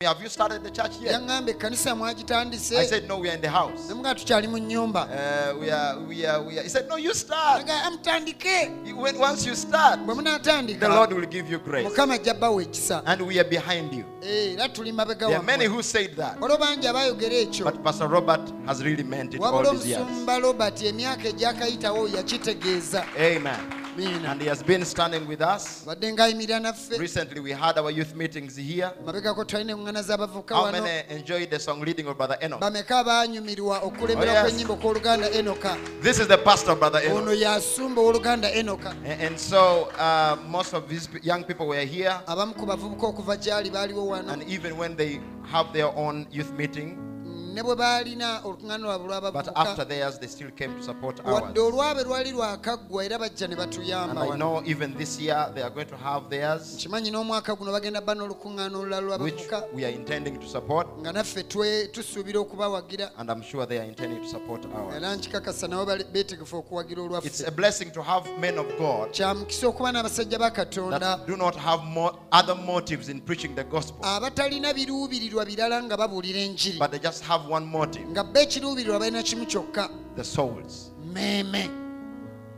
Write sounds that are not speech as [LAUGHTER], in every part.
Have you started the church yet? yaŋŋamba ekkanisa I said, No, we are in the house. nemuga tukyali mu nnyumba Uh, we are, we are, we are. He said, No, you start. Aga, When, once you start, bwe the munaatandika Lord will give you grace. mukama ajja bbawa ekisa And we are behind you. Eh, era tuli mabega There are many wammwe who said that. waliwo bangi abayogera ekyo But Pastor Robert has really meant it all these years. omusumba robert emyaka egyakayitawo yakitegeeza Amen. Miina And he has been standing with us. Recently, we had our youth meetings here. How many enjoyed the song leading of Brother Enoch? Oh, yes. This is the pastor, Brother Enoch. And, and so uh, most of these young people were here. And even when they have their own youth meeting, ne bwe baalina olukuŋŋaana lwabwe lw'abavubukawadde olwabe lwali lwakaggwa era bajja ne batuyambakimanyi n'omwaka guno bagenda ba n'olukuŋŋaana olulala lw'abavubuka nga naffe tusuubira okubawagira. Era nkikakasa nabo beetegefu okuwagira olwaffe. Okuba n'abasajja ba katonda abatalina biruubirirwa birala nga babuulira enjiri. But they just have one motive nga bba ekiruubirirwa balina kimu kyokka. The souls. meeme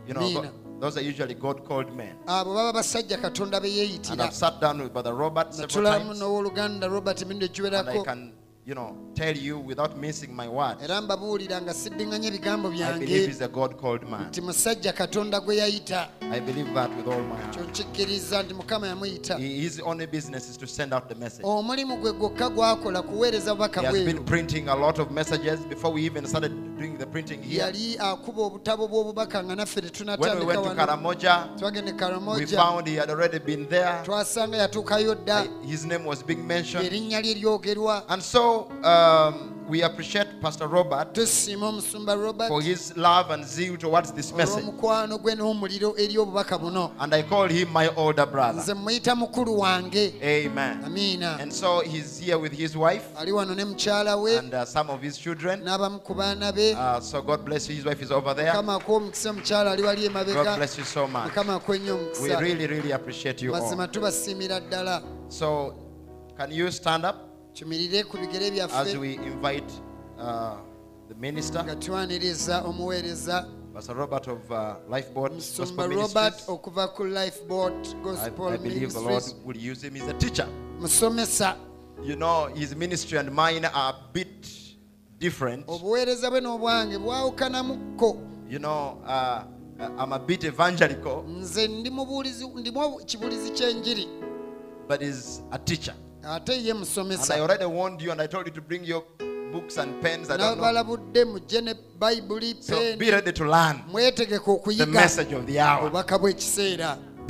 You know, those are usually God called men. abo baba basajja katonda be And yeeyitira I've sat down with Brother Robert several natulamu n'owooluganda robert emirundi and I egiwerako can, you know, tell you without missing my word. era mbabuulira nga siddinganya ebigambo I believe byange he's a God called man. nti musajja katonda gwe yayita I believe that with all my kyo heart. nkikkiriza nti mukama yamuyita His only business is to send out the message. omulimu gwe gwokka gwakola kuweereza bubaka He has been printing a lot of messages before we even started doing the printing here. akuba obutabo bw'obubaka nga naffe When we went to Karamoja, we found he had already been there. twasanga yatuukayo dda His name was being mentioned. erinnya lye lyogerwa Um, we appreciate Pastor Robert tusiima omusumba robert for his love and zeal towards this message. olw'omukwano gwe n'omuliro eri obubaka buno And I call him my older brother. nze muyita mukulu wange Amen. And so he's here with his wife ali wano ne mukyala we and uh, some of his children. n'abamu ku baana be Uh, so God bless you. His wife is over there. mukama akuwa omukisa omukyala ali wali God bless you so much. mukama akuwe nnyo We really, really appreciate you all. mazima tubasiimira ddala So, can you stand up tumirire ku bigere as we invite uh, the minister, nga omuweereza Pastor Robert of uh, Lifeboat Gospel robert okuva ku lifeboat I, gospel I believe the Lord will use him. He's a teacher. musomesa You know, his ministry and mine are a bit different. obuweereza bwe n'obwange bwawukanamukko You know, uh, I'm a bit evangelical, nze ndi mubuulizi ndimu obu- ky'enjiri but he's a teacher. Ate ye And I already warned you and I told you to bring your books and pens. I don't know. So be ready to learn the message of the hour.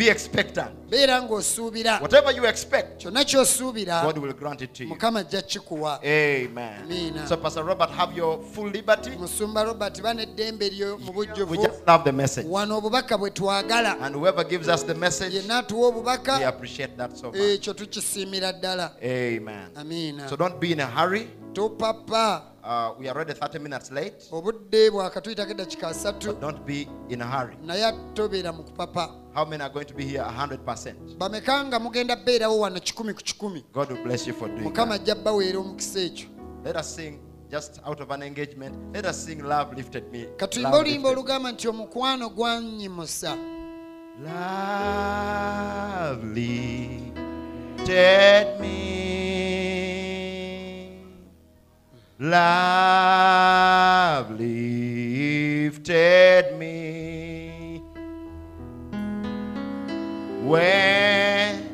Be expectant. beera ng'osuubira Whatever you expect, kyonna ky'osuubira God will grant it to you. mukama ajja kikuwa Amen. Amina. So, Pastor Robert, have your full liberty. musumba robert bana eddembe lyo mu We bujjuvu just love the message. wano obubaka bwe twagala And whoever gives us the message, yenna atuwa we obubaka appreciate that so much. ekyo tukisiimira ddala Amen. amiina So don't be in a hurry. topapa Uh, we are already 30 minutes late. obudde bwakatuyitako eddakiika asatu But don't be in a hurry. naye tobeera mu kupapa How many are going to be here 100%? bameka nga mugenda beerawo wano kikumi ku kikumi God will bless you for doing mukama that. ajja baweera omukisa ekyo Let us sing just out of an engagement. Let us sing Love Lifted Me. katuyimba Love oluyimba lifted olugamba nti omukwano gwanyimusa Love lifted me. Love lifted me. When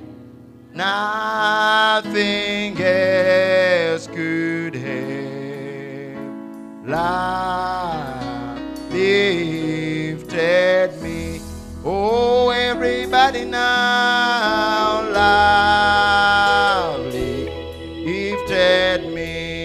nothing else could help. Love lifted me. Oh, everybody now, love lifted me.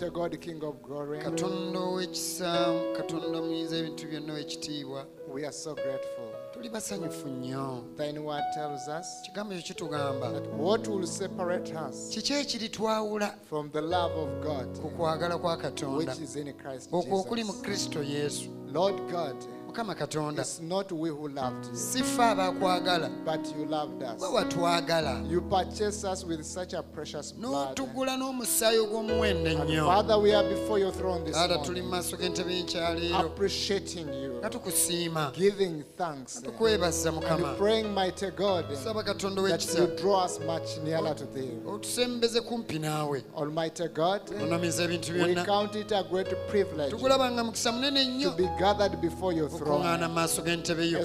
Mighty God, King of glory. katonda ow'ekisa katonda muyiza ebintu byonna ow'ekitiibwa We are so grateful. tuli basanyufu nnyo. Thine word tells us? Kigambo ekyo kitugamba. That what will separate us kiki ekiritwawula? from the love of God, ku kwagala kwa katonda. which is in Christ okwo okuli mu Jesus. kristo yesu. Lord God, mukama katonda it's not we who loved you, si ffe abaakwagala. But you loved bwe us. watwagala. You purchased us with such a precious blood. n'otugula n'omusaayi ogw'omuwendo And ennyo. Father, we are before your throne this taata tuli mu morning, maaso g'entebe y'enkyaleero appreciating you, nga tukusiima. giving thanks, tukwebaza mukama. and praying, mighty God, saba katonda that w'ekisa you draw us much nearer to thee. otusembeze kumpi naawe. Almighty God, onamiza ebintu we byonna. count it a great privilege tugulaba nga mukisa munene nnyo be gathered before your okukuŋŋaana mu maaso g'entebe yo.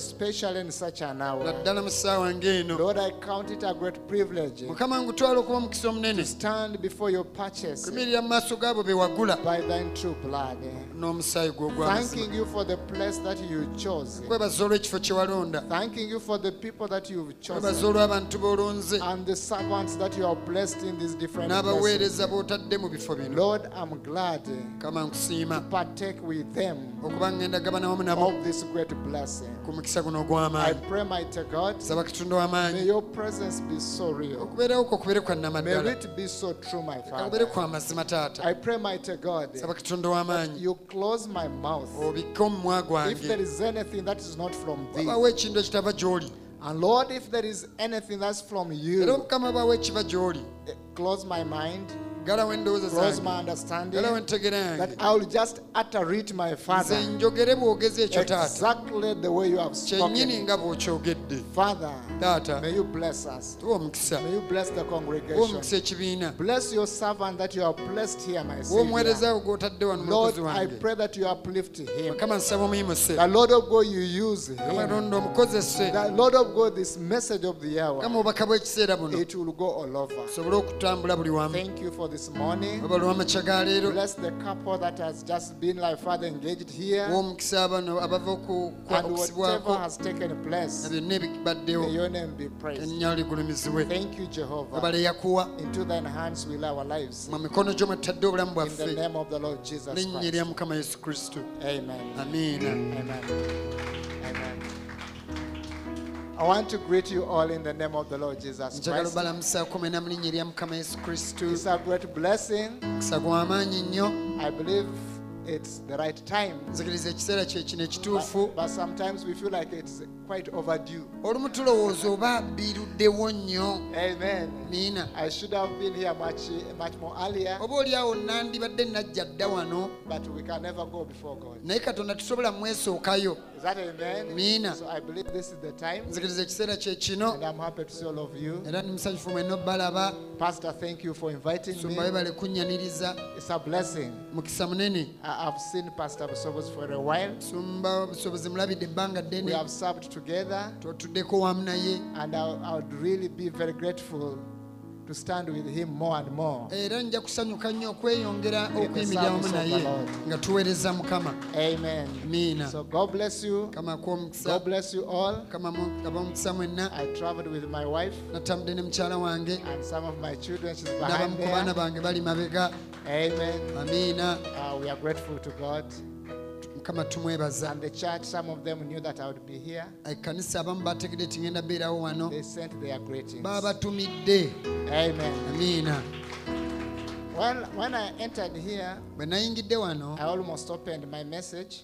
Naddala mu ssaawa ng'eno. Mukama ngutwala okuba omukisa omunene. mu maaso gaabo be wagula. n'omusaayi gw'ogwamazikwebaza olw'ekifo kye walonda. Olw'abantu b'olonze. N'abaweereza b'otadde mu bifo bino. Kama nkusiima. okuba ŋŋenda gabana wamu nabo this great blessing. I pray, mighty God, may your presence be so real. okubeerawo kwo kubeere May it be so true, my Father. kwa mazima taata. I pray, mighty God, katonda you close my mouth. If there is anything that is not from thee, wabaawo ekintu ekitava gy'oli. and Lord, if there is anything that's from you, omukama baawo ekiva gy'oli. eh, close my mind, close my understanding, that I will just utter it, my Father, njogere bwogezi ekyo taata exactly the way you have spoken. Father, may you bless us. May you bless the congregation. Bless your servant that you have blessed here, my Savior. omuweereza wo gw'otadde wano Lord, I pray that you uplift him. mukama nsaba omuyimuse The Lord of God, you use him. The Lord of God, this message of the hour, kama obubaka bw'ekiseera buno it will go all over. osobole okutambula buli wamu Thank you for this morning. Bless the couple that has just been, like Father, engaged here. And whatever has taken place, may your name be praised. Thank you, Jehovah. Into thine hands will our lives. In the name of the Lord Jesus Christ. Amen. Amen. Amen. I want to greet you all in the name of the Lord Jesus Christ. It's a great blessing. I believe it's the right time. nzikiriza ekiseera kye kino ekituufu But, sometimes we feel like it's quite overdue. olumu tulowooza oba biruddewo nnyo Amen. miina I should have been here much, much more earlier, oba oli awo nandibadde najja dda wano but we can never go before God. naye katonda tusobola mwesookayo time, nzikiriza ekiseera kye kino and I'm happy to see all of you. era ndi musanyufu mwenna obbalaba Pastor, thank you for inviting me. webale kunnyaniriza It's a blessing. mukisa munene I- I've seen Pastor Busobozi for a while. sumba busobozi mulabidde ebbanga We have served together, twotuddeko wamu naye. And I, I would really be very grateful to stand with him more and more. era nja kusanyuka nnyo okweyongera okuyimirira wamu naye nga tuweereza mukama Amen. miina So God bless you. kama God bless you all. kama mu- mwenna I traveled with my wife natambudde ne mukyala wange and some of my children. She's n'abamu behind ku baana there. bange bali mabega Amen. amiina Uh, we are grateful to God mukama tumwebaza and the church. Some of them knew that I would be here. ekkanisa abamu bategedde ti ngenda beerawo wano They sent their greetings. baba batumidde Amen. amiina Well, when I entered here, bwe nayingidde wano I almost opened my message.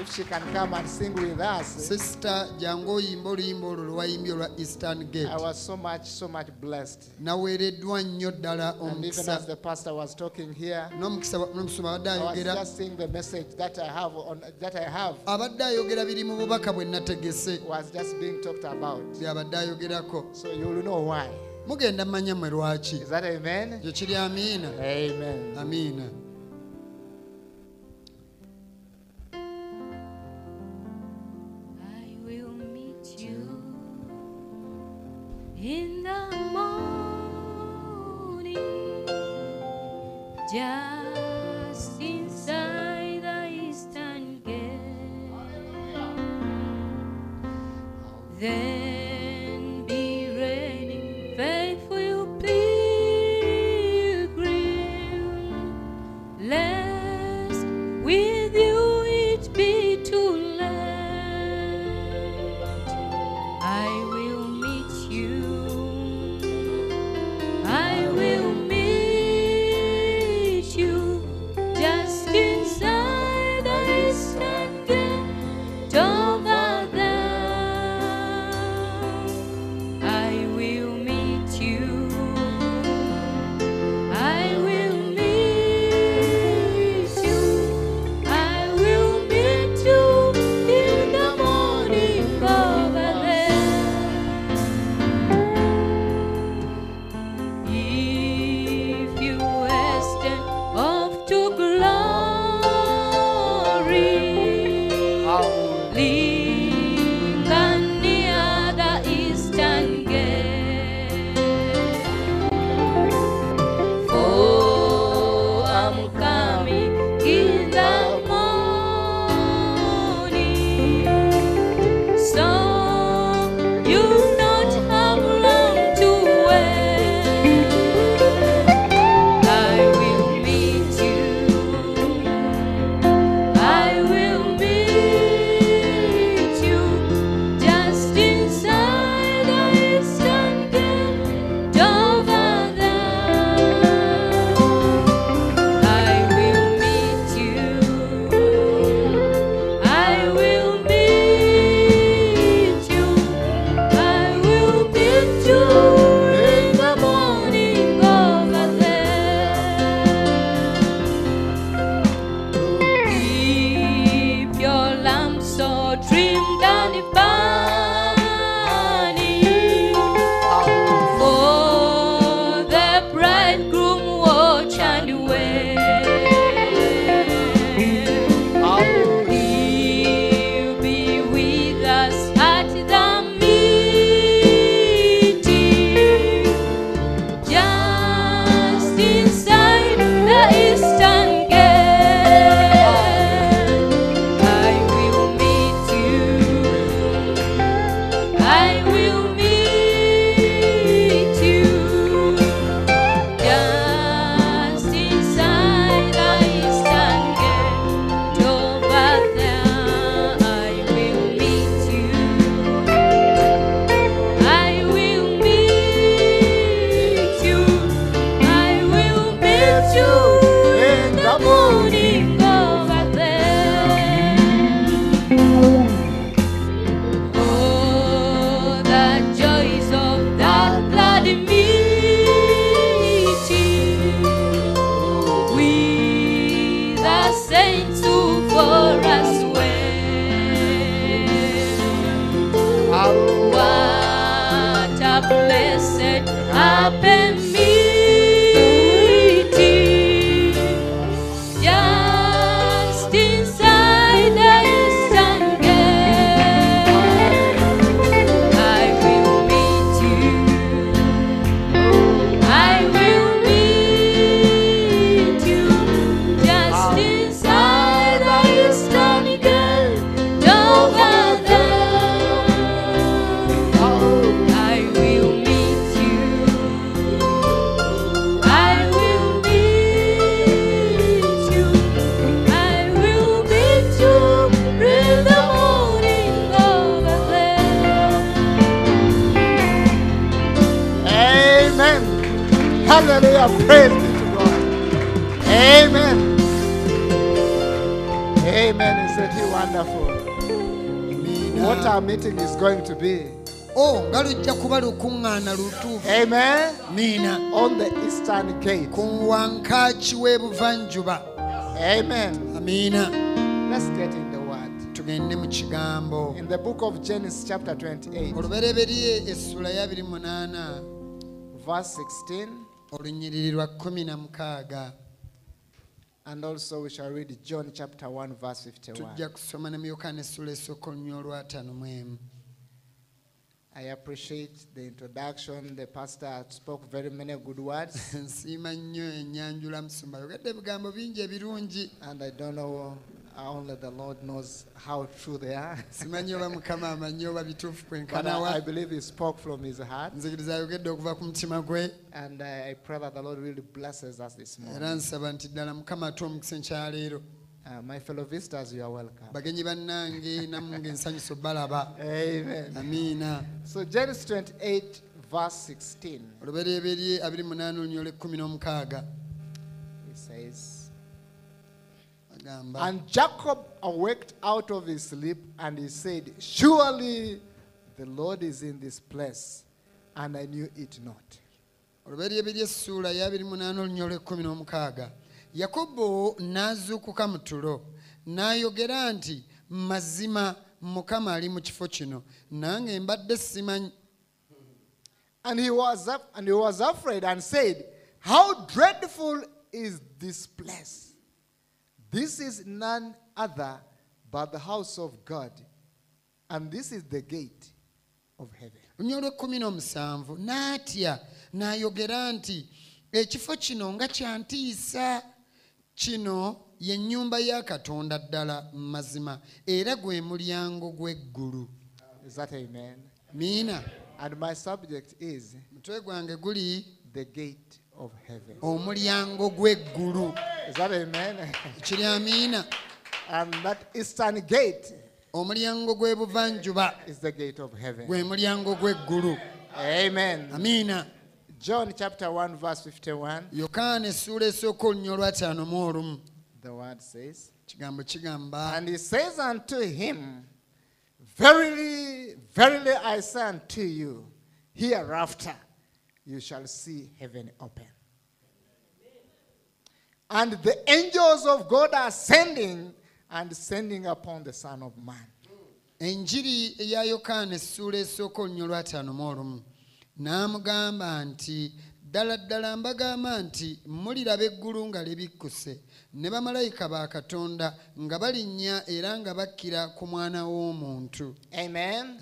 If she can come and sing with us, sisita jangu oyimba oluyimba olwo lwewayimbye olwa eastern I was so much so much blessed. naweereddwa nnyo ddala And even omukisa as the pastor was talking here, n'omukisa n'omusoma abadde I was just seeing the message that I have on that I have abadde ayogera biri mu bubaka bwe nategese was just being talked about. byabadde ayogerako So you will know why. mugenda manya mwe lwaki Is that amen? ekyo kiri amiina Amen. amiina in the morning, just inside the eastern gate. amiina tugende mu kigambo. Olubereberye essula ya 28 olunyiriri lwa 16tujja kusoma ne shall essula John chapter 1 verse 51. I appreciate the introduction. The pastor spoke very many good words, [LAUGHS] nsiima nnyo ennyanjula musumba. Yogedde ebigambo bingi ebirungi. And I don't know, only the Lord knows how true they are. [LAUGHS] simanyi oba mukama amanyi oba bituufu But I, I believe he spoke from his heart, nzikiriza ayogedde okuva ku mutima gwe. And I, pray that the Lord really blesses us this era morning. nsaba nti ddala mukama ate omukisa enkyaleero Uh, my fellow visitors, you are welcome. bagenyi bannange [LAUGHS] nammwe ng'ensanyusa obalaba Amen. amiina So Genesis 28, verse 16, olubereberye 28 olunyola 16 it says, agamba And Jacob awaked out of his sleep, and he said, Surely the Lord is in this place, and I knew it not. olubereberye essuula ya 28 olunyola 16 yakobo n'azuukuka mu tulo n'ayogera nti mazima mukama ali mu kifo kino nange mbadde simanyi And he was and he was afraid and said, How dreadful is this place! This is none other but the house of God, and this is the gate of heaven. lunya olw'ekkumi n'omusanvu n'atya n'ayogera nti ekifo kino nga kyantiisa kino ye nyumba ya katonda ddala mazima era gwe mulyango gw'eggulu. Miina? Mutwe gwange guli omulyango gw'eggulu. [LAUGHS] Kiri amiina omulyango gw'ebuvanjuba gwe mulyango gw'eggulu. Amiina? John chapter 1, verse 51, yokaana essuula esooka olunya olwataano mu olumu the word says, kigambo kigamba And he says unto him, Verily, verily I say unto you, hereafter you shall see heaven open. And the angels of God are sending and sending upon the Son of Man. enjiri eya yokaana essuula esooka olunya olwataano mu olumu n'amugamba nti ddala ddala mbagamba nti muliraba eggulu nga libikkuse ne bamalayika ba katonda nga balinnya era nga bakkira ku mwana w'omuntu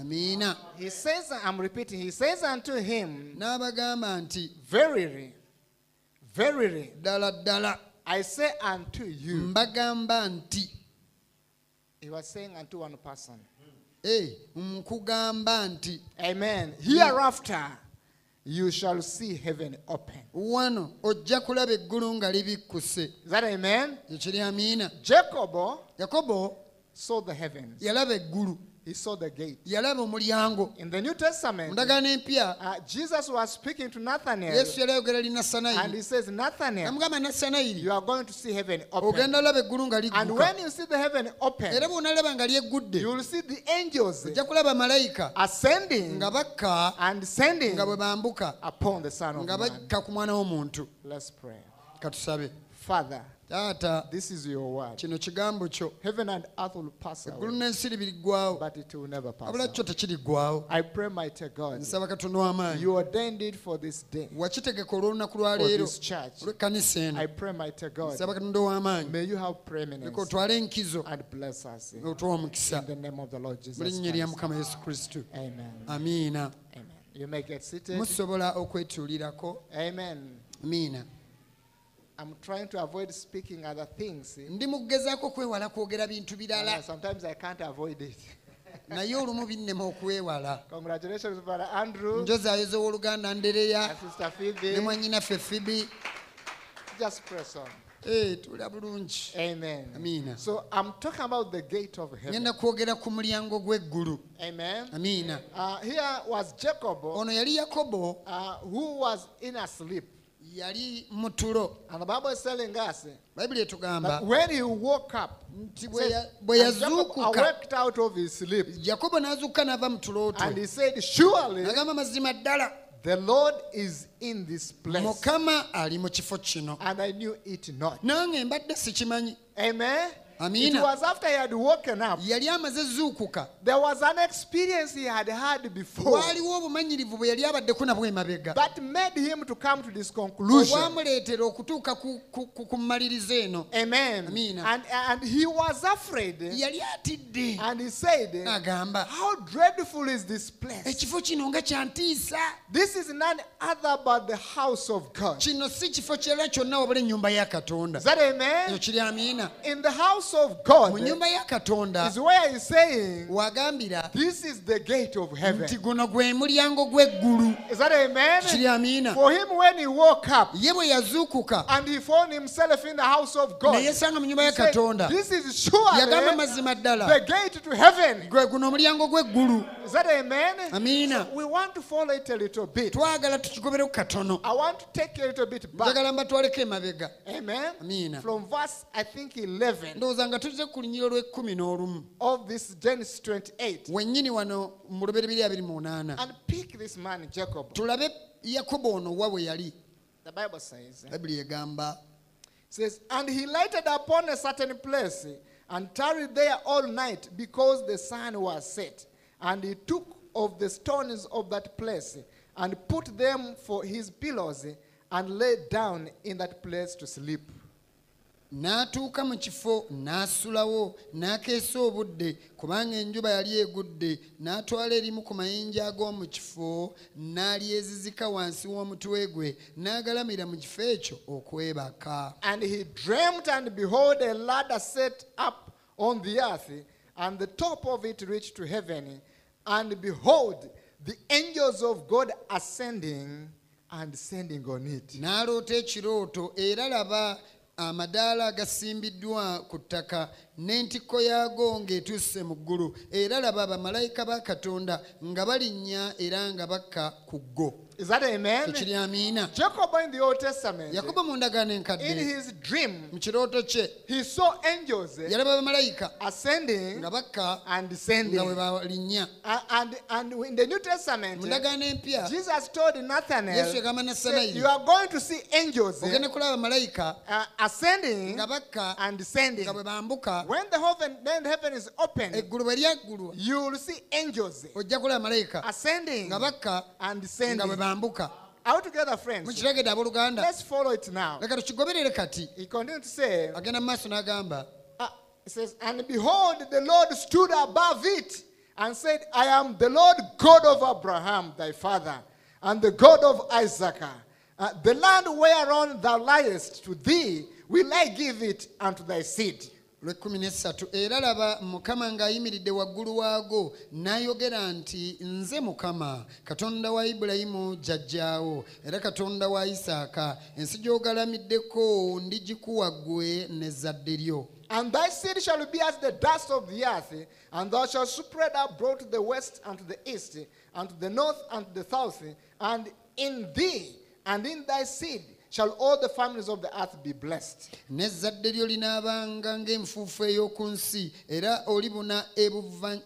amiina n'abagamba nti ddala ddala I say unto you. mbagamba nti He was saying unto one person. e nkugamba nti Amen. Hereafter you shall see heaven open. wano ojja kulaba eggulu nga libikkuse Is that amen? ekiri amiina Jacob oh, saw the heavens. yalaba eggulu He saw the gate. yalaba omulyango In the New Testament, empya uh, Jesus was speaking to Nathanael yesu yali ayogera li and he says, Nathanael, you are going to see heaven open. ogenda olaba eggulu nga And when you see the heaven open, era bw'onalaba nga lyeggudde you will see the angels ojja kulaba malayika ascending nga bakka and sending nga bwe bambuka upon the Son of nga Man. bakka ku mwana w'omuntu Let's pray. katusabe Father, taata this is your word. kino kigambo kyo Heaven and earth will pass eggulu away, n'ensi biriggwawo but it will never pass kyo tekiriggwawo I pray, my mighty God, nsaba w'amaanyi you ordained it for this day, wakitegeka olw'olunaku lwa for leero this church. olw'ekkanisa eno I pray, my mighty God, nsaba katonda w'amaanyi may you have preeminence leka otwale enkizo and bless us in otuwa omukisa the name of the Lord Jesus mu linnya lya Christ. mukama yesu kristo Amen. amiina Amen. You may get seated. musobola okwetuulirako Amen. amiina I'm trying to avoid speaking other things. ndi mu kugezaako okwewala kwogera bintu birala sometimes I can't avoid it. [LAUGHS] naye olumu binnema okwewala Congratulations, Brother Andrew njozaayo z'owooluganda ndereya and Sister ne Phoebe. mwannyinaffe fibi Just press on. Eh, bulungi Amen. So I'm talking about the gate of heaven. ngenda kwogera ku mulyango gw'eggulu Amen. amiina Uh, here was Jacob, ono yali yakobo uh, who was in a sleep. Yali mu tulo And the Bible is telling us bayibuli etugamba when he woke up, nti bwe says, ya- bwe "And Jacob yazuukuka awaked out of his sleep, yakobo n'azuukuka n'ava mu tulooto and he said, Surely agamba mazima ddala the Lord is in this place. mukama ali mu kifo kino And I knew it not. nange mbadde sikimanyi Amen. It was after he had woken up. yali amaze zuukuka There was an experience he had had before waaliwo obumanyirivu bwe yali abaddeko nabwo emabega that made him to come to this conclusion. obwamuleetera okutuuka ku- mmalirizo eno Amen. Amina. And, and he was afraid. yali atidde And he said, agamba How dreadful is this place? ekifo kino nga kyantiisa This is none other but the house of God. kino si kifo kyera kyonna wabula ennyumba ya katonda Is that amen? kiri amiina In the house of God mu nyumba ya katonda is where he's saying, wagambira This is the gate of heaven. nti guno gwe mulyango gw'eggulu Is that amen? kiri amiina For him, when he woke up ye bwe yazuukuka and he found himself in the house of God, ne he mu nyumba ya said, katonda This is yagamba mazima the gate to heaven. gwe guno omulyango gw'eggulu Is that amen? amiina We want to follow it a little bit. twagala tukigobereko katono I want to take you a little bit back. njagala mbatwaleko emabega Amen. From verse, I think, 11 ndowooza nga ku lunyiro lw'ekkumi n'olumu of this Genesis 28 wennyini wano mu lubereberi abiri mu and pick this man, Jacob. tulabe yakobo ono wa bwe yali The Bible says, bayibuli egamba says, And he lighted upon a certain place and tarried there all night because the sun was set. And he took of the stones of that place and put them for his pillows and lay down in that place to sleep. N'atuuka mu kifo n'asulawo n'akeesa obudde kubanga enjuba yali egudde n'atwala erimu ku mayinja ag'omu kifo n'alyezizika wansi w'omutwe gwe n'agalamira mu kifo ekyo okwebaka And he dreamt, and behold, a ladder set up on the earth, and the top of it reached to heaven. And behold, the angels of God ascending and descending on it. n'aloota ekirooto era laba amadaala agasimbiddwa ku ttaka n'entikko yaago ng'etuuse mu ggulu. Era laba abamalayika ba katonda nga balinnya era nga bakka ku ggo. Ekiri amiina. Yakobo mu ndagaano enkadde. mu kirooto kye yalaba abamalayika nga bakka nga bwe balinnya. Mu ndagaano empya yesu yagamba nasanayiri ogenda kulaba abamalayika nga bakka nga bwe bambuka When the heaven, then the heaven is open, eggulu bwe lyaggulwa you will see angels ojja kulaba malayika ascending nga bakka and nga bwe descending. bambuka Are we together, friends? abooluganda Let's follow it now. leka tukigoberere kati He continued to say, agenda mu maaso n'agamba uh, it says, And behold, the Lord stood above it and said, I am the Lord God of Abraham, thy father, and the God of Isaac. Uh, the land whereon thou liest to thee will I give it unto thy seed. Lwekumi nesatu era laba mukama ng'ayimiridde waggulu waago n'ayogera nti nze mukama katonda wa ibulayimu jjajjaawo era katonda wa isaaka ensi gy'ogalamiddeko ndigikuwa ggwe n'ezzadde lyo And thy seed shall be as the dust of the earth, and thou shalt spread abroad to the west and to the east, and to the north and to the south. And in thee and in thy seed shall all the families of the earth be blessed. n'ezzadde lyo linaabanga ng'enfuufu ey'oku nsi era olibuna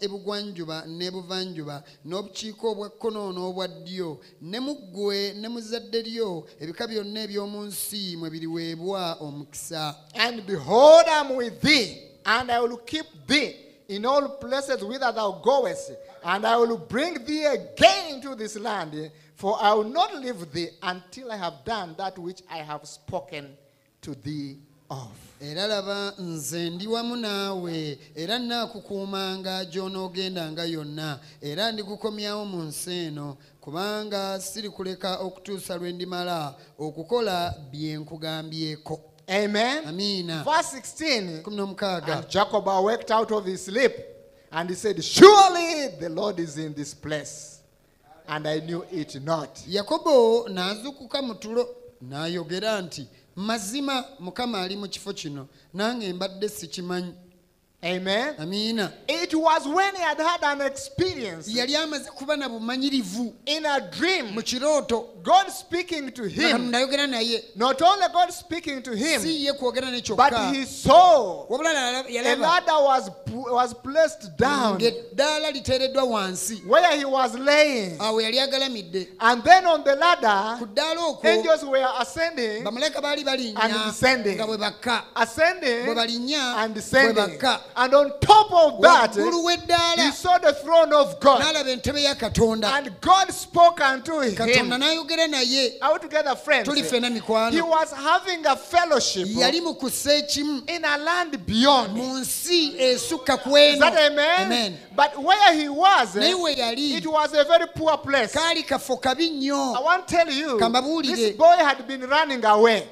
ebugwanjuba n'ebuvanjuba n'obukiiko obwa kkono n'obwa ddyo ne mu ggwe ne mu zadde lyo ebika byonna eby'omu nsi mwe biriweebwa omukisa And behold, I am with thee, and I will keep thee in all places whither thou goest, and I will bring thee again into this land, for I will not leave thee until I have done that which I have spoken to thee of. era laba nze ndi wamu naawe era nnaakukuumanga gy'onoogendanga yonna era ndikukomyawo mu nsi eno kubanga sirikuleka okutuusa lwe ndimala okukola bye nkugambyeko Amen. Amina. Verse 16. And Jacob awaked out of his sleep, and he said, Surely the Lord is in this place. And I knew it not. yakobo n'azuukuka mu tulo n'ayogera nti mazima mukama ali mu kifo kino nange mbadde sikimanyi Amen. amiina It was when he had had an experience yali amaze kuba na bumanyirivu. in a dream, mu God speaking to him. naye. Not only God speaking to him, si ye kwogera ne but he saw wabula yalaba- a ladder was, was placed down. Ng'eddaala liteereddwa wansi. Where he was laying. awo yali agalamidde. And then on the ku ladder, ddaala okwo angels were ascending, bamalayika baali balinnya And descending. nga bwe bakka. Ascending, bwe balinnya and bwe descending. bakka And on top of that, he saw the throne of God. n'alaba entebe ya katonda And God spoke unto him. n'ayogera naye Are we together, friends? He was having a fellowship yali mu kussa ekimu in a land beyond. mu nsi esukka ku Is that amen? Amen. But where he was, naye we yali it was a very poor place. kaali kafo kabi I want to tell you, this boy had been running away.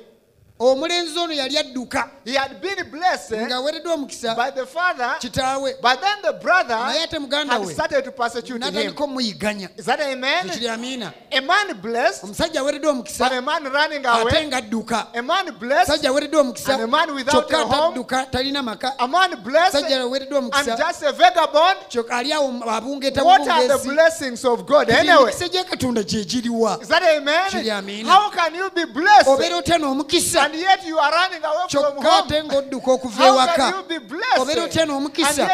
Omulenzi ono yali adduka He had been blessed ng'aweereddwa omukisa by the father, kitaawe but then the brother naye ate muganda had we started to persecute him. n'atandika omuyiganya Is that amen? kiri amiina A man blessed, omusajja aweereddwa omukisa a man running ate away. ng'adduka A man blessed, omusajja aweereddwa omukisa And a man without kyokka a home. talina maka a man blessed, aweereddwa and omukisa just a vagabond. ali awo abungeeta What are the bubungeesi blessings of God anyway? katonda gye giriwa Is that amen? Kiri amina. How can you be blessed obeera otya n'omukisa And yet you are running away kyokka ate ng'odduka okuva ewaka obeera otya n'omukisa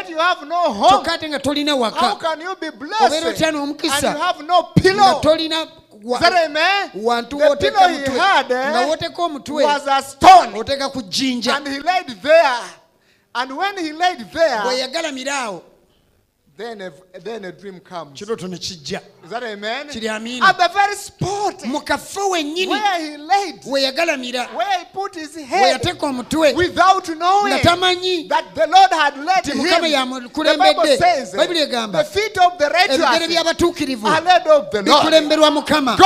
kyokka ate nga tolina waka. Obeera otya n'omukisa nga tolina wantu woteka woteka omutwe oteka ku jjinja bwe yagalamira awo then a, then a dream comes. kirooto ne kijja Is that amen? Kiri. At the very spot mu kafo wennyini where he laid, we yagalamira where he put his we head yateeka omutwe without knowing nga tamanyi that the Lord had led Ti him. Mukama The yamukulembedde. Bible says, Bayibuli egamba, the feet of the ebigere righteous by'abatuukirivu are led of the Lord. bikulemberwa mukama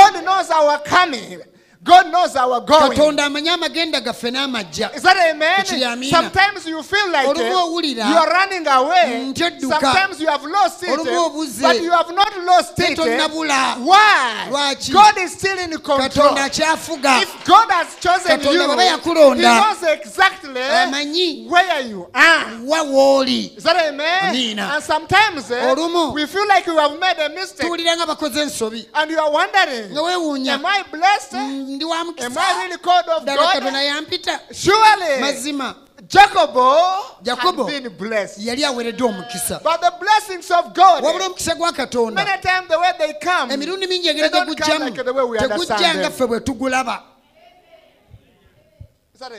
God knows our. God going. katonda amanyi amagenda gaffe n'amajja Is that amen? Sometimes you feel like Olumu owulira, you are running away. nti odduka. Sometimes you have lost it, Olumu eh, obuze. but you have not lost it. eh. tonnabula. Why? Lwaki? God is still in control. katonda akyafuga If God has chosen Katonda you, He yakulonda, knows exactly amanyi where you are. wa wooli Is that amen? And sometimes eh, Olumu. we feel like we have made a mistake. tuwulira nga bakoze ensobi And you are wondering, nga weewuunya am I? Ndi wa Am mukisa really called of God? Surely, mazima Jacob Jacobo. had been blessed. yali aweereddwa omukisa But the blessings of God, wabula omukisa gwa katonda many times the way they come, emirundi mingi they egere don't come tegujjamu like the way we tegujja nga ffe bwe tugulaba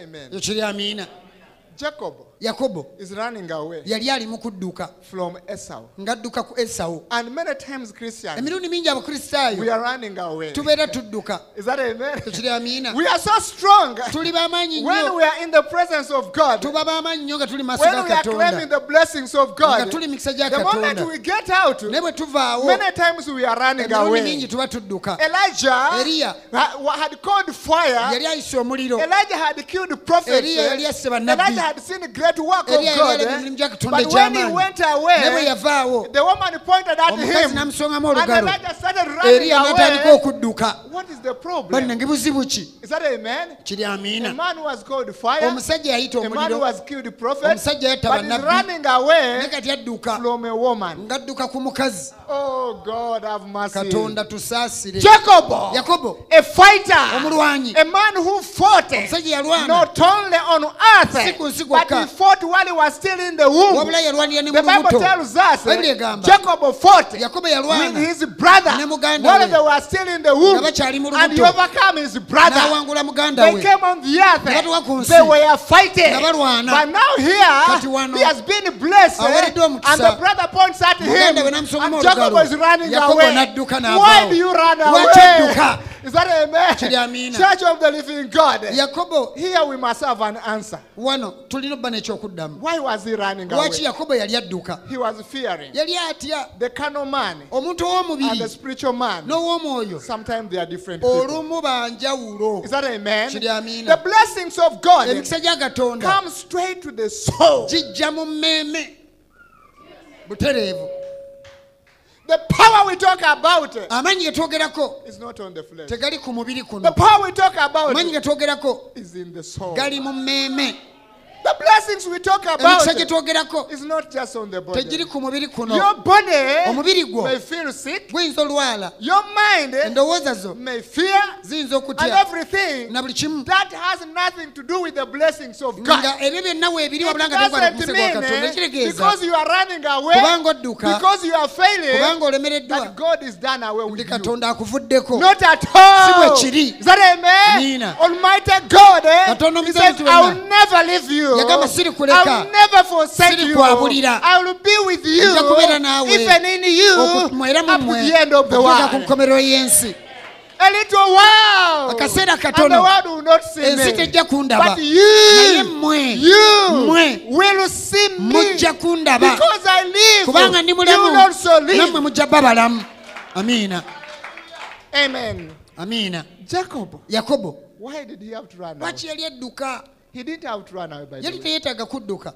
amen? amiina Jacob yakobo is running away yali ali mu kudduka from Esau. ng'adduka ku esawu And many times Christians, emirundi mingi we abakristaayo are running away. tubeera tudduka Is that amen? amiina We are so strong tuli b'amaanyi when we are in the presence of God. tuba b'amaanyi nnyo nga tuli maaso When ga we are claiming the blessings of nga God. tuli mikisa gya The moment we get out, bwe tuvaawo many times we are running emirundi mingi away. tuba tudduka Elijah Eliya. had called fire. yali ayise omuliro Elijah had killed prophets. Eliya yali asse bannabbi. Elijah had seen there to work of God. Eh? But when he went away, the woman pointed at him and the lad started running away. What is the problem? bannange buzibu ki kiri amiina omusajja yayita omuliro? omusajja yatta bannabbi kati adduka ng'adduka ku mukazi. Oh God, have mercy. Katonda tusaasire. Jacob, Yakobo, a fighter, a man who fought not only on earth, but he fought while he was still in the womb. wabula yalwanira ne The Bible tells us Jacob fought with his brother while they were still in the womb, Nga bakyali mu and he overcame his brother. They came on the earth. Ne batuuka ku. They were fighting. But now here, he has been blessed. And the brother points at him. Muganda we n'amusongamu And Jacob is running away. Why do you run away? Is that amen? Church of the living God. Here we must have an answer. ekyokuddamu lwaki yakobo yali adduka? Yali atya? Omuntu ow'omubiri n'ow'omwoyo. olumu banjawulo kiri amiina. Emikisa gya katonda gijja mu mmeeme. Butereevu. The power we talk about amaanyi ge twogerako. tegali ku mubiri kuno. Amaanyi ge twogerako. gali mu mmeeme. The blessings we talk about emikisa gye twogerako is not just on the body. tegiri ku mubiri kuno Your body omubiri gwo may feel sick. guyinza olwala Your mind endowooza zo may fear ziyinza and okutya everything na buli kimu that has nothing to do with the blessings of God. nga ebyo byonna weebiri It wabula nga doesn't mean katonda eh, because you are running away, kubanga odduka because you are failing, kubanga olemereddwa that God is done away with you. katonda akuvuddeko Not at Si bwe all. kiri. Is that amen? Nina. Almighty God, eh? Katonda He says. I will never leave you. yagamba sirikuleka sirikwabulira nja kubeera naawe era mumwe ku nkomerero y'ensi akaseera katono. tejja kundaba. Naye mmwe ndi mulamu mujja bba balamu amiina amiina yakobo. lwaki yali edduka He didn't have to run away by the yali way. teyeetaaga kudduka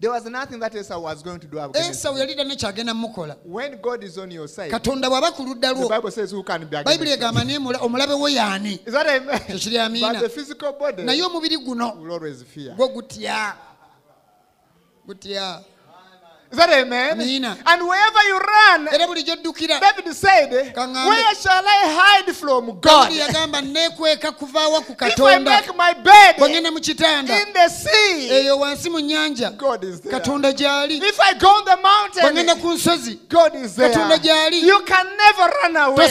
There was nothing that Esau was going to do against esawu yali tanne kyagenda mukola When God is on your side, katonda bw'aba ku ludda the lwo Bible says who can be against bayibuli egamba naye mula- omulabe wo yaani Is that amen? Ekiri amiina. But the physical body naye omubiri guno will always fear. gwo gutya gutya Is that amen? Nina. And wherever you run, David said, Where shall I hide from God? if I make my bed in the sea, God is there. If I go on the mountain, God is there. You can never run away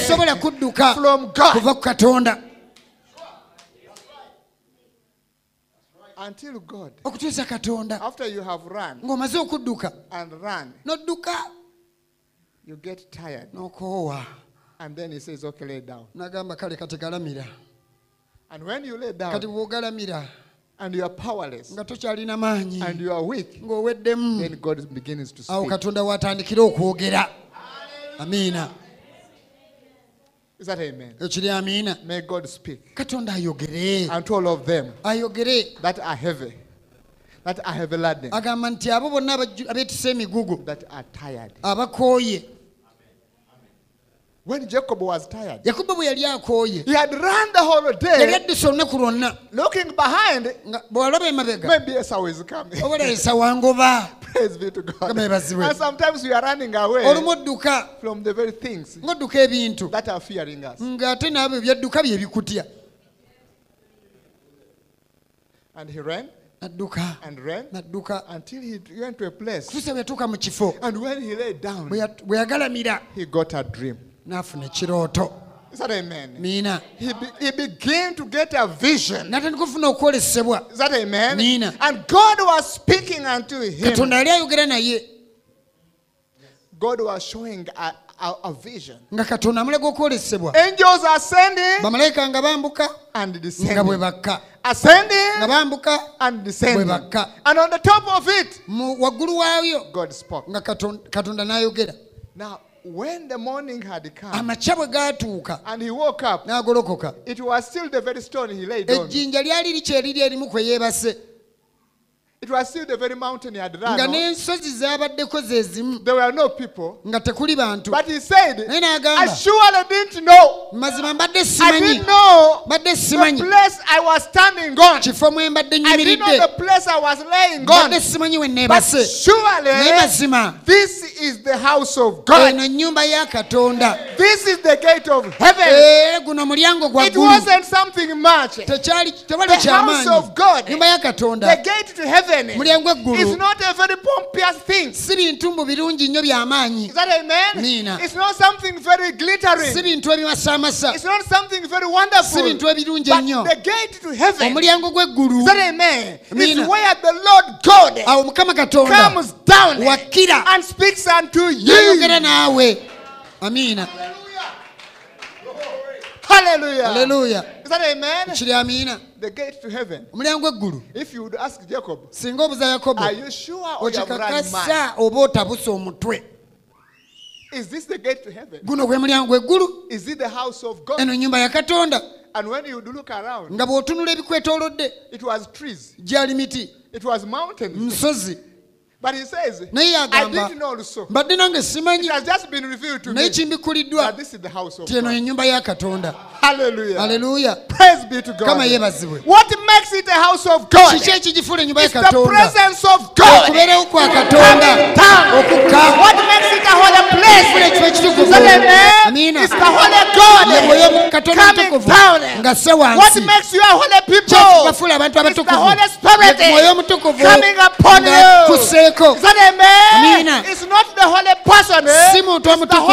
from God. Until God. okutuusa katonda After you have run ng'omaze okudduka and run, n'odduka you get tired. n'okoowa And then he says, Okay, lay down. n'agamba kale kati galamira And when you lay down kati bw'ogalamira and you are powerless nga tokyalina maanyi and you are weak, ng'oweddemu then God begins to awo speak. katonda waatandikira okwogera amiina Is that amen? ekiri amiina May God speak. Katonda ayogere. Unto all of them. Ayogere. That are heavy, that are heavy laden, agamba nti abo bonna abajju- abeetisa emigugu. That are tired. abakooye. When Jacob was tired, yakobo bwe yali akooye he had run the whole yali day adduse olunaku lwonna. looking behind. nga bw'alaba emabega Maybe Esau is coming. oba leesa wangoba [LAUGHS] Praise be to God. And sometimes we are running away olumu odduka from the very things ng'odduka ebintu that are fearing us. ng'ate naabo ebyadduka bye bikutya And he ran nadduka and ran nadduka until he went to a place. kutuusa bwe yatuuka mu kifo And when he lay down, bwe yagalamira he got a dream. n'afuna ekirooto Is that amen? miina He, be, he began to get a vision. Is that amen? Nina. And God was speaking unto him. God was showing a, a, a vision. nga katonda amulaga okwolesebwa Angels ascending bamalayika nga bambuka and nga bwe bakka. Ascending. nga bambuka and descending. Bwe bakka. And on the top of it, waggulu waayo God spoke. nga katonda n'ayogera Now, When the morning had come, amakya gaatuuka n'agolokoka. ejjinja lyali likyeriri erimu kwe yeebase. It was still the very mountain he had run nga n'ensozi zaabaddeko ze zimu There were no people. nga tekuli bantu But he said, naye I n'agamba surely didn't know. mazima mbadde I simanyi didn't know mbadde the simanyi place I was standing on. kifo mwe mbadde I didn't know nyimiridde the place I was laying on. mbadde simanyi we But neebase naye surely mazima this is the house of God. eno nnyumba ya katonda This is the gate of heaven. ee guno mulyango gwa It ggulu wasn't something much. tekyali tewali The house kyamaanyi of God. ya The gate to heaven is not a very pompous thing. si bintu mu birungi nnyo by'amaanyi miina si bintu ebimasamasa si bintu ebirungi ennyo omulyango gw'eggulu awo mukama katonda wakkira nayogera naawe. Amiina haleluya Is that amen? kiri amiina The gate to heaven. omulyango eggulu If you would ask Jacob, singa obuza yakobo are you sure or you have run mad? okikakasa oba otabuse omutwe Is this the gate to heaven? guno gwe mulyango eggulu Is it the house of God? eno nyumba ya katonda And when you look around, nga bw'otunula ebikwetoolodde it was trees, gyali miti it was mountains, nsozi But he says, naye agamba nange simanyi kimbikuliddwa ti eno ennyumba ya katonda. Aleluya kama yeebazibwe. Kiki ya katonda? kwa katonda. Okukkafuula se wansi. Abantu abatukuvu? Omutukuvu yeko amina. Si muntu omutukuvu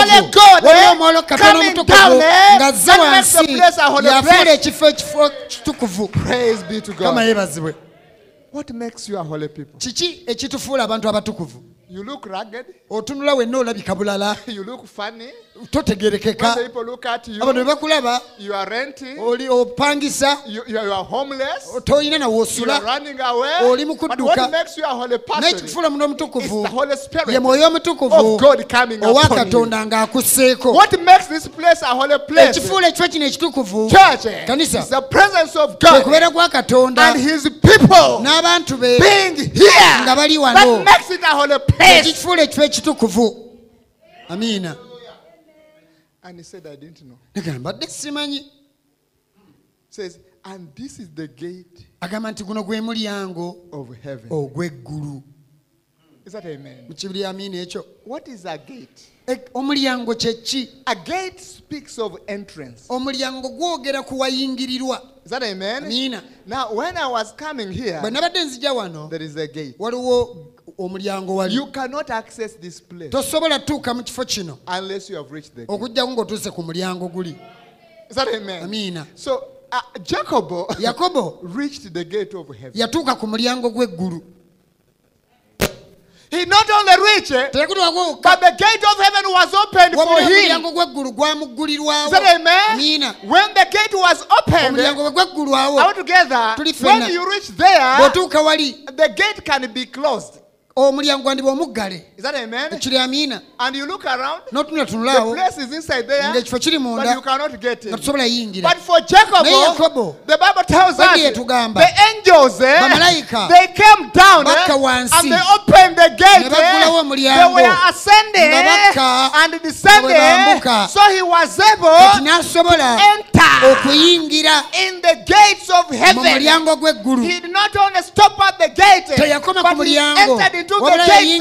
waliwo katonda omutukuvu ng'azza wansi yafuula ekifo ekifo kitukuvu kama kiki ekitufuula abantu abatukuvu You look [LAUGHS] otunula wenna olabika bulala You look funny. totegerekeka When the people look at you, abantu bwe bakulaba you are renting. oli opangisa You, you are you are homeless. toyina You are running away. Oli mu But kudduka. what makes you a holy person n'ekifuula muno omutukuvu the Holy Spirit ye mwoyo omutukuvu God coming owa upon you. katonda ng'akusseeko What makes this place a holy place? ekifuula ekifo kino ekitukuvu Church eh, Kanisa. is the presence of kwe God kubeera kwa katonda and His people n'abantu be being here. nga bali That wano makes it a holy ekikifuula ekifo ekitukuvu amiina nagamba dde simanyi agamba nti guno gwe mulyango ogw'eggulu mukibiri amiina ekyo. E, omulyango kye ki? Omulyango gwogera ku wayingirirwa. Is that amen? Amina. Now, when I was coming here, bwe nabadde nzija wano waliwo omulyango wali You cannot access this place tosobola tuuka mu kifo kino unless you have reached the okugjaku ng'otuuse ku mulyango guli Is that amen? amiina So, uh, [LAUGHS] yakobo [LAUGHS] reached the gate of heaven. yatuuka ku mulyango gw'eggulu He not only reached but the gate of heaven was opened for him. omulyango gw'eggulu Is gwamuggulirwawo that amen? When the gate was opened, omulyango bwe gwaggulwawo all together, Tuli when ffenna. you reach there, wali the gate can be closed. Omulyango gwandiba omuggale Is that amen? ekiri amiina And you look around, n'otunula the tunulaawo place is inside there, ng'ekifo kiri but munda you cannot get nga tusobola yingira But for Jacob, Yakobo, the Bible tells us Bali the angels, eh, bamalayika, they came down eh, bakka wansi, and they opened the gate. ne baggulawo eh, omulyango, they were ascending nga bakka, and descending, nga bwe bambuka. so he was kati able n'asobola to enter okuyingira in the gates of mu heaven. mulyango gw'eggulu He did not only stop at the gate, teyakoma ku mulyango into the gate.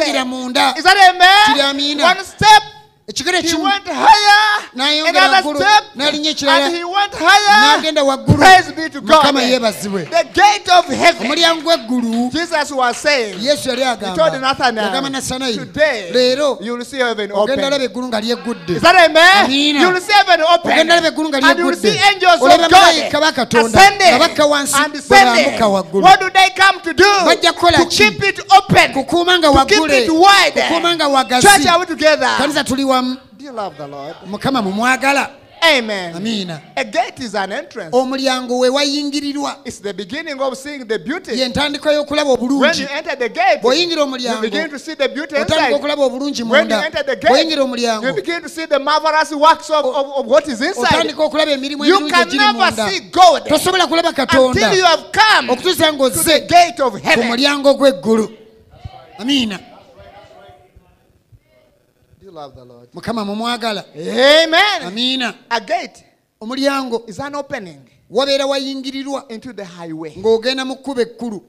Is that amen? One step, ekigere he kimu went higher, n'ayongera another waggulu step, n'alinnya ekirala and he went higher. n'agenda waggulu Praise be to God. yeebazibwe The gate of heaven. omulyango gw'eggulu Jesus was saying, yesu yali He told Nathanael, nasanayiri today leero you will see heaven ogenda open. eggulu nga lyeggudde Is that amen? You will see heaven open. eggulu nga And you will see angels of malayika God ba katonda ascending nga bakka wansi and descending. waggulu What do they come to do? Bajja kukola To ki? keep it open. kukuuma nga keep waggule it wide. kukuuma nga wagazi Church, are we together? kanisa tuli wamu you the mukama mumwagala Amen. amiina A gate is an entrance. omulyango we wayingirirwa It's the beginning of seeing the beauty. ye ntandikwa y'okulaba When obulungi you enter the gate, bw'oyingira you omulyango begin to see the beauty otandika inside. okulaba obulungi When you munda enter the bw'oyingira gate, omulyango you begin to see the marvelous works of, of, of what is inside. otandika okulaba emirimu You ebirungi can egiri never munda see God tosobola kulaba katonda until you have come to okutuusa the ng'ozze gate of ku heaven. mulyango gw'eggulu you love the Lord? mukama mumwagala Amen. amiina A gate omulyango is an opening wabeera wayingirirwa into the highway. ng'ogenda mu kkuba ekkulu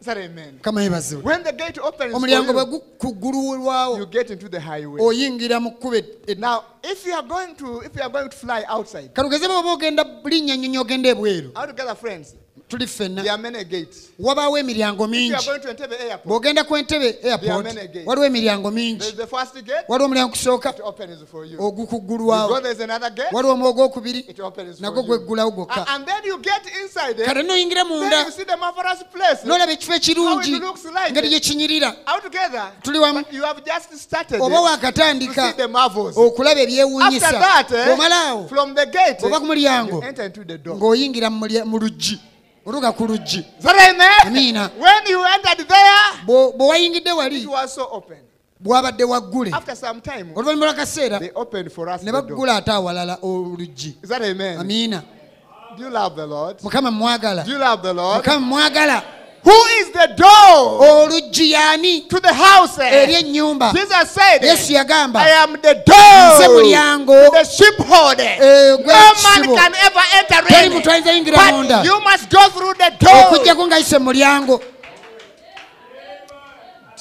Is that amen? mukama yeebazibwe When the gate opens, for omulyango bwe you, gukuggululwawo you get into the highway. oyingira mu kkuba e- Now, if you are going to if you are going to fly outside, kalugeze bw'oba ogenda linnya nnyonyi ogenda ebweru all together, friends, tuli ffenna wabaawo emiryango mingi. bw'ogenda ku entebe airport waliwo emiryango mingi. Waliwo omulyango kusooka ogukuggulwawo waliwo omwo ogwokubiri nago gweggulawo gwokka. Kale noyingira munda. n'olaba ekifo ekirungi engeri gyekinyirira tuli wamu. oba waakatandika okulaba ebyewuunyisa. Omala oba ku mulyango ng'oyingira mu luggi. oluga ku luggi amiina bwe wayingidde wali. bwabadde waggule. Oluvannyuma lwakaseera ne baggula ate awalala oluggi. Amiina mukama mwagala mukama mwagala Who is the door oluggi to the house? eri ennyumba Jesus said, yesu yagamba I am the nze door, mulyango the sheepfold. eh, No man can ever enter teri in. muntu ayinza yingira But munda you must go through the door. okujjako ng'ayise mu mulyango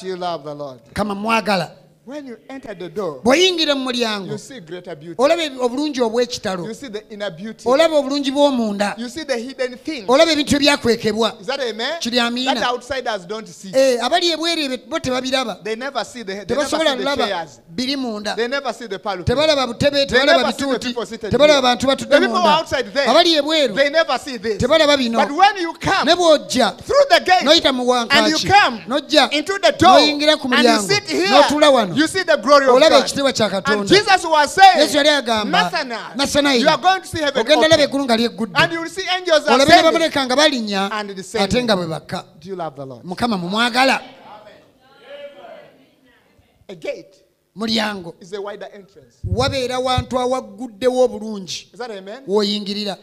Do you love the Lord? kama mwagala When you enter the door, bw'oyingira mu mulyango you see greater beauty. olaba obulungi obw'ekitalo You see the inner beauty. olaba obulungi bw'omunda You see the hidden things. olaba ebintu ebyakwekebwa Is that? Kiri amiina. Outsiders don't see. Eh, abali ebweru bo tebabiraba They never see the they never tebasobola see the laba chairs. biri munda They never see the pulpit. tebalaba butebe tebalaba never see the bituuti tebalaba bantu batudde munda abali ebweru They never see this. tebalaba bino But when you come ne bw'ojja through the gate n'oyita mu wankaaki n'ojja into the door n'oyingira ku mulyango n'otuula wano you see the glory of olaba ekitiibwa kya katonda. Jesus was saying yesu yali agamba nasanayi ogenda laba eggulu nga lyeggudde olabe ne bamaleka nga balinnya ate nga bwe bakka. Mukama mumwagala mulyango. wabeera wantu awagguddewo obulungi. Woyingirira.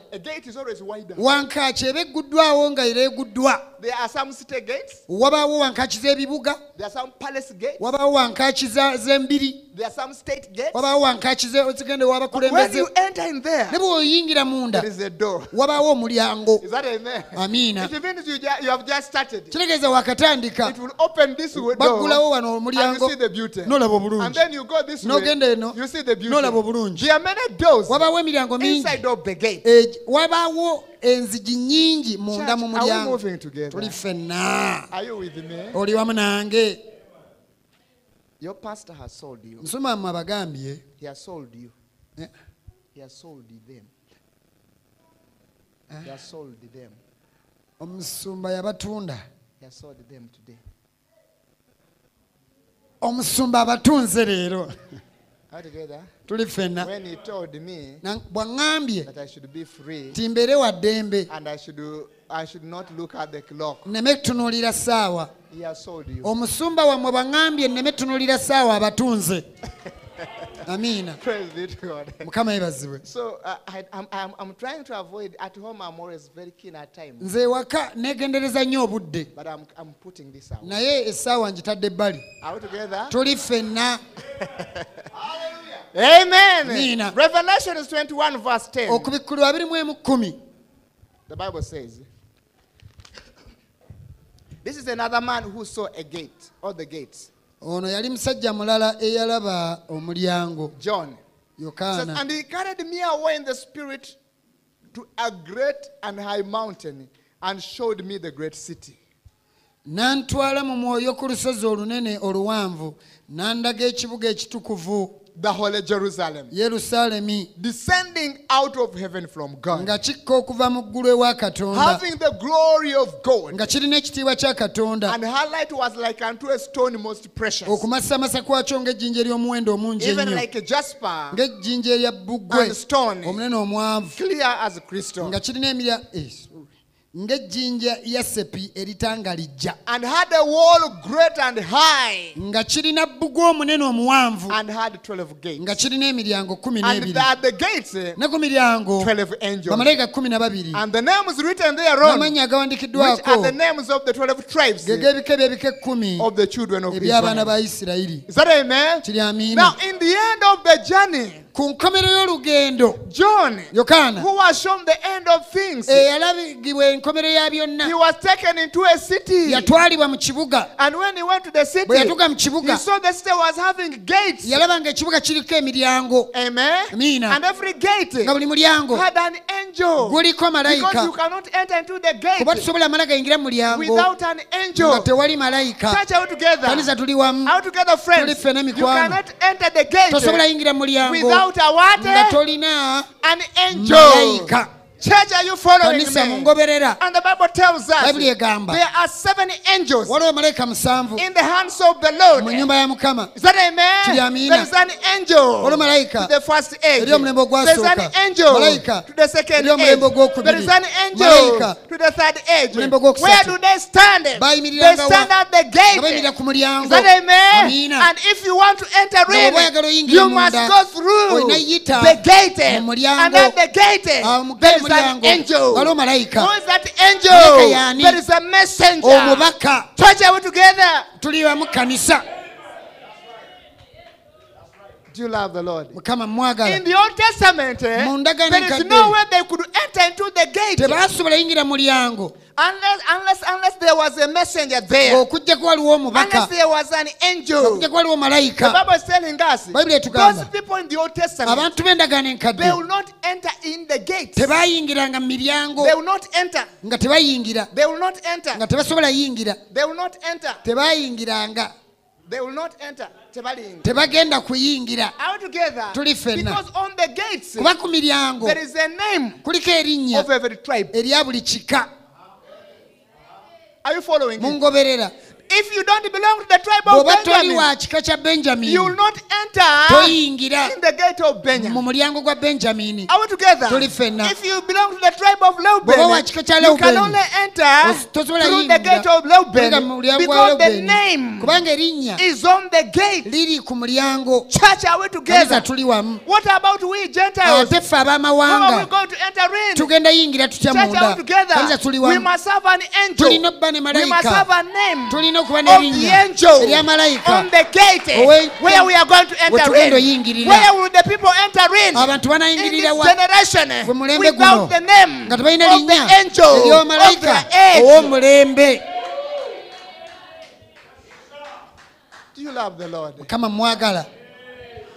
Wankaaki eba egguddwawo nga era eguddwa There are some city gates, wabaawo wankaaki z'ebibuga there are some palace gates, wabaawo wankaaki z'embiri there are some state gates. wabaawo wankaaki When w'abakulembeze you enter in there, ne bw'oyingira munda there is a door. wabaawo omulyango Is that amen? Amiina. It means you, you have just started. kitegeeza wakatandika It will open this way baggulawo wano omulyango you see the beauty. n'olaba And then you go this way, n'ogenda eno you see the beauty. n'olaba obulungi There are many doors wabaawo emiryango mingi inside of the gate. Wabaawo enzigi nnyingi munda mu mulyango. tuli ffenna. Oli wamu nange. Nsumama bagambye eh? eh? omusumba yabatunda. Omusumba abatunze leero. [LAUGHS] tuli ffenna. Bwaŋŋambye ti mbeere wa ddembe. nneme tutunuulira ssaawa omusumba wammwe bwaŋŋambye nneme tutunuulira ssaawa abatunze. [LAUGHS] amiina Praise be to God. [LAUGHS] mukama yebazibwe So uh, I, I'm, I'm, I'm trying to avoid, at home I'm always very keen at time, nze ewaka neegendereza nnyo obudde but I'm, I'm putting this out. naye essaawa ngitadde ebbali Are we together? [LAUGHS] tuli ffenna [LAUGHS] Amen. Amina. Revelation is 21 verse 10. okubikkulwa abiri mu emu kkumi The Bible says, This is another man who saw a gate, or the gates. Ono yali musajja mulala eyalaba omulyango John. Says, yokaana and he carried me away in the spirit to a great and high mountain and showed me the great city. n'antwala mu mwoyo ku lusozi olunene oluwanvu n'andaga ekibuga ekitukuvu The holy Jerusalem. yerusaalemi Descending out of heaven from God. nga kikka okuva mu ggulu ewa katonda Having the glory of God. nga kirina ekitiibwa kya katonda And her light was like unto a stone most precious. okumasamasa kwakyo ng'ejjinja ery'omuwendo omungi Even ennyo like a jasper ng'ejjinja erya bbugwe and stone. omunene omwavu Clear as crystal. nga kirina emirya sorry. Eh, ng'ejjinja sepi eritangalijja And had a wall great and high. nga kirina bbugwe omunene omuwanvu And had 12 gates. nga kirina emiryango kumi And n'ebiri at the gates, eh, ne ku miryango 12 angels. bamalayika kumi na babiri And the names written thereon, which n'amannya are agawandikiddwako the names of the 12 tribes ge g'ebika byebika ekkumi of the children of eby'abaana ba Israel. isirayiri Is that amen? kiri amiina Now, in the end of the journey, ku nkomero y'olugendo John, yokaana who was shown the end of things, eyalabigibwa enkomero ya he byonna was taken into a city. yatwalibwa mu kibuga And when he went to the city, bwe yatuuka mu he saw the city was having gates. yalaba ng'ekibuga kiriko emiryango Amen. Amina. And every gate nga buli mulyango had an angel. guliko Because you cannot enter into the kuba tusobola amala gayingira mu mulyango without an nga tewali malayika Church, out together? kanisa tuli wamu out together, friends? Tuli ffena You cannot enter the gate tosobola yingira mu mulyango without a what? nga tolina An angel. Church, are you following me? And the Bible tells us there are seven angels waliwo malayika musanvu in the hands of the Lord. mu nnyumba ya mukama Is that amen? There is an angel to the first age. There is an angel to the second age. There is an angel to the third age. Where do they stand? They stand at the gate. Is that amen? And if you want to enter Nga bw'oba oyagala in, you must go through the gate. And at the gate, there is mulyango waliwo malayika. Yani omubaka. Tuli wamu kanisa. Do you love the Lord? In the Old Testament, eh, there is no way they could enter into the gate. Unless, unless, unless there was a messenger there. okujja waliwo Unless omubaka there was an angel. okujja waliwo The malayika Bible is telling us those etugamba people in the Old Testament abantu b'endagaano they enkadde will not enter in the gate. tebayingiranga mu miryango They will not enter. nga tebayingira They will not enter. nga tebasobola yingira They will not enter. tebayingiranga They will not enter. Tebagenda kuyingira? Tuli ffenna. The gates kuba ku miryango kuliko erinnya erya buli kika Are you following? mungoberera If you don't belong to the tribe of bw'oba toli Benjamin, wa kika kya you will not enter toyingira in the gate of mu Benjamin. mulyango gwa benjamini Are we together? Tuli ffenna. If you belong to the tribe of Bw'oba wa Reuben, kika kya you can only enter tosobola through the gate of wa because the name kubanga erinnya is on the gate. liri ku mulyango Church, are we together? tuli wamu What about we Gentiles? ate ffe How are we ab'amawanga going to enter in? tugenda yingira tutya Church, are munda we together? tuli We wamu must have an angel. tulina okuba ne We must have malayika a name tulina tulina okuba nerinnya eryamalaiika wetugenda guno. nga tebalina linnya. Ery'omalayika ow'omulembe mukama mwagala.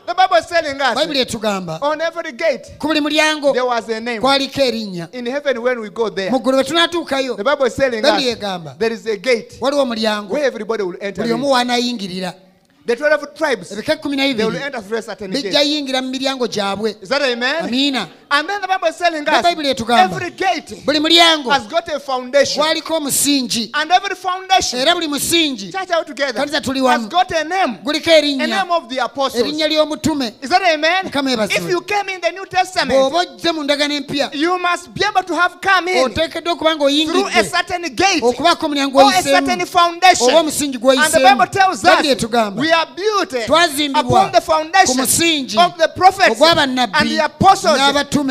The Bible is telling us bayibuli etugamba on every gate ku buli mulyango there was a name. kwaliko erinnya In heaven, when we go there, mu ggulu bwe tunaatuukayo the Bible is telling bayibuli us egamba there is a gate waliwo omulyango where everybody will enter. buli omu In. The 12 tribes, ebika ekkumi they will bibiri enter through a certain bijja gate. yingira mu miryango gyabwe Is that amen? amiina And then the Bible is telling us Bible etugamba. every gate buli mulyango has got a foundation. gwaliko omusingi And every foundation, era buli musingi church out together, Kanisa tuli has wamu. got a name. guliko A erinnya name of the apostles. erinnya ly'omutume Is that amen? Mukama yeebazibwe. If you came in the New Testament, bw'oba ojje mu ndagano empya you must be able to have come in oteekeddwa okuba through a ng'oyingidde certain gate okubaako omulyango or a certain oyiseemu foundation. oba omusingi And the gw'oyiseemu Bible tells babuli us etugamba we are built Twazimbibwa ku musingi of the prophets ogw'abannabbi and the apostles.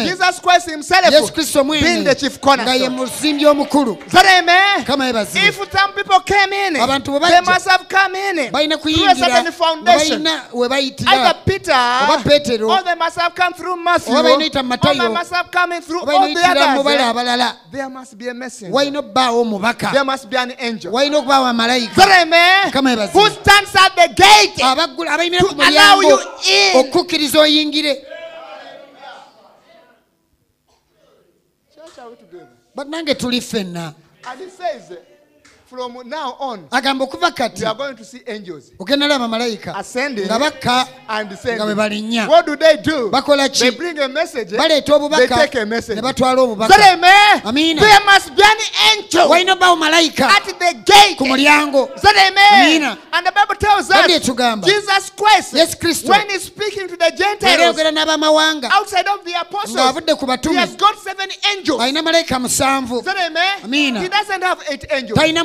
Jesus Christ himself yesu kristo being mwene the chief nga ye musimbi omukulu Is that amen? kama yeebazibwe If some people came in, Abantu bwe they must have come in balina through a certain foundation. we bayitira Either Peter, Oba Peetero, or they must have come through Matthew, oba balina oyita or Matayo, they must have come in through all the mu bala abalala There must be a messenger. walina obbaawo omubaka There must be an angel. walina okubaawo amalayika? Kama yeebazibwe. gate abayimira ku mulyango okukkiriza oyingire. Bannange tuli ffenna. From now on, agamba okuva kati we are going to see angels ogenda laba malayika ascending nga bakka and nga bwe balinnya What do they do? bakola They bring a message. baleeta They obubaka take a message. ne batwala obubaka that amen? Amina. There must be an angel walina malayika at the gate. ku mulyango Is amen? Amina. And the Bible tells us etugamba. Jesus Christ, Kristo. when he's speaking to the Gentiles yogera n'abamawanga outside of the apostles, ng'avudde ku he has got seven angels. alina malayika musanvu amen? Amina. He doesn't have eight angels. talina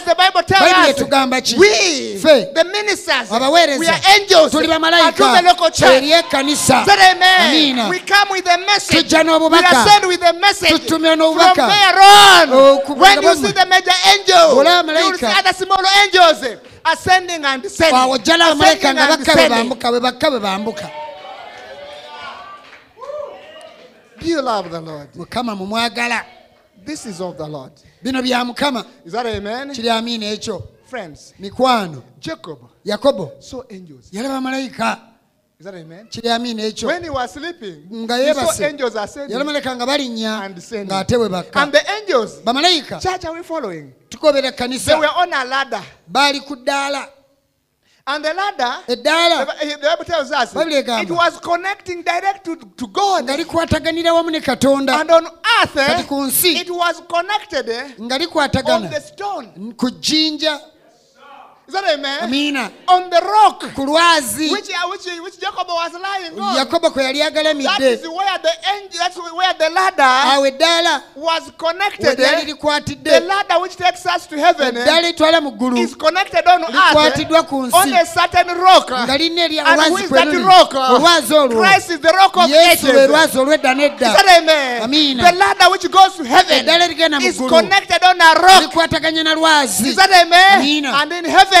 What does the Bible tell Bayibuli us? etugamba ki? We, Ffe, the ministers, we are angels. tuli And to the bamalayika local church. eri ekkanisa amen? Amiina. We come with a message. Tujja n'obubaka. We are sent with a message. Tutumya From n'obubaka. there on, oh, Oku- when you see the major angel, you will see malayika. other small angels ascending and descending. awo ojja laba Ascending nga and bakka bwe descending. bambuka bwe bakka bwe bambuka Do you love the Lord? mukama mumwagala This is of the Lord. bino bya mukama. Kiri amiina ekyo. Mikwano. Yakobo. Yalaba malayika. Kiri amiina ekyo. Nga yeebase yalaba nga balinnya ng'ate bwe bakka. Bamalayika tukobera kkanisa baali ku ddaala. And the ladder, the, Bible tells us, it was connecting direct to, to God. nga likwataganira wamu ne katonda And on earth, Kati ku nsi. it was connected on the stone. Is that amen? amiina On the rock, ku lwazi which, uh, which, which Jacob was lying on. yakobo kwe yali agalamidde is where the angel, that's where the ladder awo eddaala was we connected. lyali eh. The ladder which takes us to heaven eh, eddaala etwala mu ggulu is connected on earth likwatiddwa ku eh, on a certain rock. nga lirina erya who kwe that luli rock? olwazi olwo Christ is the rock of yesu lwe ages. lwazi olw'edda Is n'edda that amen? Amina. The ladder which goes to heaven eddaala erigenda mu is connected on a rock. na lwazi Is that amen? Amina. And in heaven,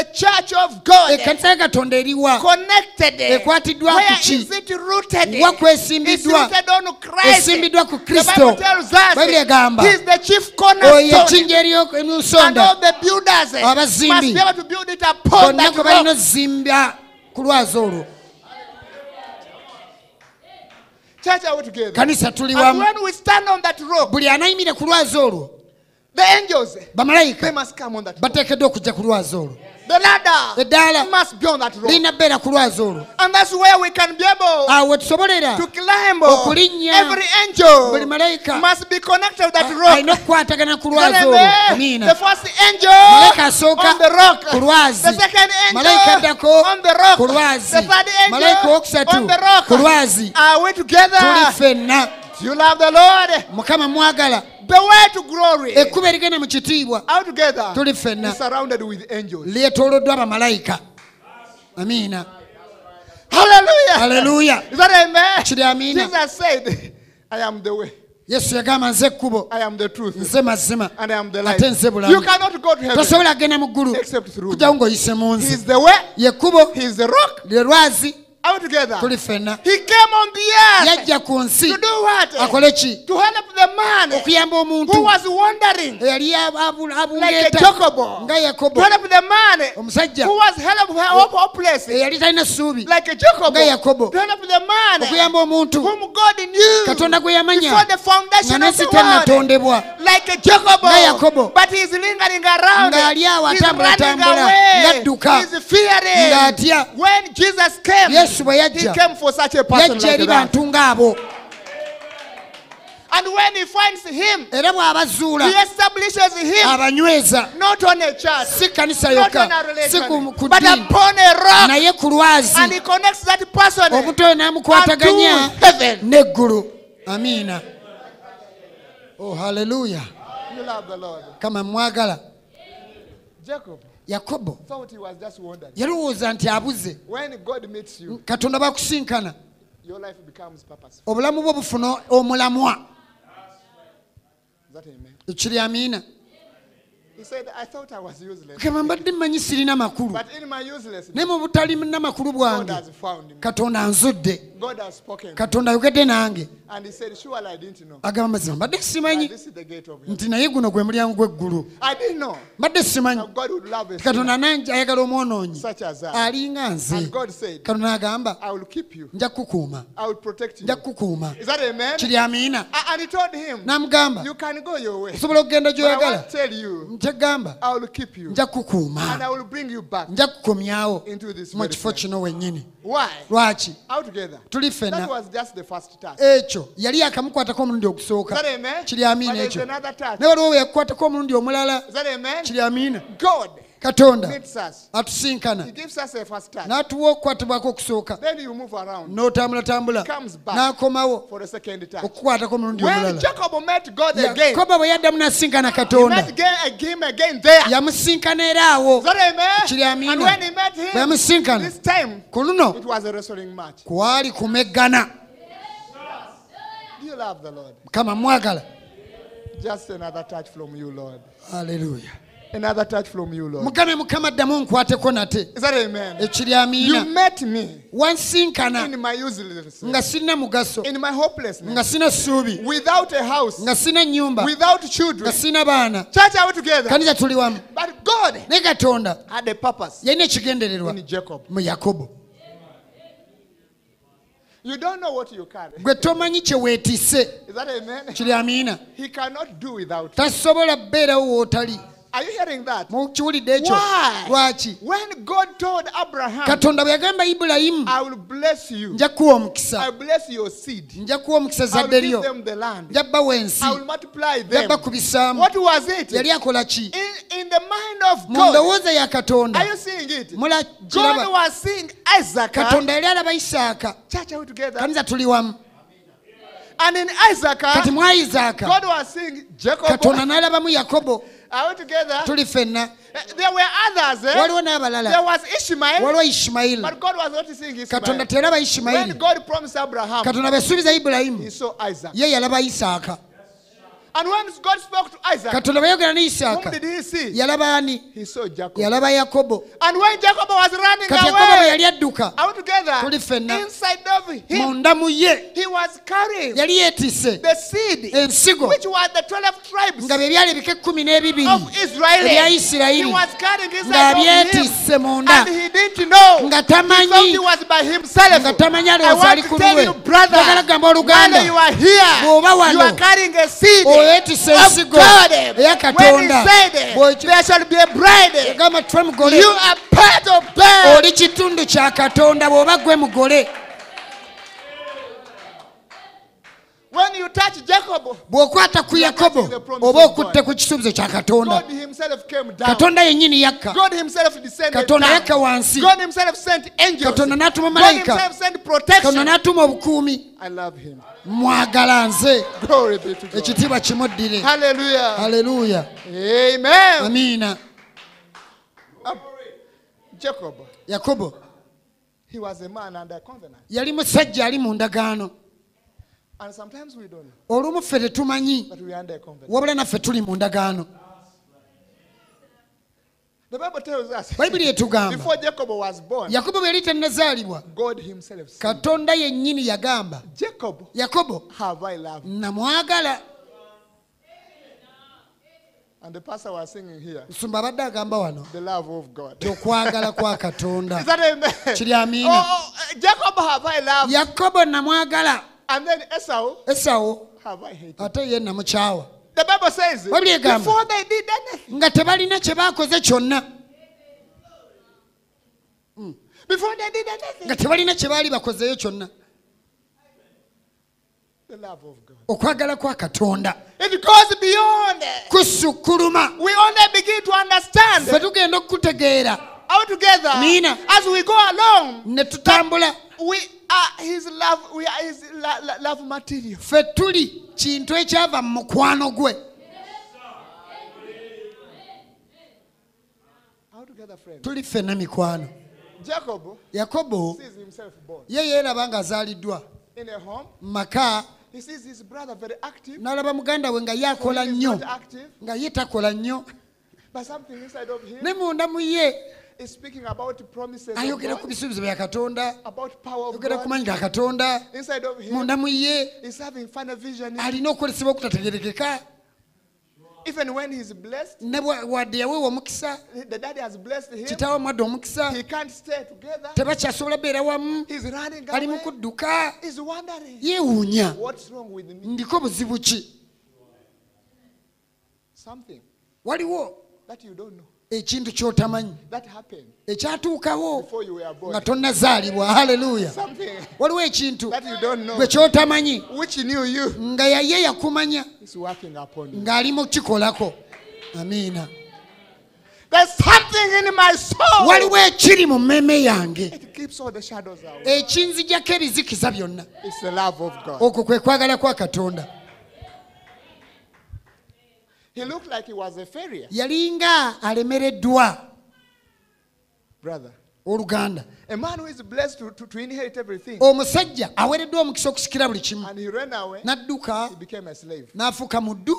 The church of God? ekkanisa ya eriwa Connected. Ekwatiddwa ku ki? it rooted? Wa It's kwesimbiddwa rooted on Christ. esimbiddwa ku The kristo Bible tells us Bayibuli egamba the chief oyo cornerstone. ejjinja And all the builders must Abazimbi. be able to build it upon bonna kwe balina ozimba ku lwazi olwo Church, are we together? kanisa tuli wamu when we stand on that rock, buli anayimire ku lwazi olwo the angels, eh, bamalayika must come on that rock. bateekeddwa okujja ku lwazi olwo The ladder eddaala must be on that lirina ku lwazi olwo And that's where we can be able awo tusobolera to climb. Okulinnya. Every angel buli malayika must be connected with that alina okukwatagana ku lwazi olwo amen? amiina first angel malayika asooka on the rock. ku lwazi The second malayika angel addako on the rock. ku lwazi The third malayika owokusatu the rock. ku lwazi Are we tuli ffenna You love the Lord. mukama mwagala The way to glory. ekkuba erigenda mu kitiibwa All together. tuli ffenna Is surrounded with angels. lyetooloddwa bamalayika amiina Hallelujah. haleluya Is that amen? kiri amiina Jesus said, I am the way, yesu yagamba nze ekkubo I am the truth, nze mazima and I am the ate nze bulamu You cannot go to heaven tosobola kgenda mu ggulu except through kujjawo me. ng'oyise mu He nsi is the way, ye kkubo He is the rock. lye lwazi All together. tuli ffenna He came on the earth. Yajja ku nsi. To do what? akole ki? To help the man okuyamba omuntu. who was wandering. Eyali abu- like a abungeeta Jacob. nga To yakobo help the man omusajja. who was help, hope, hopeless. Eyali talina ssuubi. Like a Jacob. nga Yakobo. To help the man okuyamba omuntu. whom God knew katonda gwe before yamanya the foundation of the world. like a Jacob, Nga Yakobo. but he's lingering around. Ng'ali awo atambula tambula, ng'adduka, ng'atya. When Jesus came, Yesu bwe he yajja came for such a person yajja eri bantu ng'abo. And when he finds him, he establishes him abanyweza not on a church, si kanisa yokka si ku but upon a rock. naye ku lwazi. And he connects that person omuntu oyo n'amukwataganya heaven. n'eggulu. Amiina. Oh haleluya You love the Lord. kama mwagala. Jacob yakobo yalowooza nti abuze katonda bakusinkana obulamu bwe bufuna omulamwa. Ekiri amiina. Kama mbadde mmanyi sirina makulu. Naye mu butali namakulu bwange katonda anzudde. katonda ayogedde nange. Agamba mazima mbadde simanyi nti naye guno gwe mulyango gw'eggulu. Mbadde simanyi. Katonda nange ayagala omwonoonyi. alinga nze. Katonda agamba nja kukukuuma nja kukukuuma kiri amiina. N'amugamba osobola okugenda gy'oyagala? nkyegamba nja kukukuuma nja kukukomyawo mu kifo kino wennyini. Lwaki? tuli ffena ekyo yali yakamukwatako omulundi ogusooka. Kiri amiina ekyo naye waliwo weyakukwatako omulundi omulala kiri katonda atusinkana. N'atuwa okukwatibwako okusooka. N'otambulatambula n'akomawo okukwatako omulundi omulalayakoba bwe yaddamu n'asinkana katonda. yamusinkana era awo. Kiri amiina bwe yamusinkana ku luno kwali kumeggana. Mukama mwagala. Just another touch from you, Lord. Hallelujah. another touch from you lord. Mukama mukama addamu nkwateko nate. Ekiri eh, amiina wansinkana. nga sirina mugaso. Nga sirina ssuubi nga sirina nyumba. Nga sirina baana kanisa tuli wamu. Naye katonda yalina ekigendererwa mu yakobo. You don't know what you carry. gwe tomanyi kye weetise kiri amiina tasobola bbeerawo w'otali. Are you hearing that? mukiwulidde ekyo? Lwaki? When god told abraham katonda bwe yagamba ibulayimu nja kuwa omukisa. Nja kuwa omukisa zadde lyo nja bawa ensi. Nja bakubisaamu yali akola ki? Mu ndowooza ya katonda. Mulakiraba katonda yali alaba isaaka. Kanisa tuli wamu. Kati mwa isaaka katonda n'alabamu yakobo. Are we together? tuli ffenna Eh, There were others. Eh? waliwo There n'abalala was Ishmael, waliwo ishimayiri but God was not seeing katonda Ishmael. teraba When ishimayiri God promised Abraham, katonda bwesuubiza ibulayimu he saw Isaac. ye yalaba isaaka And when God spoke to Isaac, katonda ne whom isaaka did he see? yalaba ani He saw Jacob. yalaba yakobo And when Jacob was kati yakobo bwe away, yali adduka are? Tuli ffenna. Inside of him, munda mu ye he was carrying yali yeetisse the seed, ensigo which was the 12 tribes nga bye byali ebika ekkumi n'ebibiri of Israel. ebya He isirayiri was carrying inside of him. ng'abyetisse munda And he didn't know. nga He thought tamanyi he was by himself. nga tamanyi I alowooza ali want ku to tell lulwe you, brother, njagala kugamba while oluganda you are here, Bw'oba wano, you are carrying a seed oyeetisse of ensigo eya katonda said, there shall be a bride, twe mugole you are part of God. oli kitundu kya katonda bw'oba gwe mugole bw'okwata ku yakobo oba okutte ku kisuubizo kya katonda. Katonda yennyini yakka. Katonda yakka wansi. Katonda n'atuma malayika katonda n'atuma obukuumi. Mwagala nze. Ekitiibwa kimuddire. Haleluya amiina. Yakobo. Yali musajja ali mu ndagaano. olumu ffe tetumanyi wabula naffe tuli mu ndagaano bayibuli [LAUGHS] etugamba yakobo bwe yali tennazaalibwa katonda yennyini yagamba yakobo namwagala And the pastor was singing here. The love of God. [LAUGHS] Is that amen? Oh, oh eh, Jacob have I loved. Jacob namwagala. And then Esau. Esawo have I hated? ate ye namukyawa. The Bible says, Biblia egamba. before they did anything, nga tebalina kye baakoze kyonna. Before they did anything, nga tebalina kye baali bakozeyo kyonna. Okwagala kwa katonda. Kusukkuluma ffe tugenda okukutegeera. Mina. ne tutambula are his love, we are his love material. ffe tuli kintu ekyava mu mukwano gwe. Tuli ffenna mikwano. Yakobo ye yeeraba ng'azaaliddwa mu maka. N'alaba muganda we nga ye akola nnyo. nga ye takola nnyo. Ne munda mu ye ayogera ku bisuubizo bya katonda ayogera ku maanyi ga katonda munda mu ye alina okukozesebwa okutategerekeka. Even when he's blessed, the daddy has blessed him. kitaawe mwadde omukisa tebakyasobola beera wamu ali mu kudduka yeewuunya. Ndiko obuzibu ki? Waliwo ekintu kyotamanyi. Ekyatuukawo nga tonnazaalibwa. Haleluya waliwo ekintu gwe kyotamanyi nga yaye yakumanya ng'ali mu kukikolako amiina. Waliwo ekiri mu mmeme yange. Ekinzijako ebizikiza byonna. Okwo kwe kwagala kwa katonda. He looked like he was a failure, yalinga alemereddwa brother. oluganda A man who is blessed to, to, to inherit everything. omusajja aweereddwa omukisa okusikira buli kimu And he ran away. n'adduka He became a slave. n'afuuka muddu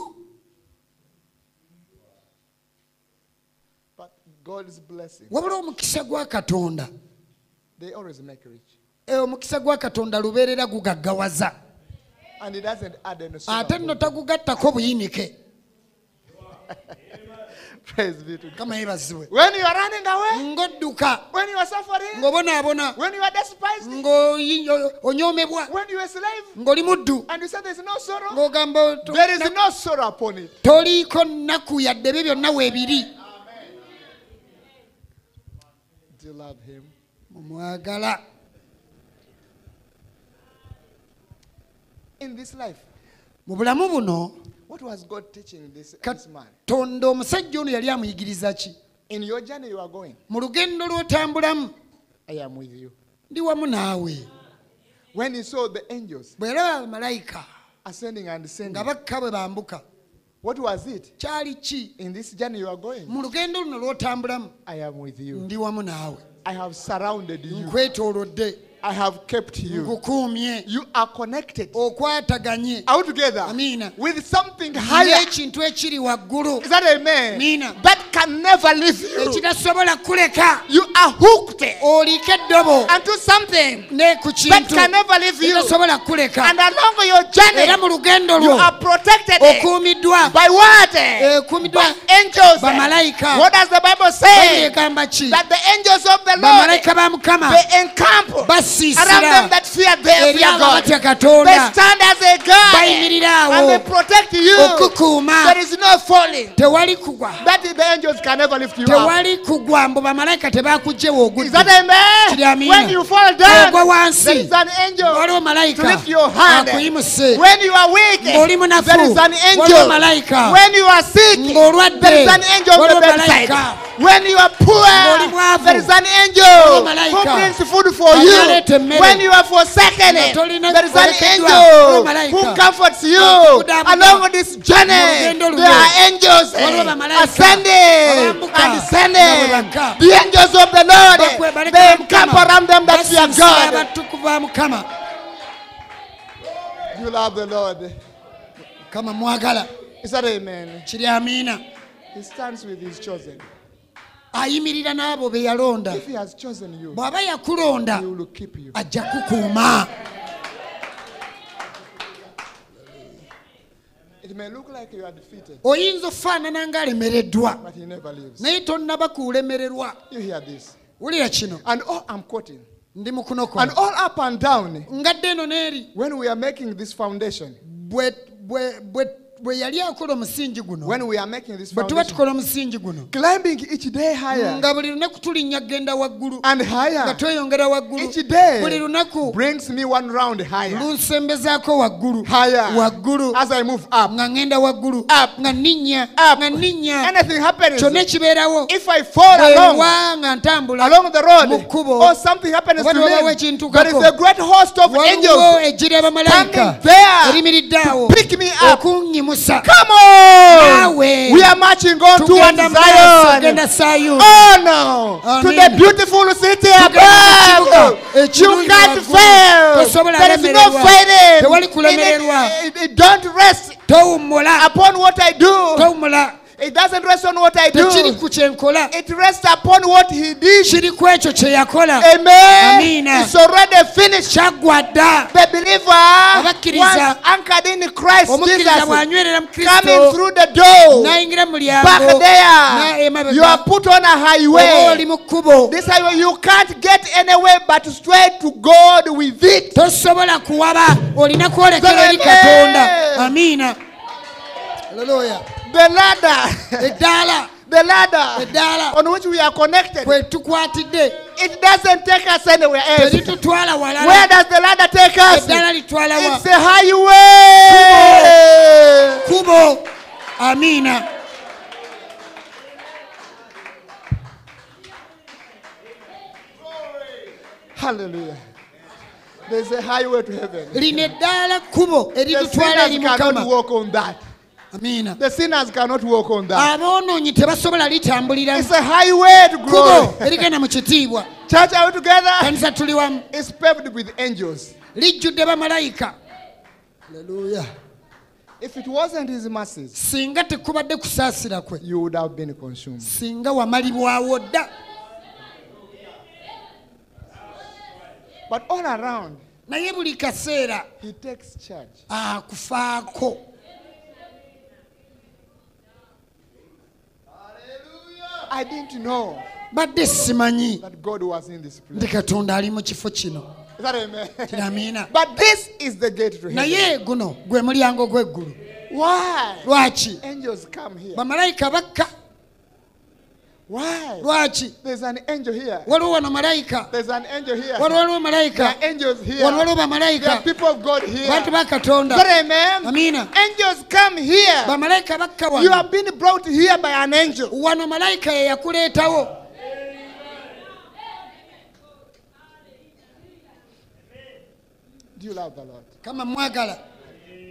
God's blessing, wabula omukisa gwa katonda they always make rich. Eh, omukisa gwa katonda lubeerera gugaggawaza And He doesn't add any ate sugar. nno tagugattako buyinike [LAUGHS] Praise be to God. kama yebazibwe When you are running away, ng'odduka. when you are suffering, ng'obonaabona when you are despised, ng'onyoomebwa when you are slave, ng'oli muddu. and you say there's no sorrow, ng'ogamba there is no sorrow upon it. toliiko nnaku yadde ebyo byonna weebiri Do you love Him? mumwagala. In this life, mu bulamu buno what was God teaching this, this man? tonda omusajja ono yali amuyigiriza ki In your journey you are going, mu lugendo lw'otambulamu I am with you. ndi wamu naawe When he saw the angels bwe yalaba bamalayika ascending and nga descending, bakka bwe bambuka what was it? kyali ki In this journey you are going, mu lugendo luno lw'otambulamu I am with you. ndi wamu naawe I have surrounded you. nkwetoolodde I have kept you. You are connected okwataganye all together Amina. with something higher. n'ekintu ekiri waggulu Is that amen? Amina. That can never leave you. ekitasobola kuleka You are hooked oliko eddobo unto something ne ku that can never leave you. ekitasobola kuleka And along your journey, era mu lugendo you are protected okuumiddwa by what? ekuumiddwa By angels. bamalayika What does the Bible Bayibuli say? egamba ki That the angels of the Lord bamalayika ba mukama they encamp around them that fear their eri fear God. They stand as a guard and they protect you. There is no falling. That the angels can never lift you up. tewali kugwa mbu bamalayika tebakugjewo Is that amen? When you fall down, there is an angel to lift your hand. When you are weak, there is an angel. When you are sick, there is an angel on the bedside. When you are poor, there is an angel who brings food for you. When you are forsaken, there is an angel who comforts you along this journey. There are angels eh, ascending and descending. The angels of the Lord, eh, they ba encamp around them that fear God. You love the Lord. Eh. kama mwagala Is that amen? kiri He stands with his chosen. ayimirira n'abo be yalonda. Bw'aba yakulonda ajja kukuuma. Oyinza ofaanana ng'alemereddwa. naye tonnaba kulemererwa wulira kino. Ndi mu kunokola ngadde eno n'eri. bwe bwe yali akola omusingi guno tuba tukola omusingi guno nga buli lunaku tulinnya genda waggulu nga tweyongera waggulu buli lunaku lunsembezaako waggulu waggulu nga ŋŋenda waggulu nga nninnya nga nninnya kyonna ekibeerawo bwewa nga ntambula mu kkubo waliwo ekintukako. waliwo ejjira bamalayika erimiridde pick me up. okunyimusa Come on! Naawe. We are marching on towards tugenda mu maaso Zion. sayuni Oh no! To the beautiful city above. You can't fail. There is no failing. Tewali kulemererwa. Don't rest towummula upon what I do. towummula It doesn't rest on what I tekiri do. ku kyenkola It rests upon what He did. kiri ku ekyo kye yakola Amen. Amina. It's already finished. kyaggwa dda The believer Abakkiriza. once anchored in Christ omukkiriza Jesus, bw'anywerera mu coming kristo through the door, n'ayingira mu back mulyango there, you are put on a oba highway. mu kkubo This highway you can't get anywhere but straight to God with it. tosobola kuwaba olina kwolekera eri Amen. katonda amiina Hallelujah. The ladder, eddaala the ladder. Eddaala on which we are connected, it doesn't take us anywhere else. Where does the ladder take us? eddaala litwala wa? It's a highway. kubo. Amiina Hallelujah. There's a highway to heaven. lino eddaala kkubo The sinners cannot walk on that. Amiina The sinners cannot walk on that. aboonoonyi tebasobola litambulira It's a highway to glory. erigenda mu kitiibwa [LAUGHS] Church, are we together? kanisa tuli wamu It's paved with angels. lijjudde bamalayika Hallelujah. If it wasn't his mercies, singa tekubadde kusaasira kwe you would have been consumed. singa wamalibwawo dda But all around, naye buli kaseera he takes charge. akufaako I didn't know badde simanyi that God was in this place. nti katonda ali mu kifo kino Is that amen? amiina but this is the gate to heaven. naye guno gwe mulyango gw'eggulu Why? lwaki Angels come here. bamalayika bakka Why? lwaki There's an angel here. waliwo wano malayika There's an angel here. wano waliwo There malayika are angels here. wano waliwo There are people of God here. bantu ba katonda amen? amiina Angels come here. bamalayika bakka You have been brought here by an angel. wano malayika ye yakuleetawo Do you love the Lord? kama mwagala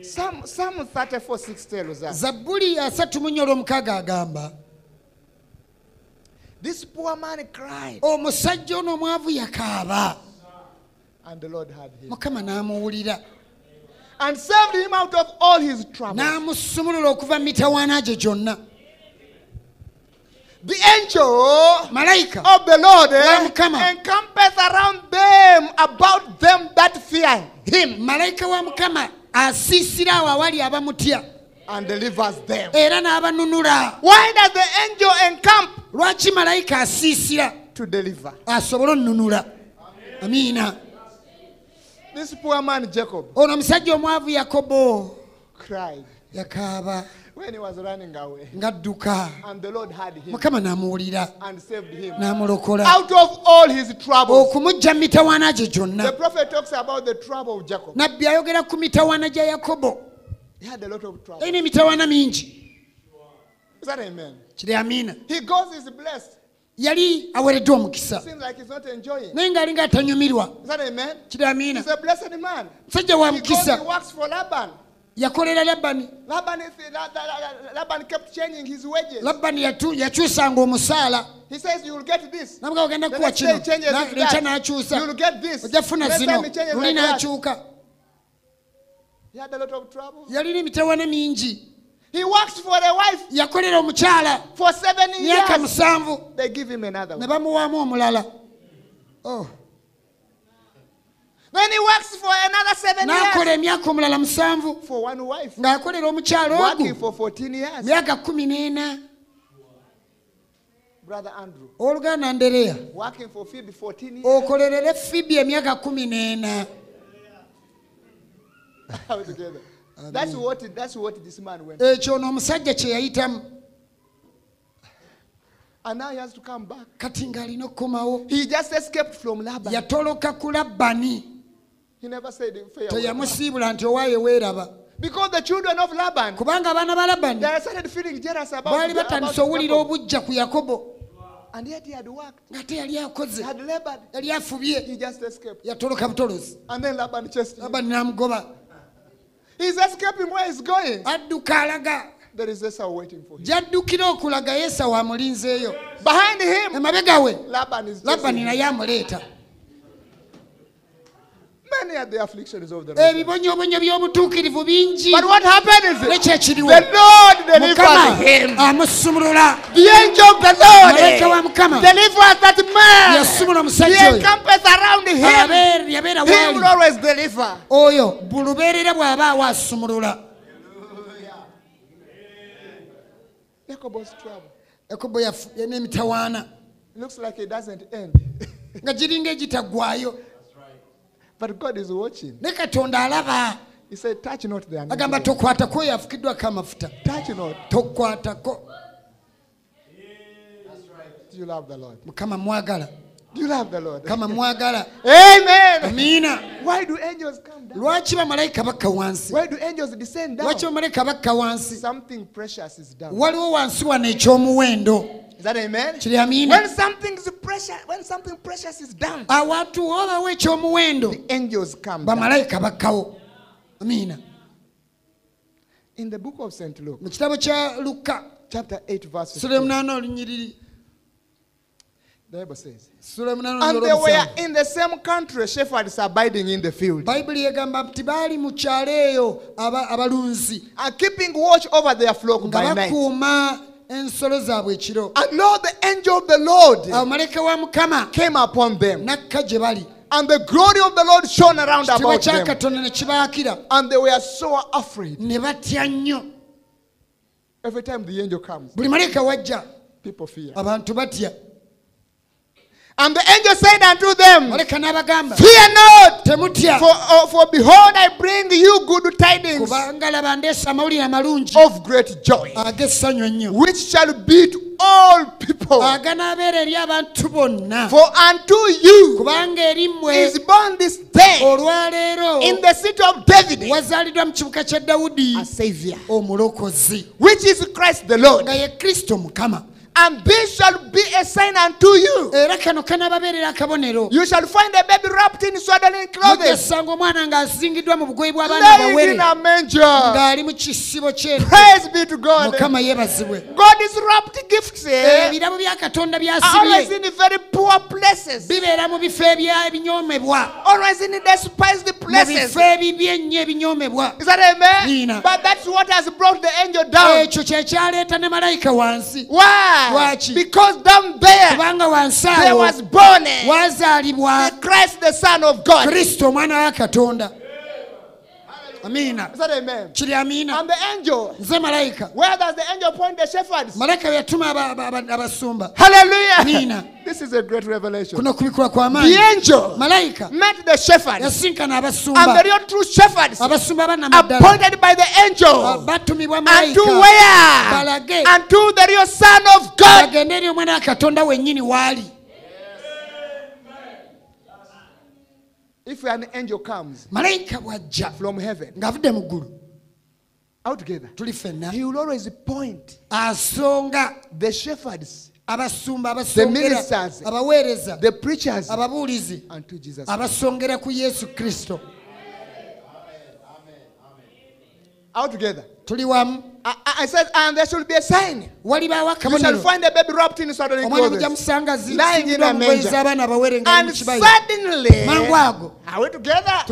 Psalm, Psalm 34 6 tells us zabbuli agamba this poor man cried, omusajja ono omwavu yakaaba and the Lord heard him mukama n'amuwulira and saved him out of all his troubles. n'amusumulula okuva mitawaana gye gyonna The angel malayika of the Lord eh, Mukama. encampeth around them about them that fear him malayika wa mukama asiisira awo awali abamutya and delivers them. era n'abanunula Why does the angel encamp? lwaki malayika asiisira? Asobole onnunula. Amiina. Ono omusajja omwavu yakobo. yakaaba. Ng'adduka mukama n'amuwulira. n'amulokola. Okumugja mu mitawaana gye gyonna. nabbi ayogera ku mitawaana gya yakobo. Yalina emitawaana mingi. kiri amiina yali awereddwa omukisa. Naye ng'ali ng'atanyumirwa kiri amiina musajja wa mukisa. yakolera labani labani yakyusanga omusaala. Namuga ogenda kukuwa kino. nekya n'akyusa. Ojja funa zino. luli n'akyuka. Yalina emitawana mingi. He works for a wife yakolera omukyala for seven myaka years. musanvu They give him another ne one. bamuwaamu omulala Oh. Then he works for another seven n'akola years emyaka omulala musanvu for one wife. ng'akolera omukyala Working ogu for 14 years. myaka kumi n'ena Brother Andrew. oluganda ndereya Working for Phoebe 14 years. okolerere fibi emyaka kumi n'ena Are we together? That's what, that's what this man went. ekyo n'omusajja kye yayitamu And now he has to come back. kati ng'alina okukomawo He just escaped from Laban. yatoloka ku labbani He never said farewell. teyamusiibula nti owaaye weeraba Because the children of Laban, kubanga abaana ba labani they started feeling jealous about, baali about batandise owulira Jacob. obujja ku yakobo And yet he had worked. ng'ate yali He akoze had labored. yali afubye He just escaped. yatoloka butolozi And then Laban chased him. labani n'amugoba He's escaping where he's going. adduka alaga There is Esau waiting for him. gy'addukira okulaga yesawo amulinzeeyo Behind him, emabega we Laban is him. naye amuleeta Many are the afflictions of the righteous. ebibonyobonyo by'obutuukirivu bingi But what happened is ne it? kyekiriwo The Lord mukama him. amusumulula The angel of the Lord malayika wa mukama delivered that man. yasumula He omusajja oyo encampeth around him. Abeer- yabeera He will waali always deliver. oyo bulubeerera bw'abaawo asumulula Jacob's trouble. yakobo yafu- yalina emitawaana It looks like it doesn't end. nga giringa egitaggwayo but God is watching. ne katonda alaba He said, Touch not the agamba anointed. tokwatako oyo afukiddwako amafuta Touch not. tokwatako Do you love the Lord? mukama mwagala Do you love the Lord? mukama mwagala Amen. amiina Why do angels come down? lwaki bamalayika bakka wansi Why do angels descend down? lwaki bamalayika bakka wansi Something precious is down. waliwo wansi wano ekyomuwendo Is that amen? kiri amiina When something is precious, when something precious is down, awantu obawo ekyomuwendo angels come bamalayika bakkawo amiina In the book of St. Luke, mu kitabo kya luka chapter 8, verse sula 15, emunaana olunyiriri The Bible says. And they were in the same country, shepherds abiding in the field, bayibuli egamba nti baali mu kyalo eyo aba- abalunzi. And keeping watch over their flock by night. bakuuma ensolo zaabwe ekiro. And lo, the angel of the Lord awo malayika wa mukama came upon them, n'akka gye bali. And the glory of the Lord shone around about them, and they were so afraid. ne batya nnyo. Every time the angel comes, buli malayika wajja people fear. abantu batya And the angel said unto them, Fear not, for, uh, for behold, I bring you good tidings kubanga laba ndeesa amawulire amalungi of great joy, which shall be to all people. aganaabeera eri abantu bonna. For unto you is born this day in the city of David wazaaliddwa mu kibuga kya dawudi. a Savior, which is Christ the Lord. Nga ye kristo mukama And this shall be a sign unto you. era kano kanaababeerera akabonero You shall find a baby wrapped in swaddling clothes, mugesanga omwana ng'azingiddwa mu bugoyi bw'abaana laying abawere in a manger. ng'ali mu kisibo ky'ente Praise be to God. mukama yeebazibwe God is wrapped gifts eh, ebirabo bya katonda are always byasibye in very poor places, bibeera mu bifo ebya ebinyoomebwa always in despised mu places. bifo ebibi ennyo ebinyoomebwa Is that amen? Nina. But that's what has brought the angel down. ekyo kye ne malayika wansi Why? Lwaki? Because down there kubanga wansi there was born eh, wazaalibwa Christ the Son of God. kristo omwana wa katonda amiina Is that amen? kiri amina And the angel, nze malayika where does the angel point the shepherds? malayika yatuma aba- aba- aba- abasumba Hallelujah. Nina. [LAUGHS] This is a great revelation. kuno kubikula kwa The maanyi angel malayika met the shepherds, yasinkana and the abasumba real true shepherds abasumba bannamaddala appointed by the angel batumibwa unto malayika where? balage Unto the real Son of God. bagende eri omwana wa katonda wennyini waali If an angel comes malayika bw'ajja from heaven ng'avudde mu ggulu out together, tuli ffenna he will always point asonga the shepherds, abasumba The abasongera ministers. abaweereza the preachers, ababuulizi unto Jesus. abasongera ku yesu kristo Out together. tuli wamu I, I- said, and there should be a sign. walibaawo You shall akabonero find a baby wrapped in swaddling mujja clothes. musanga lying in a manger. z'abaana abawere nga mu And suddenly, mangu ago are we together?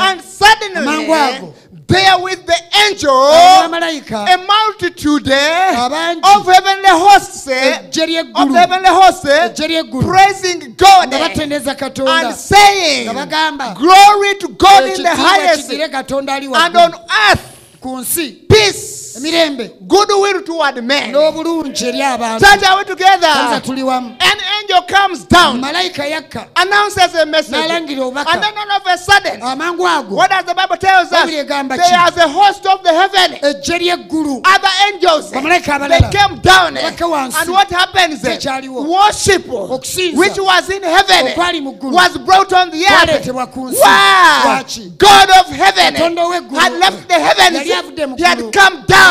And suddenly, there with the angel, a multitude eh, of heavenly hosts, eh, of heavenly hosts, eh, praising God nga batendeeza katonda. and saying, Glory to God in the highest, kigire katonda ali and on earth, peace, emirembe goodwill toward men. n'obulungi eri abantu Church, are we together? tuli wamu An angel comes down, malayika yakka announces a message, N'alangira obubaka. and then all of a sudden, amangu ago what does the Bible tell us? Ki? There's a host of the heaven. eggye ly'eggulu Other angels, Bamalayika they abalala. came down, and what happens? Worship, which was in heaven, Okwali mu ggulu. was brought on the earth. Kwaleetebwa ku nsi. Why? Lwaki? God of heaven had left the heavens. Yali avudde mu He had come down.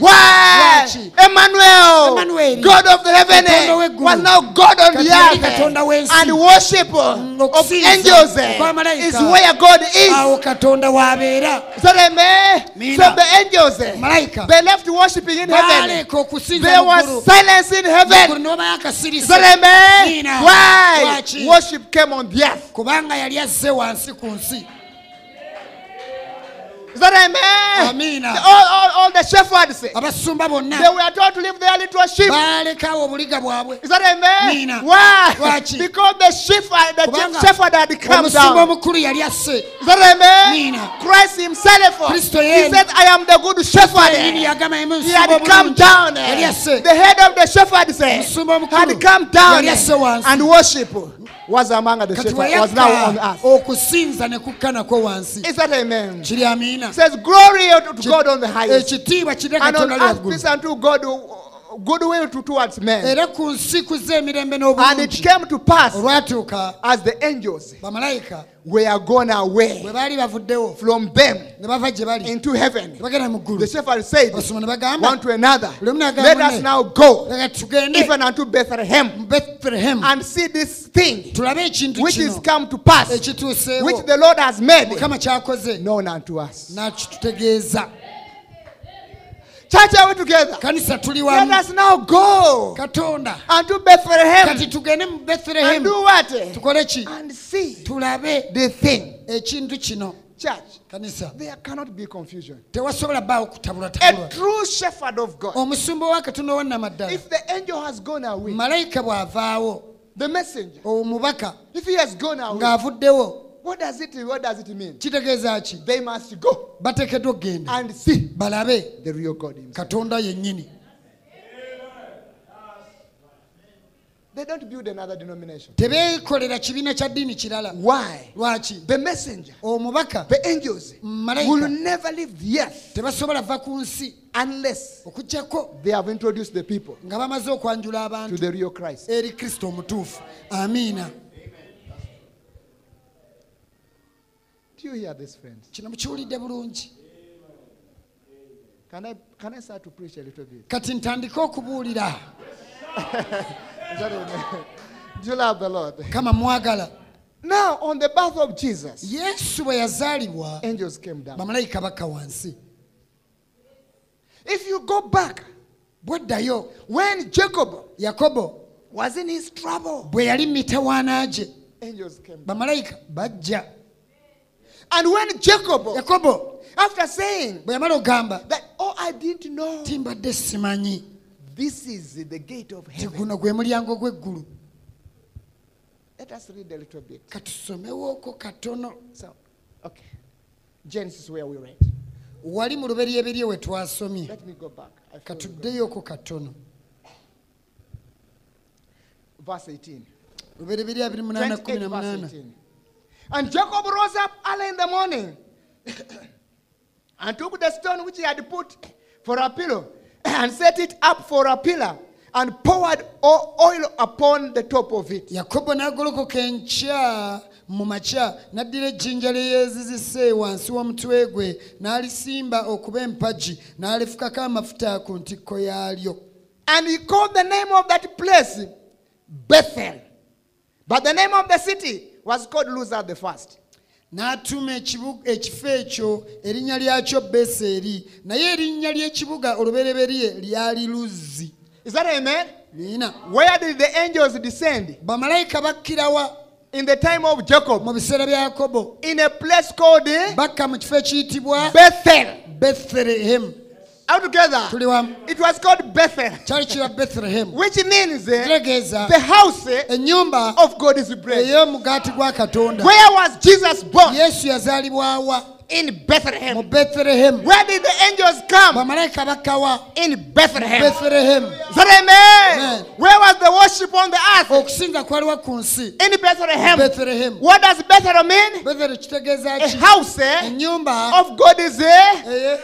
Why? Lwaki? Emmanuel, Emmanuel. God of the heaven, was now God on the earth. And worship of okusinza angels is where God is. awo katonda w'abeera So, amen. Mina. so the angels, malayika they left worshiping in heaven. There was silence in heaven. So, amen. Mina. Why? Worship came on the earth. kubanga yali azze wansi ku nsi Is that amen? Amina. All, all, all the shepherds, they abasumba bonna were told to leave their little sheep. balekawo obuliga bwabwe Is that amen? Mina. Why? Lwaki? Because the shepherd, the Kubanga shepherd had come down. omukulu yali asse Is that amen? Mina. Christ himself, Kristo he said, I am the good shepherd. He had come down. The head of the shepherd said, had come down and worship was among the shepherds, was now on earth. okusinza ne kukka nakwo wansi Is that amen? kiri amiina It says, Glory to God on the highest. kiri And on earth, peace unto God, goodwill to, towards men. era ku nsi kuza And it n'obulungi came to pass olwatuuka as the angels bamalayika were gone away bwe baali bavuddewo from them ne bava gye bali into heaven. ne bagenda mu ggulu The shepherd said, abasoma ne bagamba one to another, Buli omu n'agamba let us munne, now go leka tugende even unto Bethlehem bethlehemu and see this thing tulabe ekintu which is kino come to pass, ekituuseewo which the Lord has made mukama kyakoze known unto us. nakitutegeeza Church, are we together? kanisa tuli Let us now go katonda unto Bethlehem kati tugende mu and do what? tukole ki And see tulabe the thing. ekintu kino Church, kanisa there cannot be confusion. tewasobola bbaawo kutabulatabulwa A true shepherd of God. omusumba wa katonda owannamaddala If the angel has gone away, malayika bw'avaawo the messenger, omubaka if he has gone away, ng'avuddewo what does it what does it mean? kitegeeza ki They must go bateekeddwa okgenda and see balabe the real God himself. katonda yennyini They don't build another denomination. tebeekolera kibiina kya ddiini kirala Why? lwaki The messenger, omubaka the angels, will never leave the earth tebasobola va ku nsi unless okugjako they have introduced the people nga bamaze okwanjula to abantu the real Christ. eri kristo omutuufu amiina Do you hear this, friends? kino mukiwulidde bulungi Can I can I start to preach a little bit? kati ntandike okubuulira [LAUGHS] amen? Do you love the Lord? kama mwagala Now, on the birth of Jesus, yesu bwe yazaalibwa angels came down. bamalayika bakka wansi If you go back, bweddayo when Jacob yakobo was in his trouble, bwe yali mitawaana gye angels came down. bamalayika bajja And when Jacob, yakobo after saying bwe yamala okugamba that, oh, I didn't know, timbadde simanyi this is the gate of ti heaven. guno gwe mulyango gw'eggulu Let us read a little bit. katusomewooko katono So, okay. Genesis, where we read. wali mu lubereberye we twasomye Let me go back. I feel good. katuddeyooko katono Verse 18. lubereberye 28 verse 28 18. And Jacob rose up early in the morning and took the stone which he had put for a pillow and set it up for a pillar and poured oil upon the top of it. yakobo n'agolokoka enkya mu makya n'addira ejjinja lye yeezizise wansi w'omutwe gwe n'alisimba okuba empagi n'alifukako amafuta ku ntikko yaalyo And he called the name of that place Bethel. But the name of the city was called Luz at the first. n'atuuma ekibu- ekifo ekyo erinnya lyakyo beseeri naye erinnya ly'ekibuga olubereberye lyali luzzi Is that amen? Where did the angels descend? bamalayika bakkirawa In the time of Jacob. mu biseera bya yakobo In a place called eh, bakka mu kifo ekiyitibwa Bethel. bethlehemu Together. It was called Bethel. kyali kiba bethlehemu [LAUGHS] Which means eh, kitegeeza the house eh, ennyumba of God is bread. ey'omugaati gwa katonda Where was Jesus born? yesu yazaalibwawa In mu Bethlehem. Where did the angels come? bamalayika In Bethlehem. that amen? Where was the worship on the earth? okusinza kwaliwa ku nsi In Bethlehem. bethlehemu What does Bethel mean? kitegeeza A house eh, ennyumba of God is eh, eye-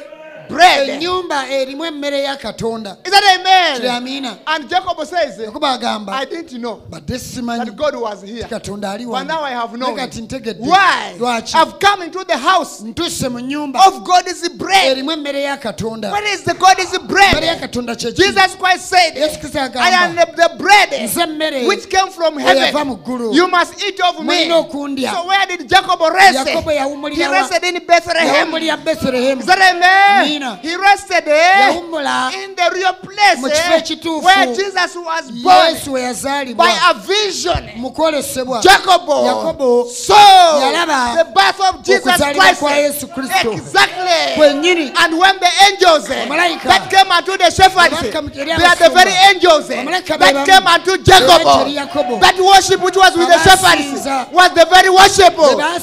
bread. Is ennyumba erimu emmere ya katonda that amen? amiina And Jacob says, eh, agamba I didn't know badde simanyi that God was here. katonda ali But now I have known. kati ntegedde Why? lwaki I've come into the house ntuuse mu nnyumba of God is bread. erimu emmere ya katonda What is the God is emmere ya bread? katonda kyeki Jesus Christ said, yesu kristo I am the, the bread nze mmere which came from eyava mu heaven. ggulu You must eat of me. okundya So where did Jacob rest? yakobo yawummulira wa rested in Bethlehem. yawummulira bethlehemu Is that amen? He rested eh, yawummula in the real place Mu kifo eh, ekituufu. where Jesus was born yesu we yazaalibwa by a vision. mu kwolesebwa Jacob Yakobo saw yalaba the birth of Jesus Christ. kwa Yesu Kristo. Exactly. kwennyini And when the angels eh, that came unto the shepherds, eh, they are the very angels eh, that came unto Bebajja eri Jacob. That worship which was with the shepherds was the very worship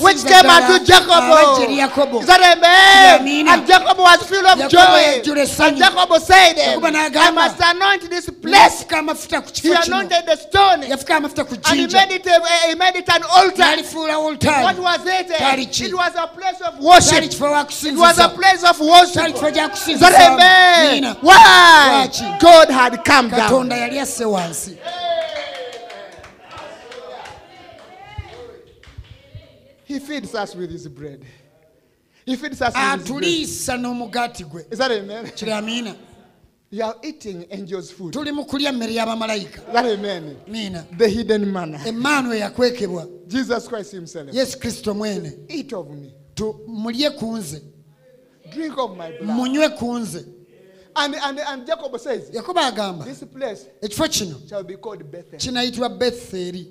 which came unto Jacob. abajja. Is that amen? And Jacob was filled of joy. And Jacob said, I must anoint this place. yafuka amafuta ku He anointed the stone yafuka amafuta ku and he made it, a, he made it an altar. What was it? It was a place of worship. It was a place of worship. kifo gya Is that amen? Why? God had come down. katonda yali asse He feeds us with his bread. Atuliisa n'omugaati gwe Is that amen? kiri amiina You are eating angels' food. tuli mu kulya mmere y'abamalayika Is that amen? miina The hidden manna. emmaanu eyakwekebwa Jesus Christ himself. yesu kristo mwene Eat of me. Tu- mulye ku nze Drink of my blood. munywe ku nze And, and, and Jacob says, yakobo agamba This place ekifo kino shall be called Bethel. kinayitibwa betheri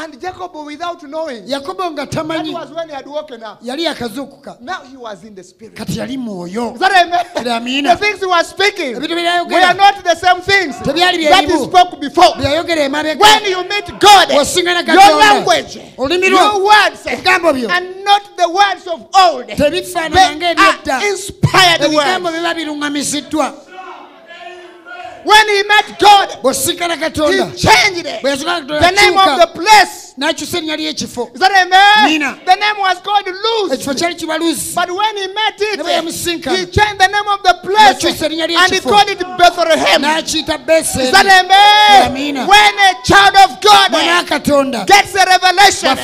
And Jacob, without knowing, yakobo nga that was when he had woken up. yali Now he was in the spirit. kati yali mwoyo Is that amen? The things he was speaking ebintu byeyayogera were not the same things Tebyali that he spoke before. byeyayogera emabega When you meet God, your language, olulimi your lwo words, ebigambo byo and not the words of old. tebifaanana They are inspired ebigambo words. biba biruŋŋamisiddwa When he met God, he changed it. The name of the place. Erinnya ly'ekifo Is that amen? Nina. The name was called Luz. ekifo kyali kiba luzi But when he met it, he changed the name of the place and he called it Bethlehem. Is that amen? When a child of God eh, gets a revelation,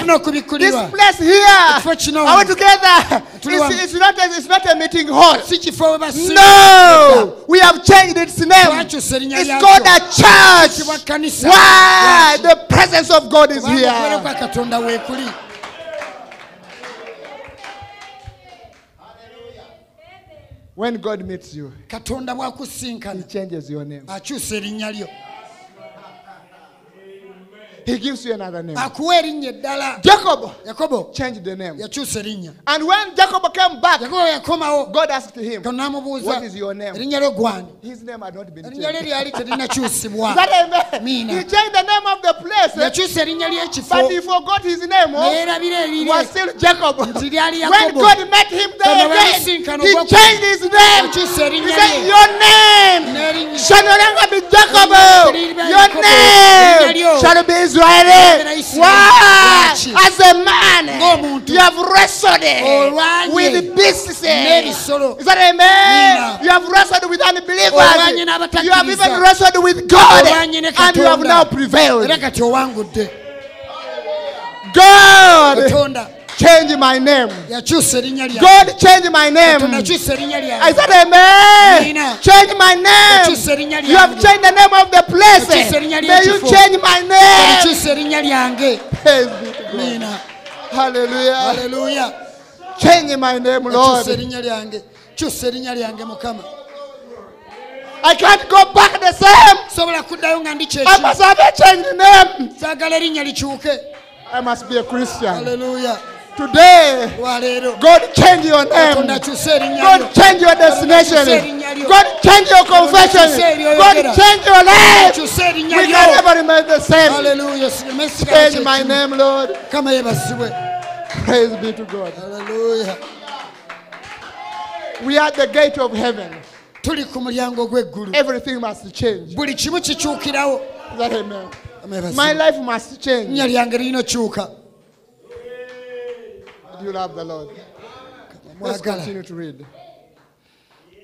this place here, are we together? It's, it's, not a, it's not a meeting hall. si kifo we No, we have changed its name. It's called a church. Why? The presence of God is Kubanga here. kwa katonda weekuli When God meets you, katonda He bw'akusinkana changes your name. akyusa erinnya lyo He gives you another name. akuwa erinnya eddala Jacob yakobo changed the name. yakyusa erinnya And when Jacob came back, yakobo yakomawo God asked him, What is your name? erinnya lyo gwani His name had not been erinnya lye changed. lyali terinakyusibwa [LAUGHS] that amen? Mina. He changed the name of the place, yakyusa erinnya ly'ekifo but he forgot his name. Oh, neerabira He erire was still Jacob. nti lyali [LAUGHS] When yakobo God met him there again, he ogwokubiri. changed his name. yakyusa He erinnya said, lye Your name n'erinnya shall no longer be Jacob. Your name shall be Erinnya Israel. Why? As a man, you have wrestled with beasts. Is that amen? Nina. You have wrestled with unbelievers. You have even wrestled with God. And you have now prevailed. era kati owangudde God, change my name. yakyusa erinnya lyange God, change my name. katonda akyusa erinnya I said, Amen. Change my name. You have changed the name of the place. May you change my name. yakyusa erinnya lyange Praise be to God. miina Hallelujah. Change my name, Lord. erinnya lyange kyusa erinnya lyange mukama I can't go back the same. sobola kuddayo nga ndi I must have a changed name. saagala erinnya likyuke I must be a Christian. haleluya Today, God change your name. akyusa erinnya lyo God change your destination. God change your confession. God change your life. We can never remain the same. sigala Change my name, Lord. Praise be to God. haleluya We are at the gate of heaven. tuli ku mulyango gw'eggulu Everything must change. buli kimu kikyukirawo Is that amen? Kama yebasibwe. My life must change. erinnya lyange lirina okyuka You love the Lord? Let's continue to read.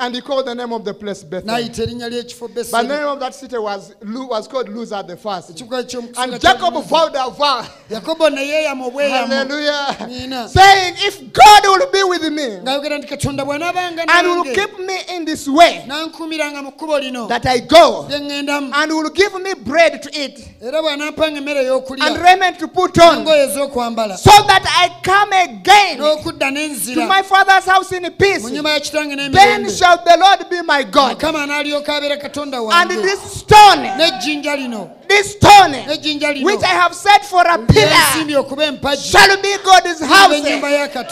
And he called the name of the place Bethel. n'ayita erinnya ly'ekifo But the name of that city was, Lu- was called Luz at the first. ekibuga And Jacob vowed a vow. [LAUGHS] yakobo ne yeeyama obweyamo Hallelujah. Saying, if God will be with me ng'ayogera nti katonda bw'anaabanga and will nange keep me in this way n'ankuumiranga mu kkubo lino that I go, lye ŋŋendamu and will give me bread to eat era bw'anampanga emmere and ey'okulya raiment to put on, ez'okwambala so that I come again n'okudda to my father's house in peace, nyumba ya kitange then n'emirembe shall the Lord be my God. And this stone, this stone, which I have set for a pillar, shall be God's house,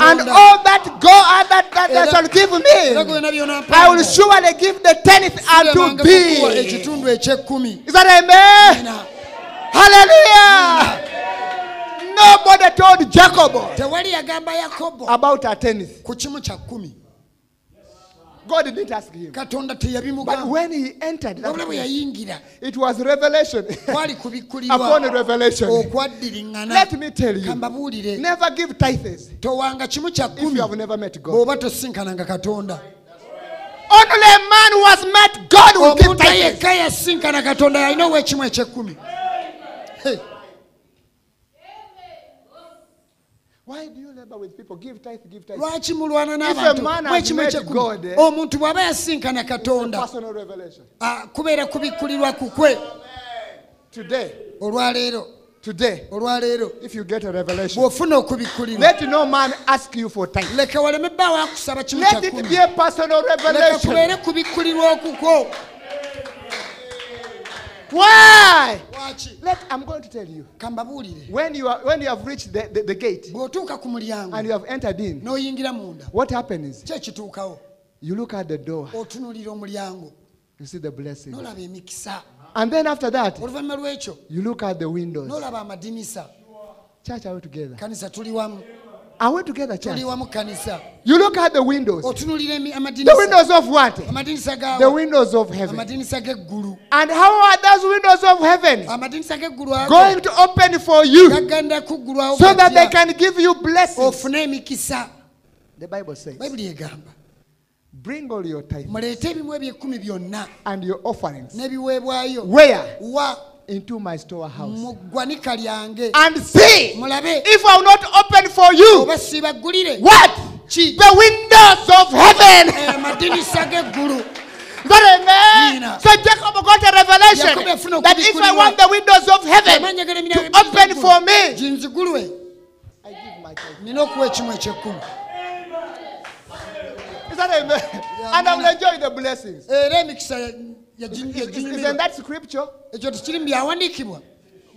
and all that go and that, that, that shall give me, I will surely give the tenth unto thee. Is that amen? amen. Hallelujah! Amen. Nobody told Jacob about a tenth. God didn't ask him. katonda But teyabimugamba when he entered, that wabula bwe place, yayingira. it was revelation. Kwali [LAUGHS] upon kubikkulirwa revelation. okwaddiriŋŋana Let me tell you, kambabuulire never give tithes towanga kimu kya If you have never met God. bw'oba tosinkananga katonda. Only a man who has met God will give omuntu tithes. yekka yasinkana katonda yalina ow'ekimu eky'ekkumi Hey, Why do you lwaki mulwana n'abantuekimu omuntu bw'aba yasinkana katonda kubeera kubikkulirwa kukwe olwaleero olwaleero bw'ofuna okubikkulirwaleka waleme bbawo akusaba kimu kubeere kubikkulirwa okukwo Why? lwaki Let I'm going to tell you. When you are when you have reached the, the, the gate bw'otuuka ku mulyango and you have entered in, n'oyingira munda what happens? ekituukawo You look at the door, omulyango you see the blessing. n'olaba emikisa And then after that, oluvannyuma lw'ekyo you look at the windows. n'olaba amadinisa Church, are we together? kanisa tuli wamu Are we together, church? You look at the windows. The windows of what? The windows of heaven. And how are those windows of heaven amadinisa g'eggulu ago going to open for you so that they can give you blessings? The Bible says, bring all your tithe muleete ebimu ebyekumi byonna and your offerings. Where? Into my storehouse. mu ggwanika lyange And see mulabe if I will not open for you oba siibaggulire what? ki The windows of heaven. Eh, amadinisa g'eggulu Is [LAUGHS] that amen? Nina. So Jacob got a revelation Yakobo yafuna that if I want the windows of heaven to open for me, ginzigulwe I give my tithe. nina okuwa ekimu ekyekkumi Is that amen? and I will enjoy the blessings. era emikisa Isn't yaginyumirwa that scripture? ekyo tekiri mu byawandiikibwa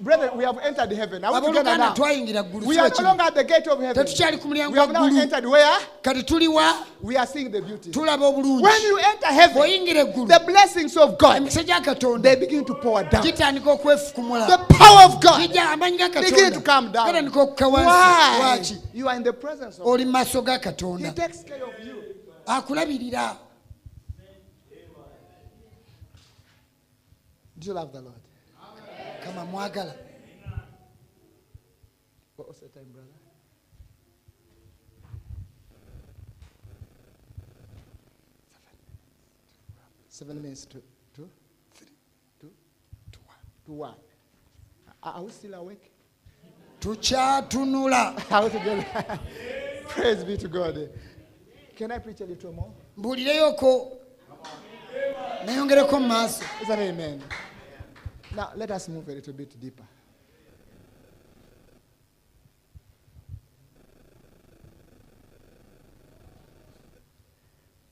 Brethren, we have entered heaven. Are we together abooluganda now? twayingira We are no longer at the gate of heaven. tetukyali ku mulyango We have now waggulu entered where? kati tuli wa We are seeing the beauty. tulaba obulungi When you enter heaven, bw'oyingira eggulu the blessings of God, emikisa gya katonda they begin to pour down. gitandika okwefukumula The power of God gijja amaanyi ga begin to come katonda down. gatandika okukka wansi Why? lwaki You are in the presence of oli mu maaso ga He katonda takes care of you. akulabirira Do you love the Lord? kama mwagala What was the time, brother? Seven minutes to two, three, two, to one. To one. Are we still awake? tukyatunula [LAUGHS] Are we together? [LAUGHS] Praise be to God. Can I preach a little more? mbuulireyoko nayongereko mu maaso Is that amen? Now let us move a little bit deeper.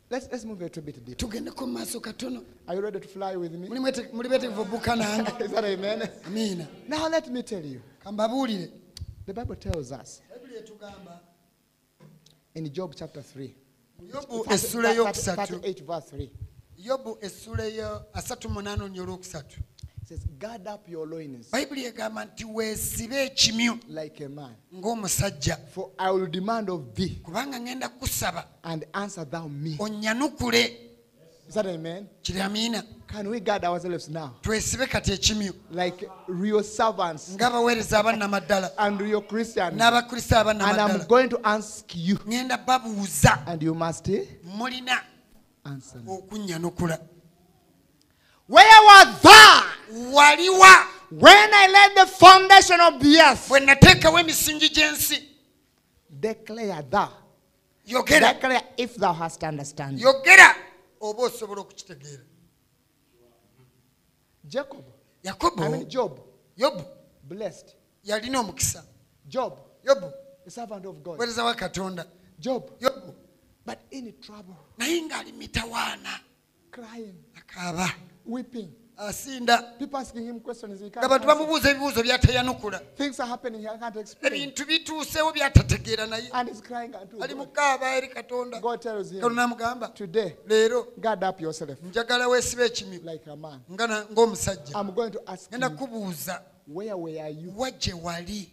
Let's, let's move a little bit deeper. tugendeko mu maaso katono Are you ready to fly with me? Muli mwete- muli beetegefu obbuka nange [LAUGHS] Is that amen? amiina Now let me tell you. kambabuulire The Bible tells us bayibuli etugamba in Job chapter 3, yobu essula eyokusatu 38 verse 3. yobu essula eyo asatu munaana olunya olwokusatu It says, Guard up your loins bayibuli egamba nti weesibe ekimyu like a man, ng'omusajja for I will demand of thee kubanga ngenda kusaba and answer thou me. onnyanukule Is that amen? kiri amiina Can we guard ourselves now? twesibe kati ekimyu Like real servants ng'abaweereza abannamaddala and real Christians. And I'm abannamaddala going to ask you, ŋŋenda babuuza and you must eh, mulina answer me. okunnyanukula Where was thou waliwa. When I laid the foundation of the earth? bwe nateekawo emisingi gy'ensi Declare thou. yogera. Declare if thou hast understanding. yogera. Oba osobola okukitegeera. Jacob, yakobo. I mean Job, yobu blessed. yalina omukisa. Job, yobu the servant of God. weereza wa katonda. Job, yobu but in trouble, naye ng'ali mitawaana crying, akaaba. Weeping. asinda. Abantu bamubuuza ebibuuzo byateyanukula ebintu bituusewo byatategeera naye. Ali mukaaba eri katonda. Kano namugamba leero njagala weesiba ekimyu ng'omusajja. Genda kubuuza wajje wali?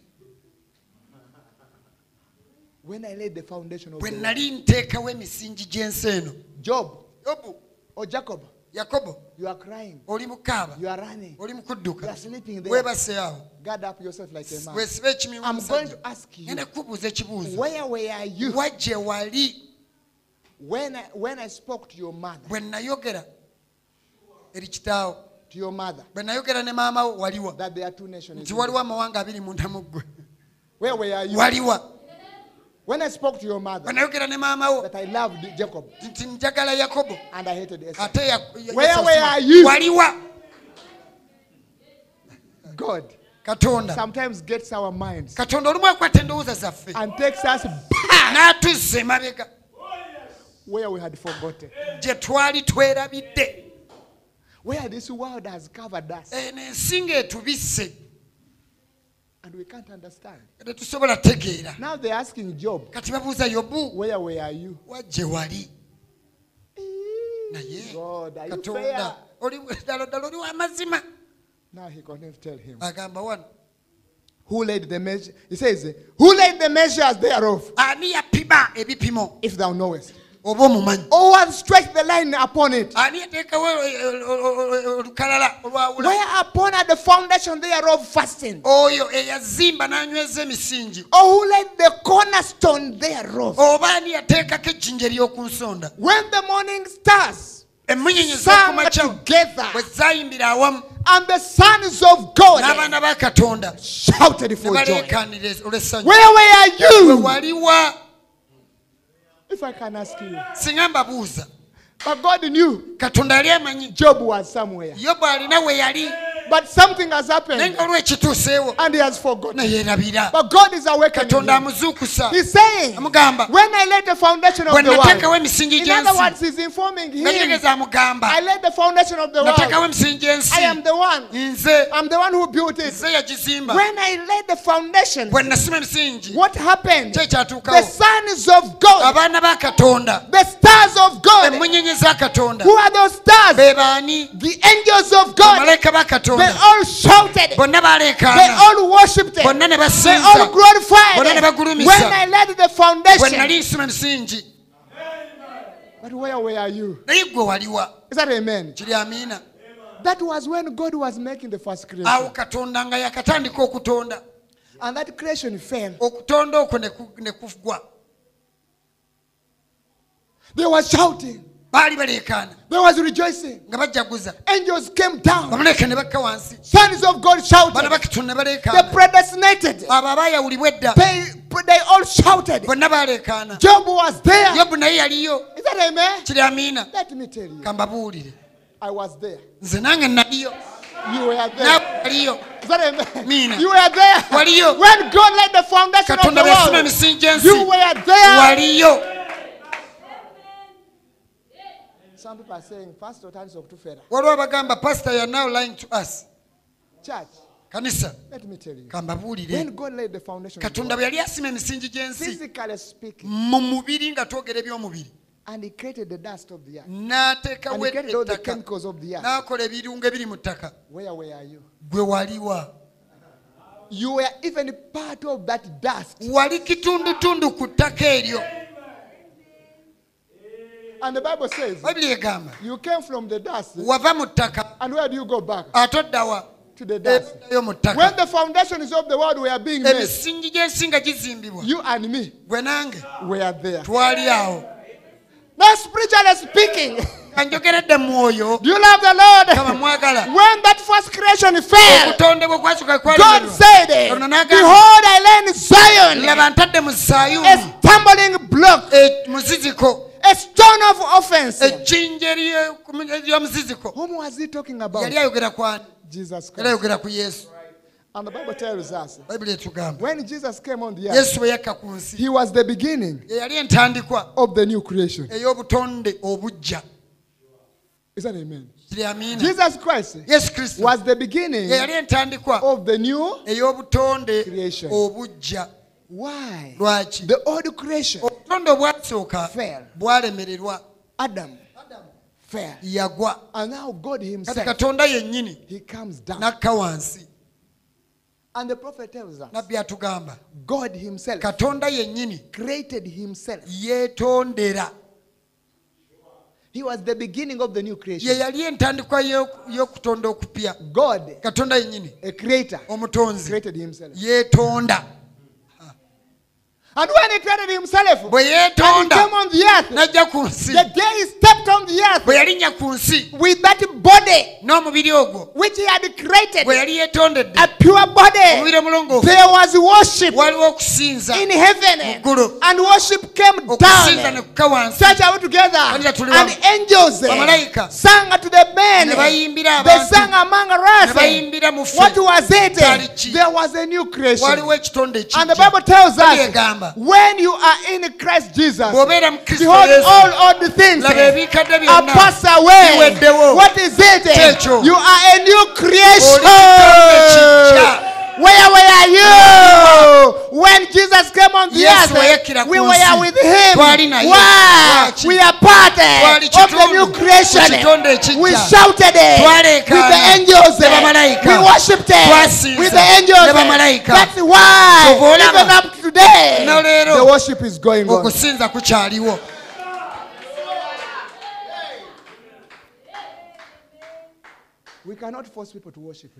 Bwe nali nteekawo emisingi gy'ensi eno. Jobu. O jacoba yakobo oli mukaaba oli mukudduka webase awo. Weesibe ekimigenda kukubuuza ekibuuzo. wajje wali? Bwe nayogera eri kitaawo bwe nayogera ne maama wo waliwa. Nti waliwo amawanga abiri munda muggwe waliwa. When I spoke to your mother bwe nayogera ne maama wo. that I loved Jacob nti njagala yakobo. and I hated Esau? ate ya- ya- Where Esau were sima- you? waliwa God, katonda. sometimes gets our minds katonda olumu akwata endowooza zaffe. and takes us n'atuzza emabega where we had forgotten, gye twali twerabidde. Where this world has covered us, eh, eno ensi ng'etubisse and we can't understand. tetusobola tegeera Now they're asking Job, kati babuuza yobu where were you? wajje wali naye God, are you katonda fair? oli ddala ddala oli w'amazima Now he couldn't tell him. agamba wano Who laid the measure? He says, Who laid the measures thereof, ani yapima ebipimo if thou knowest? Oba omumanyi Or oh, what stretched the line upon it? ani yateekawo eh, eh, eh, eh olukalala olwawula Whereupon at the foundation thereof fastened? oyo eyazimba n'anyweza emisingi Or who laid the cornerstone thereof? oba ani yateekako ejjinja ery'oku nsonda When the morning stars emmunyeenye sang z'okumakya together, bwe zayimbira awamu and the sons of God n'abaana ba katonda shouted ne for joy. Where were you? If I can ask you. singa mbabuuza But God knew katonda yali amanyi Job was somewhere. yobu alina we yali But something has naye happened and he has forgotten. But God is awakening katonda amuzuukusa. He's saying, amugamba. When I laid the foundation of the nateekawo world, emisingi in other words, he's informing him, amugamba. I laid the foundation of the nateekawo world. emisingi gy'ensi. I am the one. nze. I'm the one who built it. nze yagizimba. When I laid the foundation, bwe nasima emisingi what happened? ki The sons of God, abaana ba katonda. The stars of God, emmunyenye za katonda. Who are those stars? be baani? The angels of God, bamalayika ba they all shouted, bonna they all worshipped, bonna ne they all glorified. Bonna ne bagulumisa. When I laid the bwe nali nsima emisingi but where were you? naye gwe waliwa Is that amen? kiri amiina That was when God was making the first creation. awo katonda nga yakatandika okutonda And that creation fell. okutonda okwo ne kugwa They were shouting. Baali baleekaana They was rejoicing. nga bajjaguza Angels came down. bamuleka ne bakka wansi Sons of God shouted. bana ne The they predestinated. abo abaayawulibwa edda They, all shouted. bonna baleekaana Job was there. yobu naye yaliyo Is that amen? kiri amiina Let me tell you. kambabuulire I was there. nze nange naliyo You were there. waliyo Is that amen? Mina. You were there. When God laid the foundation of katonda the world. emisingi gy'ensi You were there. some people are saying pastor turns off to failure. waliwo abagamba pastor you are now lying to us. Church. Kanisa. Kambabuulire katonda bwe yali asima emisingi gy'ensi mu mubiri nga twogera eby'omubiri n'ateekawo ettaka n'akola ebirungo ebiri mu ttaka. Gwe waliwa. Wali kitundutundu ku ttaka eryo. And the Bible says, egamba you came from the dust, wava mu ttaka and where do you go back? ate oddawa To the dust. eddayo mu When ttaka the foundations of the world were being made, emisingi gy'ensi gizimbibwa. you and me gwe nange were there. twali awo. Now, spiritually speaking, ka njogeredde mu mwoyo do you love the kama Lord? mwagala. When that first creation fell, okutonde bwe kwasuka God said, Ono n'agamba, Behold, I Zion. Laba ntadde mu a stumbling block, e- muziziko a stone of offense. ejjinja erye- ery'omuziziko Whom was he talking about? yali ayogera ku ani Jesus yali Christ. ayogera ku yesu And the Bible tells us when Jesus came on the earth, yesu bwe yakka ku nsi he was the beginning ye yali entandikwa of the new creation. ey'obutonde obujja Is that amen? kiri amiina Jesus Christ yesu kristo was the beginning ye yali entandikwa of the new. Creation. Why? lwaki The old creation, obutonde obwasooka Fell. bwalemererwa. Adam, yagwa. And now God kati katonda yennyini He n'akka wansi. And the prophet tells us nabbi atugamba God Himself katonda yennyini created Himself. yeetondera. He was the beginning of the new ye yali entandikwa y'okutonda okupya. God, katonda yennyini a creator, omutonzi created Himself. yeetonda And when He created Himself, bwe and He yeetonda came on the earth, n'ajja ku nsi the day He stepped on the earth bwe yalinnya ku nsi with that body n'omubiri ogwo which He had created, bwe yali yeetondedde a pure body, omubiri omulongoofu there was worship waliwo okusinza in heaven, Muggulu. and worship came okusinza ne down. kukka wansi Church, are we together? And angels eh, Bamalayika. sang to the men Ne bayimbira They abantu sang among eh. ne us. bayimbira mu ffe What was it? There was a new creation. waliwo ekitonde And the ekijja Bible tells Bibuli us egamba when you are in Christ Jesus, behold, all old things are passed away. What is it? You are a new creation. Oli kitonde kijja. Where were you when Jesus came on the wayakira earth? We were with him. Why? We are part eh, of the new creation. Eh. We shouted eh, it with the angels. We worshipped it with the angels. That's why even up today the worship is going on.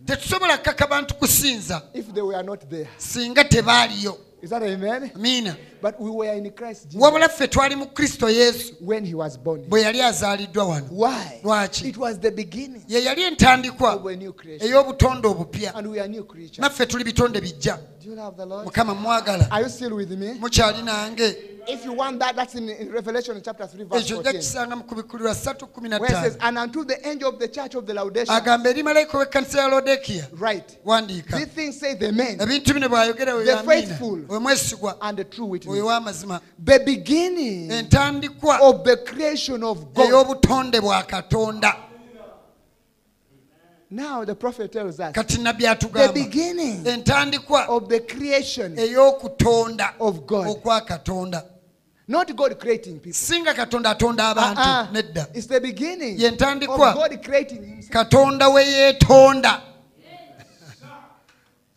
Tetusobola kkaka bantu kusinza if they were not there. singa tebaaliyo Is that amen? miina But we were in Christ Jesus wabula ffe twali mu kristo yesu when he was born. bwe yali azaaliddwa wano Why? Lwaki? It was the beginning ye yali entandikwa ey'obutonde obupya And we are new creatures. naffe tuli bitonde bijja Do you love the Lord? mukama mwagala Are you still with me? mukyali nange If you want that, that's in, in Revelation chapter 3, verse 14. kisanga mu kubikulirwa 3 Where it says, And unto the angel of the church of the Laodicea, agamba eri malayika w'ekkanisa ya lodekiya right. These things say the men ebintu bino bw'ayogera we The faithful. and the true witness. The beginning of the creation of God. ey'obutonde bwa katonda Now the prophet tells us the beginning of the creation of God. Not God creating people. singa katonda atonda ah, abantu Uh-uh. nedda It's the beginning Ye of ntandikwa. God creating himself. katonda we yeetonda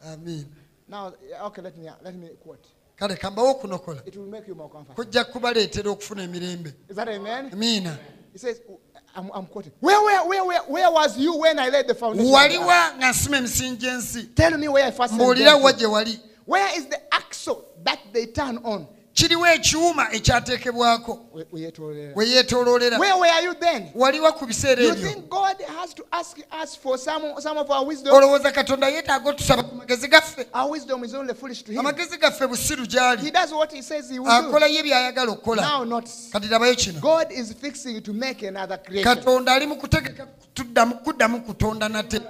[LAUGHS] Amin. Now, okay, let me uh, let me quote. kale kambawo okunokola It will make you more comfortable. kujja kubaleetera okufuna emirembe Is that amen? miina He says, uh, I'm, I'm quoting. Where, where, where, where, where was you when I laid the foundation? of the earth? waliwa nga nsima emisingi Tell me where I first mbuulira wa gye wali Where is the axle that they turn on? kiriwo ekyuma ekyateekebwako weyeetooloolera waliwo ku biseera ebyoolowooza katonda yeetaaga otusaba ku magezi gaffe. Amagezi gaffe busiru gy'ali. Akola ye by'ayagala okukola. Kati labayo kino. Katonda ali mu kutegeka kuddamu kutonda nate.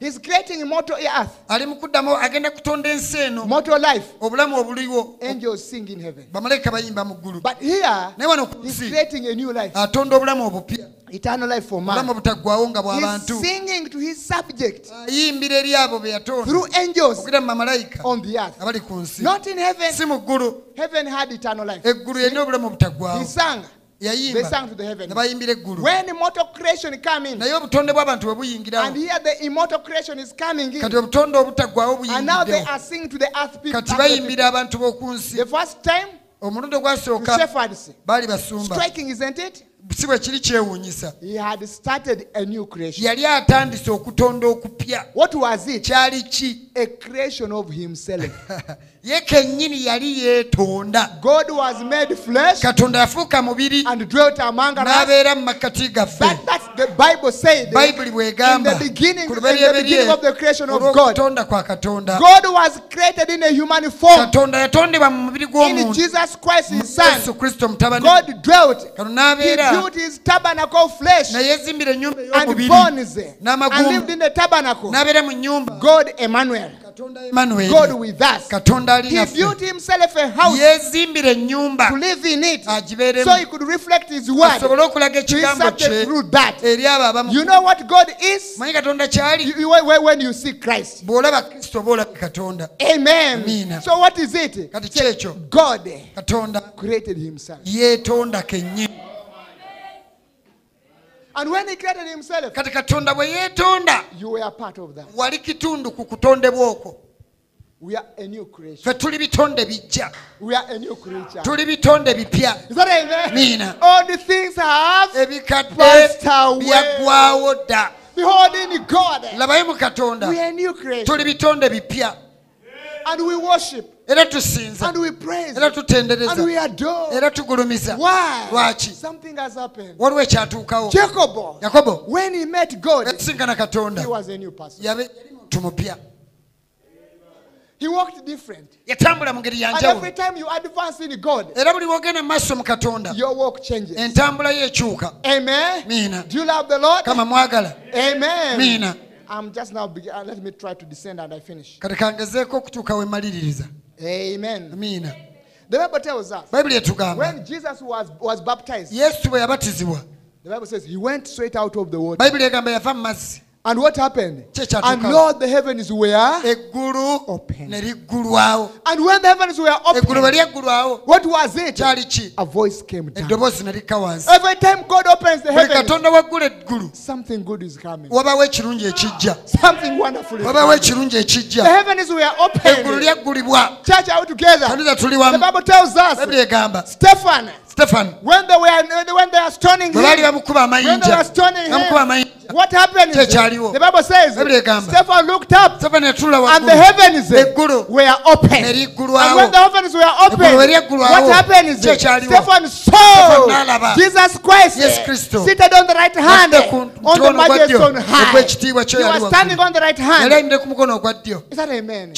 He's creating immortal earth, ali mu kuddamu agenda kutonda ensi eno mortal life. obulamu obuliwo Angels sing in heaven. bamalayika bayimba mu ggulu But here, naye wano ku he's nsi creating a new life, atonda obulamu obupya eternal life for obulamu man. obutaggwawo nga He's bw'abantu singing to his subject ayimbira eri abo be yatonda through angels okugenda mu bamalayika on the earth. abali ku nsi Not in heaven. si mu ggulu Heaven had eternal life. eggulu yalina obulamu He obutaggwawo sang. They sang to the heaven. ne bayimbira eggulu When immortal creation come in, naye obutonde bw'abantu bwe and here the immortal creation is coming in, kati obutonde obutaggwawo and now they are singing to the earth people. kati bayimbira abantu b'oku nsi The first time, omulundi ogwasooka shepherds. baali basumba Striking, isn't it? si bwe kiri kyewuunyisa He had started a new creation. yali atandise okutonda okupya What was it? kyali ki A creation of himself. [LAUGHS] ye kennyini yali yeetonda God was made flesh katonda yafuuka mubiri and dwelt among us. n'abeera mu makkati gaffe That, that's the Bible said. bayibuli In the beginning, in the beginning of the creation of God, olw'okutonda kwa katonda God was created in a human form. katonda yatondebwa mu mubiri In Jesus Christ, His Son, yesu kristo mutabani God dwelt. kano He built His tabernacle of flesh naye yezimbira ennyumba ey'omubiri n'amagumba in the tabernacle. n'abeera mu nnyumba God Emmanuel. God with us. katonda ali He built himself a house yeezimbira ennyumba to live in it agibeeremu so he could reflect his word asobole okulaga ekigambo kye that. eri abo abamu You know what God is? manyi katonda kyali You- you- when- when you see Christ. bw'olaba kristo oba olaba katonda Amen. Amina. So what is it? kati kyekyo God katonda created himself. yeetonda kennyini And when he created himself, kati katonda bwe yeetonda wali kitundu ku kutondebwa okwo ffe tuli bitonde bijja. Tuli bitonde bipya. Niina ebikadde byaggwawo dda labayo mu katonda. tuli bitonde bipya. And we worship. era tusinza And we praise. era And we tutendereza adore. era tugulumiza Why? lwaki Something has happened. waliwo ekyatuukawo Jacob, yakobo when he met God, yasinkana katonda he was a new person. yabe tumupya muntu mupya He walked different. yatambula mu ngeri And yanjawulo every time you advance in God, era buli wogenda mu maaso mu katonda your walk changes. entambula yo ekyuka miina Do you love the Lord? kama mwagala miina I'm just now begin. uh, Let me try to descend and I finish. kati kangezeeko okutuuka we maliririza Amen. miina The Bible tells us bayibuli etugamba when Jesus was, was baptized, yesu bwe yabatizibwa the Bible says he went straight out of the water. bayibuli egamba yava mu mazzi And what happened? And Lord, the heavens were. eggulu Open. ne liggulwawo And when the heavens were eggulu bwe open, lyeggulwawo what was it? kyali ki A voice came down. eddoboozi ne likka wansi Every time God opens the buli heavens, katonda waggula eggulu something good is coming. wabawo ekirungi ekijja Something wonderful is wabawo coming. ekirungi The ekijja heavens were eggulu open. lyaggulibwa Church out together. kanisa tuli The wamu Bible tells us bayibuli egamba Stephen, stefano when they were when they are stoning him, when they were stoning him, what happened? Kyaliwo. The Bible says Stephen looked up and the heavens were open. And when the heavens were open, Eggulu bwe lyaggulwawo, what happened is. Stephen saw Jesus Christ seated on the right hand on the majesty on high. He was standing on the right hand. ayimiridde ku mukono ogwa ddyo Is that amen?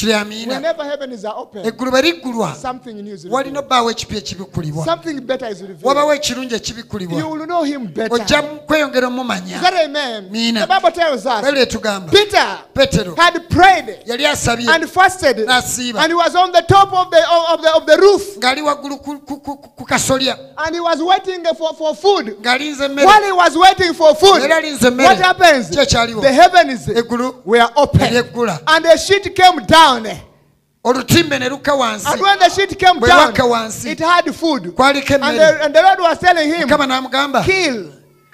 Whenever heavens are open, eggulu bwe liggulwa something new is revealed. Something better is. Wabawo ekirungi ekibikkulibwa You will know him better. ojja kweyongera omumanya that amen? Mina. The Bible tells us bayibuli etugamba Peter petero had prayed yali asabye and fasted N'asiiba. and he was on the top of the of the of the roof ng'ali waggulu ku- kasolya and he was waiting for, for food. ng'alinza While emmere he was waiting for food, era alinza emmere what happens? Kye kyaliwo. The eggulu were open eryeggula olutimbe ne luka wansiwaka wansi. Kwaliko emmere mukama n'amugamba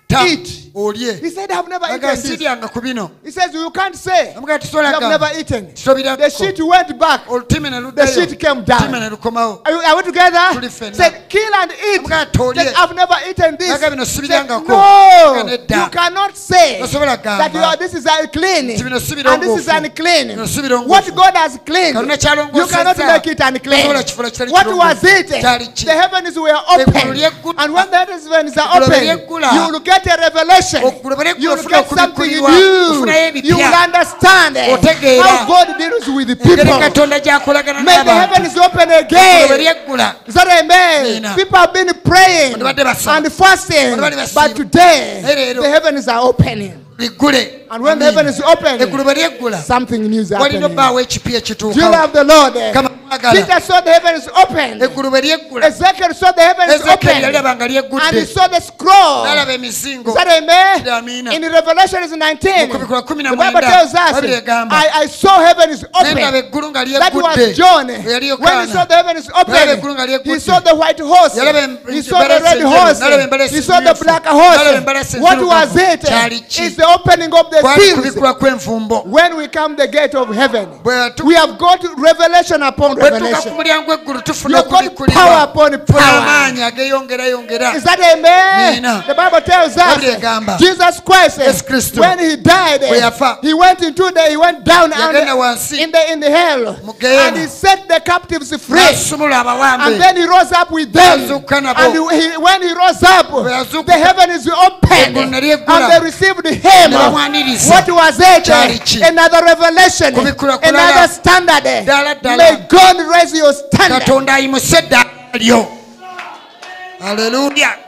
ta eat. olye He said, I've never aga eaten this. siryanga ku bino He says, You can't say. You have never eaten. The sheet went back. ne The sheet came down. ne lukomawo Are, we together? Tuli. Said, kill and eat. I've never eaten this. Bino Said, sibiryangako. no, you cannot say that you are, this is unclean Nti bino si and this is unclean. Bino si birongoofu. What God has cleaned, you cannot make it unclean. Tosobola kifuula kitali What kirongoofu. was it? Kyali ki? The heavens were Eggulu open, lyeggula. and when the heavens are Eggulu open, lyeggula. you will get a revelation. Eggulu bwe lyeggula You get something new. You will understand eh, how God deals with the people. May the heavens open again. Is that amen? People have been praying Bano badde basaba. and fasting, Bano badde basiiba. but today the heavens are opening. And when the Amen. heaven is open, eggulu bwe lyeggula something new is walina happening. obbaawo ekipi Do you love the Lord? kama mwagala Peter saw the heavens open. eggulu bwe lyeggula Ezekiel saw the heavens open. And he saw the scroll. Is that amen? In Revelation is 19. Mu kubikula kumi na The Bible tells us, I, I saw ne ndaba open. That was John. When he saw the heavens open, he saw the white horse. He saw the red horse. He saw the black horse. What was it? It's the opening of the seals. When we come the gate of heaven, we have got revelation upon revelation. You have got power upon power. Is that amen? The Bible tells us. Jesus Christ, when he died, he went into the, he went down and in the in the hell, and he set the captives free. And then he rose up with them. And he, he- when he rose up, the opened. Eggulu ne And they received him. What was it? Another revelation. Another standard. May God raise your standard. katonda ayimuse eddaala lyo aleluya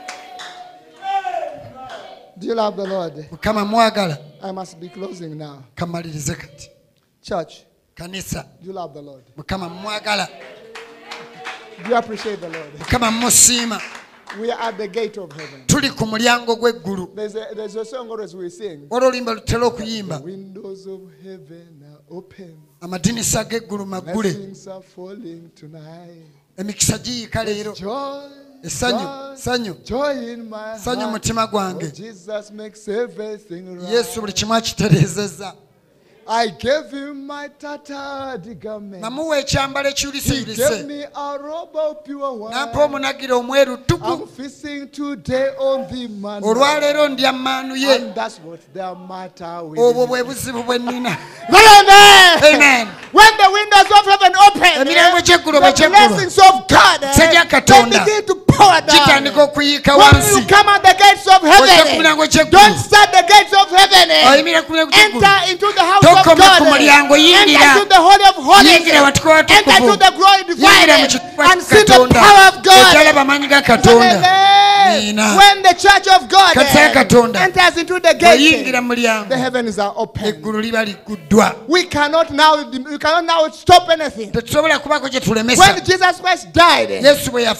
Do you love the Lord? mukama mwagala I must be closing now. kamalirize kati Church, kanisa do you love the Lord? mukama mwagala Do you appreciate the Lord? mukama musiima We are at the gate of heaven. tuli ku mulyango gw'eggulu. Olwo oluyimba lutera okuyimba. Amadinisa g'eggulu maggule. emikisa giyiika leero. essanyu ssanyu. ssanyu mutima gwange. Yesu buli kimu akitereezezza. I gave him my tattered garment. namuwa ekyambalo He gave ekirulisirulise me a robe of pure nampa white. omunagiro omweru I'm ttuku feasting today on the man. olwaleero ndya mmaanu ye And that's what the matter with obwo me. bwe buzibu bwe nnina Amen. When the windows of heaven open, the blessings of God eh, gya they begin to kitandika okuyiika When wansi you come at the gates of ku heaven, mulyango don't ky'eggulu start the gates of heaven. oyimirira ku mulyango ky'eggulu Enter into the house of God. ku mulyango, yingira. Enter to the holy of holies. Enter watukuvu. to the glory yingira mu divided and see the katonda power of God. okyalaba amaanyi ga katonda. When the church of God Kanisa ya Katonda. enters into the gate, the heavens are open. eggulu liba ligguddwa We cannot now we cannot now stop anything. tetusobola kubaako gye tulemesa When Jesus Christ died,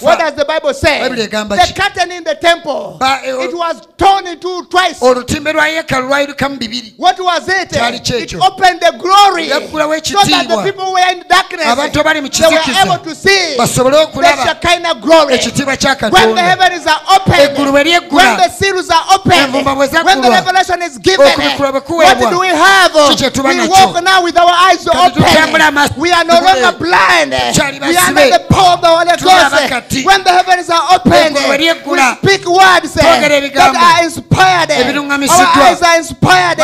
what does the Bible say? Egamba The curtain in the temple eh, it was torn into twice. olutimbe lwa yeekaalu lwayirukamu bibiri What was it? Kyali It kyekyo. opened the glory so that the ekitiibwa. people who were in darkness Abantu abali mu they were able to see basobole the okulaba Shekinah glory. ekitiibwa kya When the katonda heavens are Eggulu open, when the seals are open, Envumba bwe zaggulwa. when the revelation is given, Okubikkulwa bwe what do we have? Ki kye tuba We nakyo? walk now with our eyes Kati tutambula open. amaaso We are no longer blind. Tukyali We are basibe. under the power of the Holy Tulaba kati. Ghost. When the heavens are open, Eggulu bwe we speak words eh, Twogera that are inspired. Eh. Our eyes are inspired. Eh.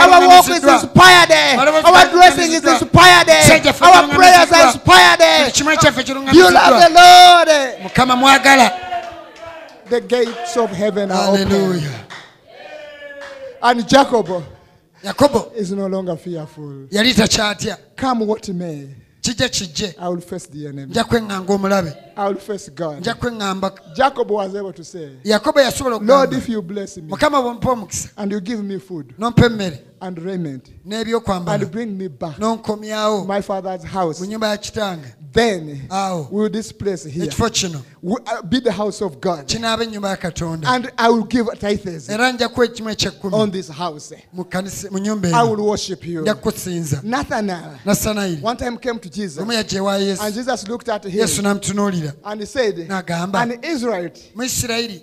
Our walk is inspired. Our dressing is inspired. Our prayers are inspired. buli kimu kyaffe You love the Lord. The gates of heaven are open. And Jacob yakobo is no longer fearful. Come what may, kijje. I will face the enemy. nja kweŋŋanga omulabe. I will face God. nja kweŋŋamba Jacob was able to say, yakobo yasobola Lord, if you bless me mukama bwompa omukisa and you give me food nompa emmere and raiment and bring me back n'onkomyawo my father's house, mu nyumba ya kitange then awo. will this place here. Ekifo kino will be the house of God. kinaaba ennyumba ya katonda And I will give tithes era nja kuwa ekimu on ekyekkumi this house. mu kanisa- mu nyumba I eno will worship you. nja kukusinza Nathanael nasanayiri one time came to Jesus omu yajja ewa yesu and Jesus looked at him yesu n'amutunuulira and he said, n'agamba An Israelite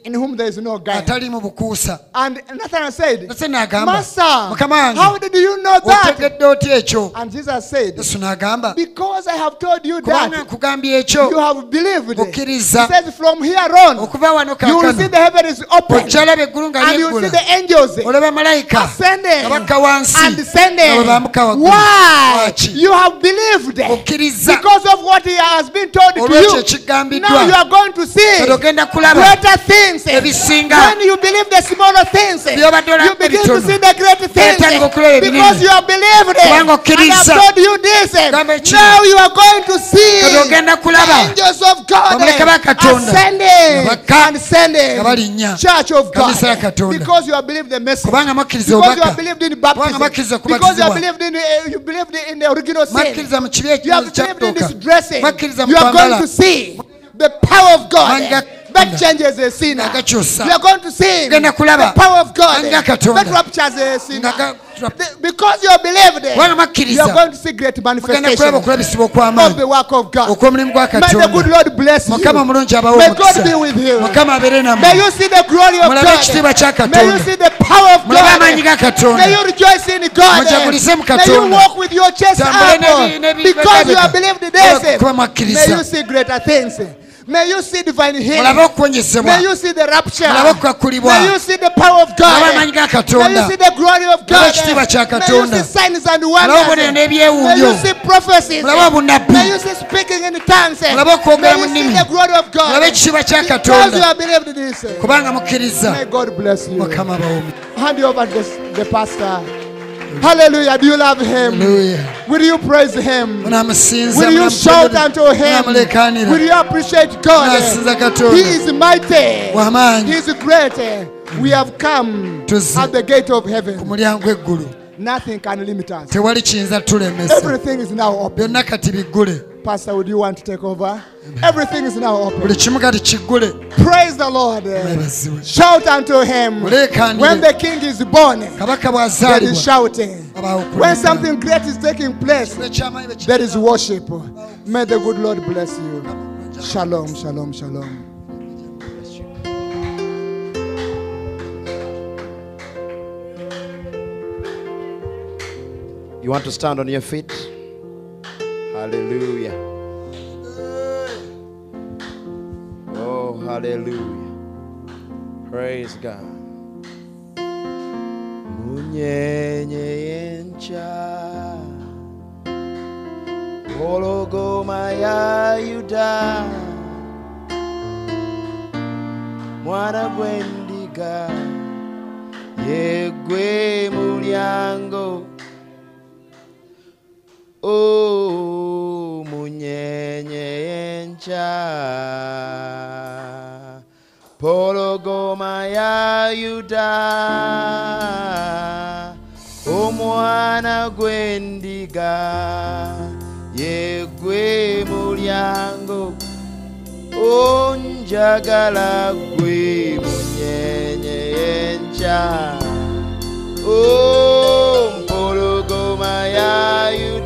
in whom there is no God. ataliimu bukuusa And Nathanael said, n'agamba Master, mukama wange how did you know that? otegedde otya ekyo And Jesus said, yesu n'agamba Because I have told you kubanga that nkugambye ekyo you have believed. He okkiriza says, From here on, okuva wano you will see the heaven is open, ojja eggulu nga and you will see the angels olaba malayika ascending wansi and descending. nga bwe bambuka waggulu Why? You have believed okkiriza because of what he has been told to you. Now you are going to see kati ogenda kulaba greater things. ebisinga When you believe the smaller things, you begin to see the great things Byetandika okulaba ebinene. because you have believed Kubanga and. I've told you this. Now you are going to see Kati ogenda kulaba. the angels of God Katonda. ascending Nga bakka. and sending Nga balinnya. church of God. Kanisa ya Katonda. because you have believed the message kubanga mwakkiriza because you obubaka. have believed in kubanga baptism mwakkiriza because you have kubatizibwa. believed in eh, you believed in the original sin. Mwakkiriza mu kibi you have ekyo believed in kyatuuka this dressing mwakkiriza mu you are going kwambala the power of God. That changes a sinner. You are going to see the power of God that raptures a sinner. Nga ga- The- because you believed kubanga you are going to see great mugenda kulaba manifestation of the work of God okw'omulimu gwa may the good katonda Lord bless you mukama may God omukisa be with you mukama abeere nammwe May you see the glory of Mulabe ekitiibwa kya God. May you Katonda. see the power of mulabe God. amaanyi ga katonda May you rejoice in God. Mujagulize mu May you Katonda. walk with your chest Tambule n'ebi- n'ebi- because you have believed this. Kuba. May you see greater things. May you see divine healing. May you see the rapture. May you see the power of God. May you see the glory of God. May you see signs and wonders. May you see prophecies. May you see speaking in tongues. May you see the glory of God. Because you have believed this. May God bless you. Hand you over to the pastor. Hallelujah. Do you love him? Hallelujah. Will you praise him? Will you shout unto him? Will you appreciate God? He is mighty. He is great. We have come at the gate of heaven. Nothing can limit us. tewali kiyinza tulemesa Everything is now open. byonna kati biggule Pastor, would you want to take over? Everything is now open. buli kimu kati kiggule Praise the Lord. Shout unto him. When the king is born, kabaka there is bw'azaalibwa shouting. abaawo When something great is taking place, bwe there is worship. May the good Lord bless you. Shalom, shalom, shalom. You want to stand on your feet? Hallelujah. Oh, hallelujah. Praise God. Munyenye yencha Ologoma ya Yuda mwana gw'endiga yegwe mulyango o munyenye yenca pologoma ya yuda. Omwana gw'endiga. Yegwe mulyango. Onjagala gwe munyenye yenca ompologoma oh, ya yuda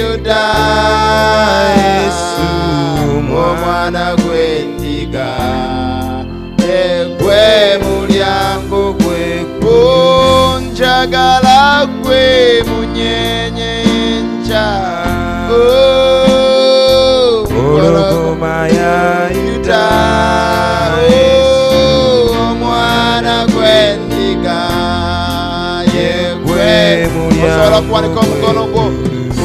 yuda Yesu, mwana gw'endiga. Egwe mulyango gwe onjagala gwe munyenye enca ologoma ya yuda omwana gw'endiga. Yegwe osobola kuwanika omukono gwo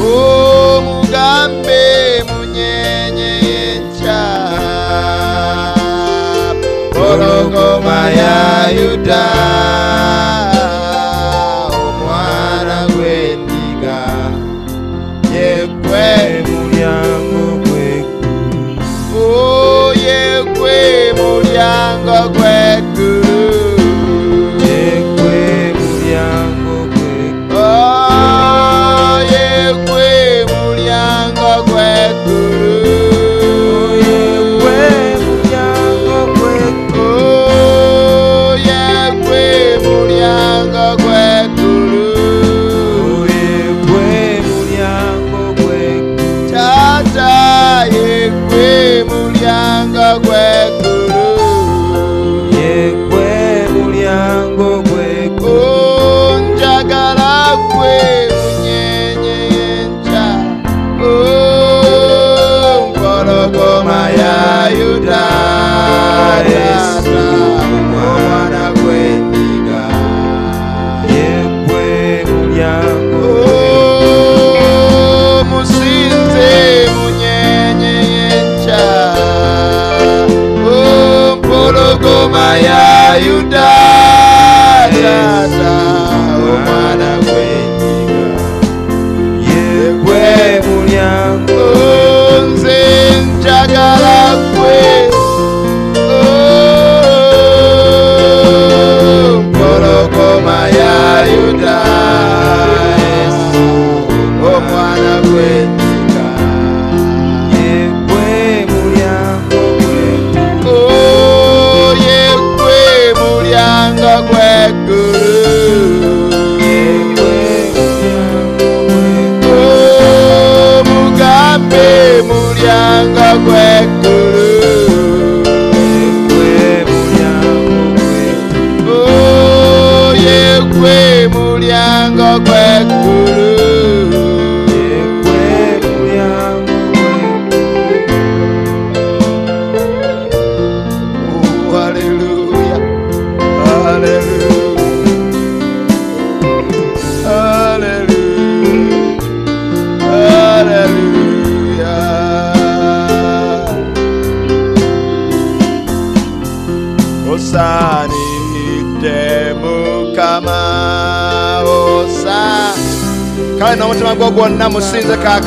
omugambe munyenye yenca pologoma ya yuda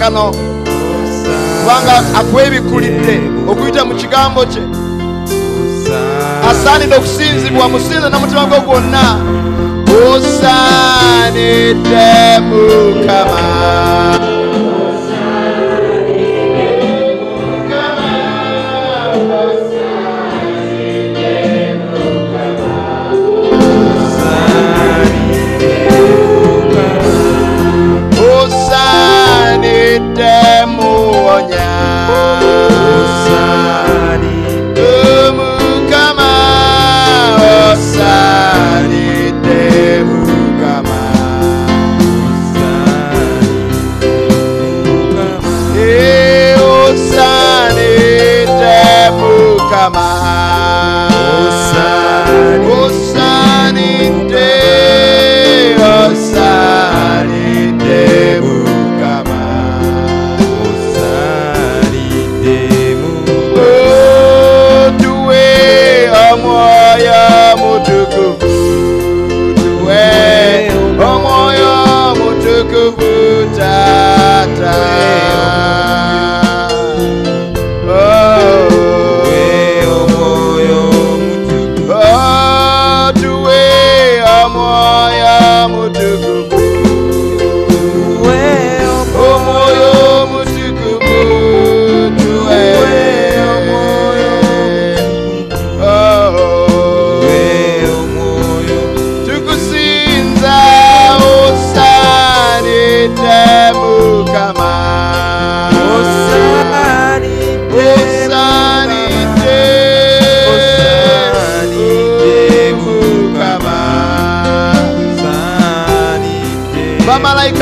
kaakano kubanga akwebikulidde okuyita mu kigambo kye. Asaanidde okusinzibwa musinze n'omutima gwo gwonna. Osaanidde mukama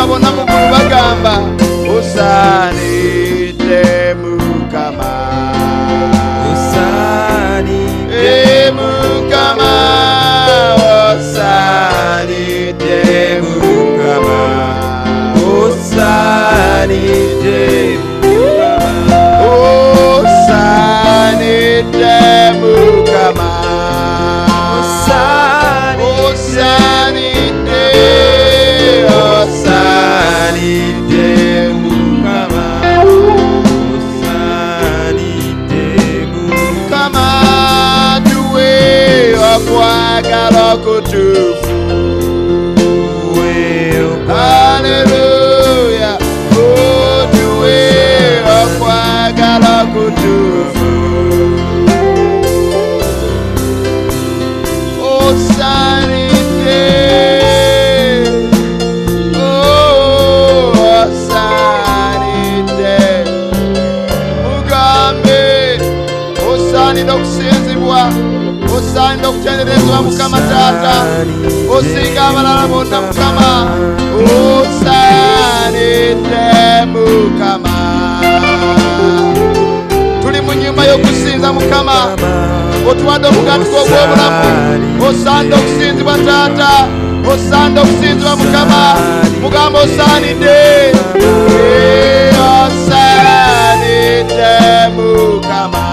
bonna mugulu bagamba okwagala okutuufu Haleluya, okutenderezebwa Mukama Taata. osinga abalala bonna mukama. Osaanidde mukama. Tuli mu nyumba y'okusinza mukama. Otuwadde omugatiko ogw'obulamu. Osaanidde okusinzibwa taata. Osaanidde okusinzibwa mukama. Mugamba osaanidde Eh, osaanidde mukama.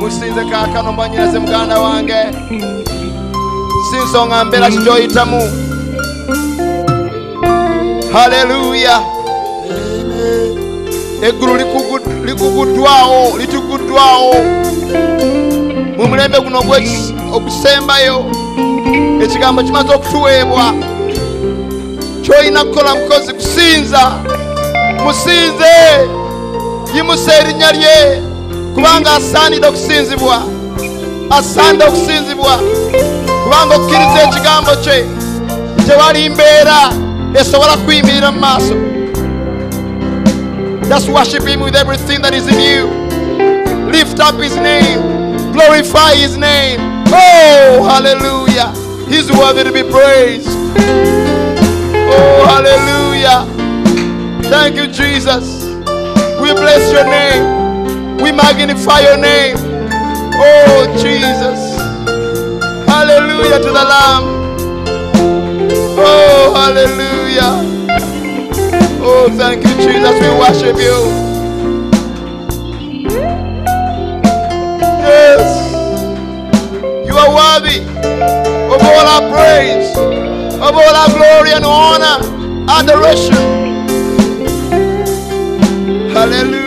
Musinze kaakano mwanyinaze muganda wange si nsonga mbeera kikyoyitamu haleluya eggulu likugu- likuguddwawo lituguddwawo. Mu mulembe guno ogusembayo ekigambo kimaze okutuweebwa. Kyolina kukola mukozi kusinza musinze. Yimusa erinnya lye kubanga asaanidde okusinzibwa. Asaanidde okusinzibwa kubanga okukkiriza ekigambo kye tewali mbeera esobola kuyimirira mu maaso Just worship him with everything that is in you. Lift up his name. Glorify his name. Oh, hallelujah. He's worthy to be praised. Oh, hallelujah. Thank you, Jesus. We bless your name. We magnify your name. Oh, Jesus. Hallelujah to the Lamb. Oh, hallelujah. Oh, thank you, Jesus. We worship you. Yes. You are worthy of all our praise, of all our glory and honor, adoration. Hallelujah.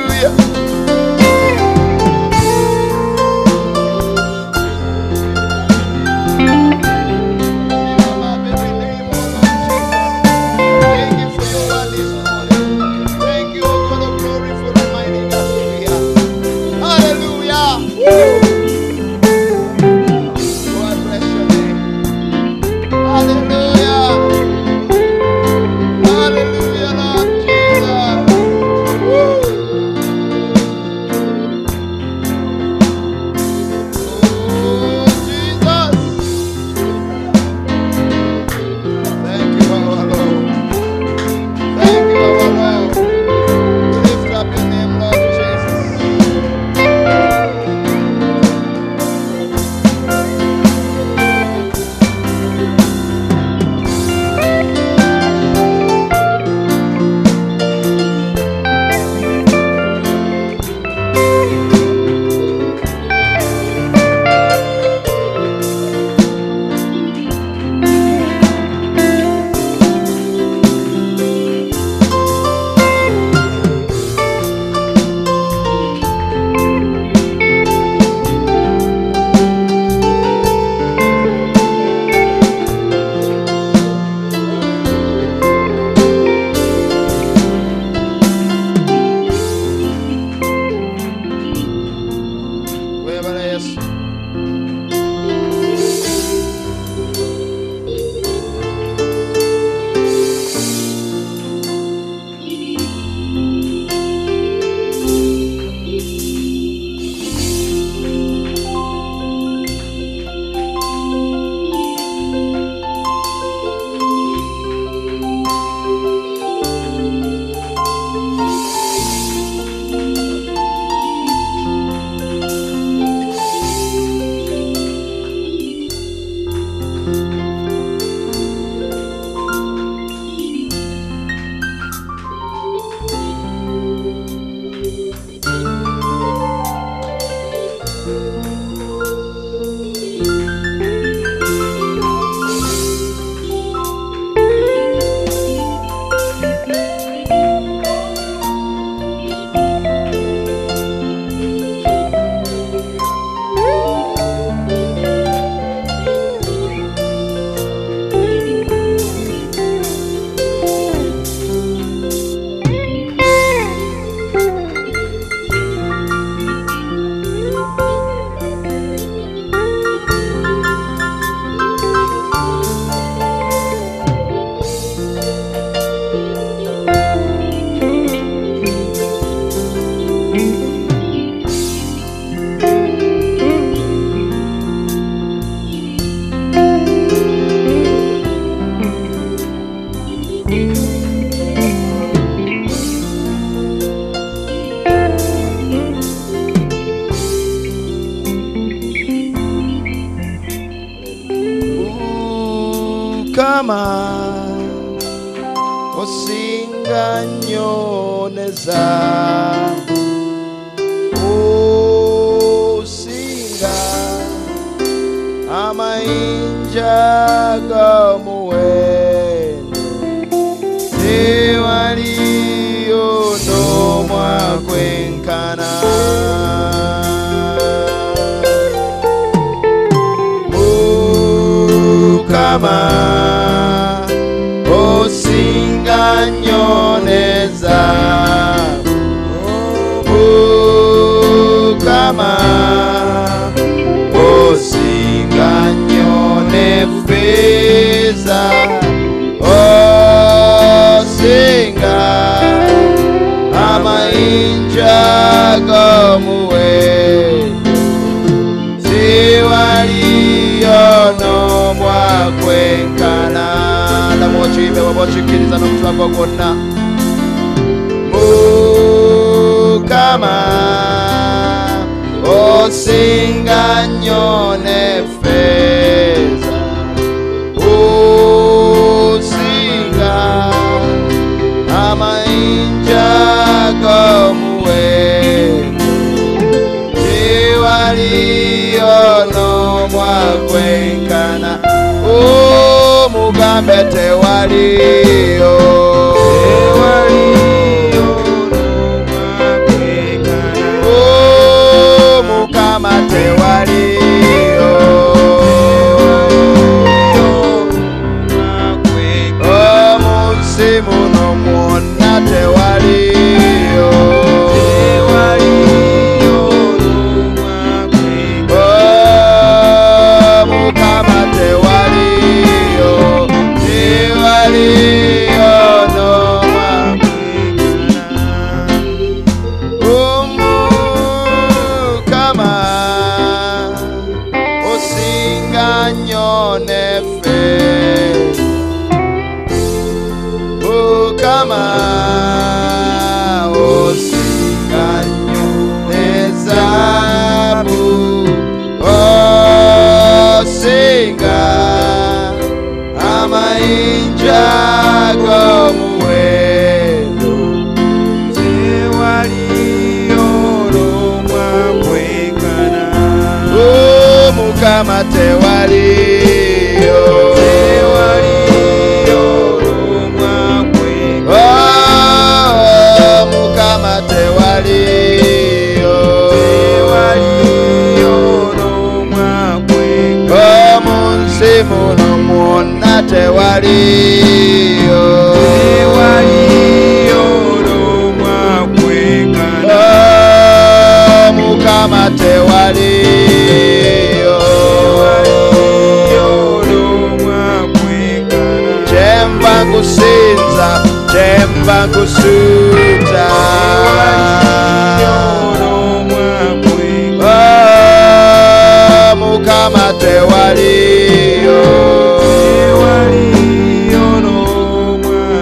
Oh,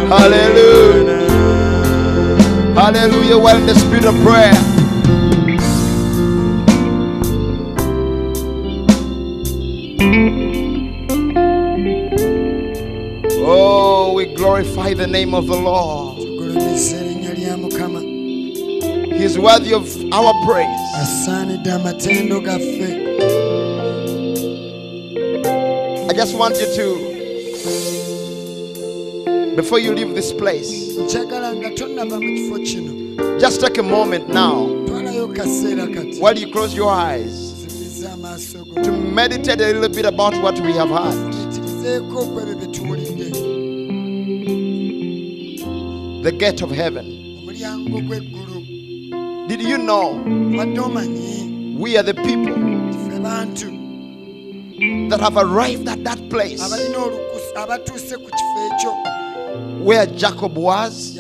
Hallelujah. Hallelujah. We're in the spirit of prayer. Oh, we glorify the name of the Lord. Worthy of our praise. asaanidde amatendo gaffe I just want you to, before you leave this place, nkyagala nga tonnava mu kifo kino just take a moment now while you close your eyes zimiza amaaso go to meditate a little bit about what we have heard. tuyitirizeeko ku ebyo bye tuwulidde The gate of heaven. You know we are the people that have arrived at that place where Jacob was?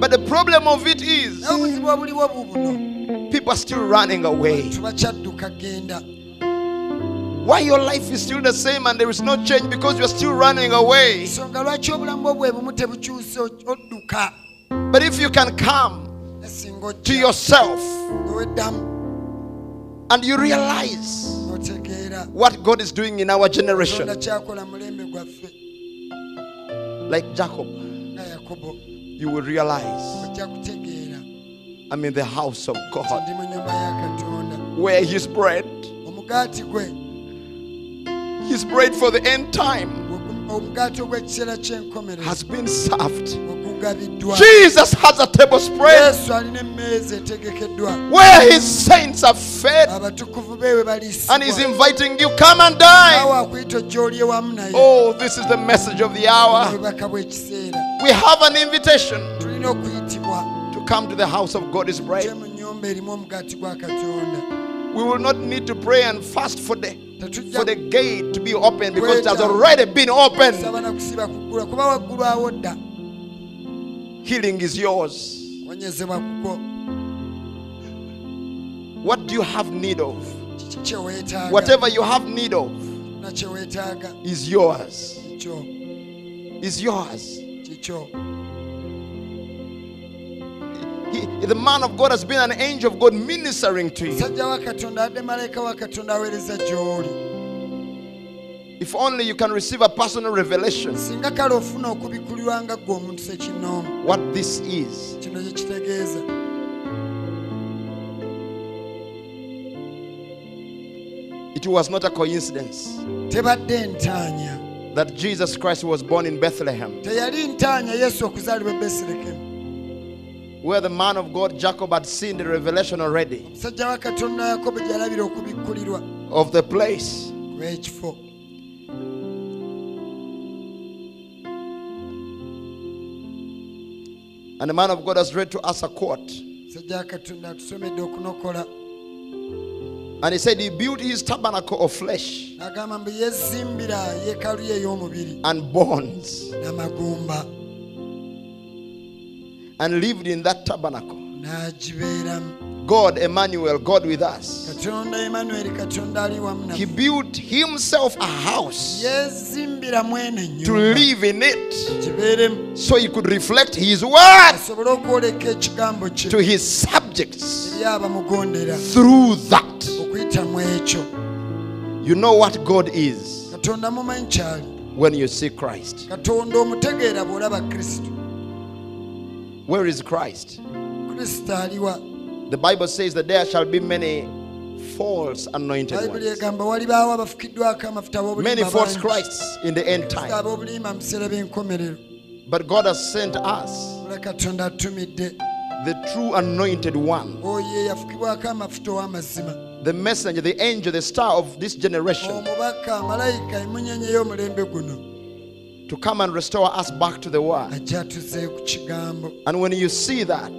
But the problem of it is people are still running away. Why your life is still the same and there is no change because you're still running away. But if you can come to yourself and you realize what God is doing in our generation, like Jacob, you will realize I'm in the house of God where His bread, His bread for the end time, has been served. Jesus has a table spread yesu alina emmeeza etegekeddwa. where His saints are fed, and He's inviting you, come and dine. awo akuyita ojja olye wamu naye. Oh, this is the message of the hour. We have an invitation to come to the house of God is bread. mu nnyumba erimu omugaati gwa katonda. We will not need to pray and fast for the for the gate to be open because it has already been opened. Healing is yours. What do you have need of? Whatever you have need of is yours. Is yours. He, the man of God has been an angel of God ministering to you. If only you can receive a personal revelation. Singa kale ofuna okubikulirwa nga ggwe omuntu sekinnoomu what this is. kino kye kitegeeza. It was not a coincidence that Jesus Christ was born in Bethlehem, teyali ntaanya yesu okuzaalibwa besirekemu where the man of God Jacob had seen the revelation already musajja wa katonda yakobo gy'alabira okubikkulirwa of the place. And the man of God has read to us a quote. musajja wa katonda atusomedde okunokola And he said he built his tabernacle of flesh n'agamba mbu yezimbira yeekalu ye ey'omubiri and bones and lived in that tabernacle. God, Emmanuel, God with us. katonda emmanueri katonda ali wamu He built himself a house to live in it so he could reflect his word asobole okwoleka ekigambo kye. to his subjects through that. okuyita mu ekyo. You know what God is? Katonda mumanyi kyali. When you see Christ. katonda omutegeera bw'olaba kristo. Where is Christ? The Bible says that there shall be many false anointed ones, egamba walibaawo abafukiddwako amafuta many false. Christs in the end time. ab'obulimba mu biseera by'enkomerero But God has sent us ola katonda atumidde. the true anointed one, oyo eyafukibwako amafuta ow'amazima. The messenger, the angel, the star of this generation, omubaka malayika emunyenye y'omulembe guno. to come and restore us back to the word. ajja atuzeeyo ku kigambo. And when you see that,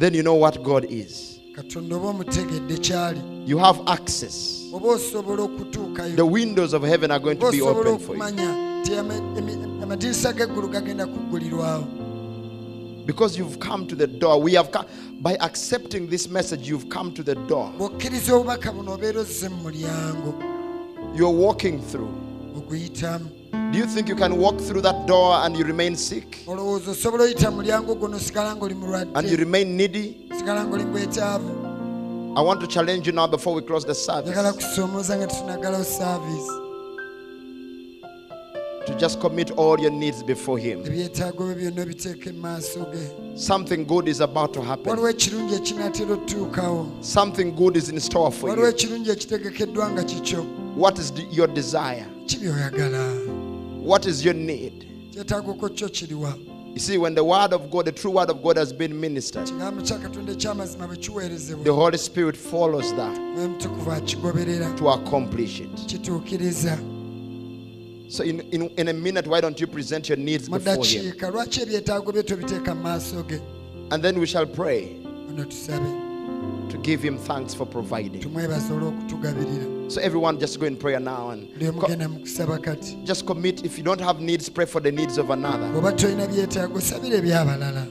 then you know what God is. katonda oba omutegedde kyali You have access. oba osobola okutuukayo The windows of heaven are going to be open for you. okumanya nti emi- emi- amadirisa g'eggulu gagenda kuggulirwawo Because you've come to the door. We have come by accepting this message, you've come to the door. bw'okkiriza obubaka buno obeera ozze mu mulyango You're walking through. Do you think you can walk through that door and you remain sick? olowooza osobola oyita mulyango guno osigala ng'oli And you mulwadde remain needy? osigala ng'oli gwetaavu I want to challenge you now before we close the service kusoomooza nga tunagalawo saaviisi to just commit all your needs before Him. ebyetaago bye byonna obiteeka mu maaso ge Something good is about to happen. waliwo ekirungi ekinaatera otuukawo Something good is in store for waliwo you. ekirungi ekitegekeddwa nga kikyo What is the- your desire? ki byoyagala What is your need? kyetaagoko kyo kiriwa You see, when the word of God, the true word of God has been ministered, kigambo kya katonda ekyamazima bwe kiweerezebwa the Holy Spirit follows that mwoyo mutukuvu akigoberera to accomplish it. So, in, in, in a minute, why don't you present your needs before Him? ddakiika lwaki ebyetaago bye tobiteeka mu maaso ge And then we shall pray to give Him thanks for providing. So, everyone, just go in prayer now and co- genda mu kusaba kati just commit. If you don't have needs, pray for the needs of another. bw'oba tolina byetaago sabira ebyabalala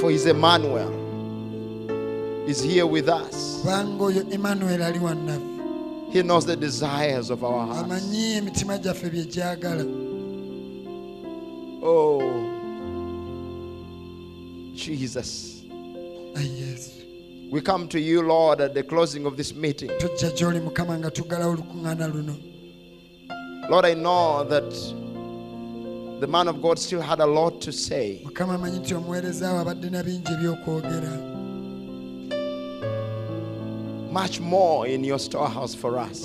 For His Emmanuel is here with us. kubanga oyo emmanuel ali wannaffe He knows the desires of our hearts. amanyi emitima gyaffe bye gyagala Oh, Jesus. Ah, ayi yesu We come to you, Lord, at the closing of this meeting. tujja gy'oli nga tuggalawo olukuŋŋaana Lord, I know that the man of God still had a lot to say. mukama amanyi nti omuweereza we abadde na bingi ebyokwogera Much more in your storehouse for us.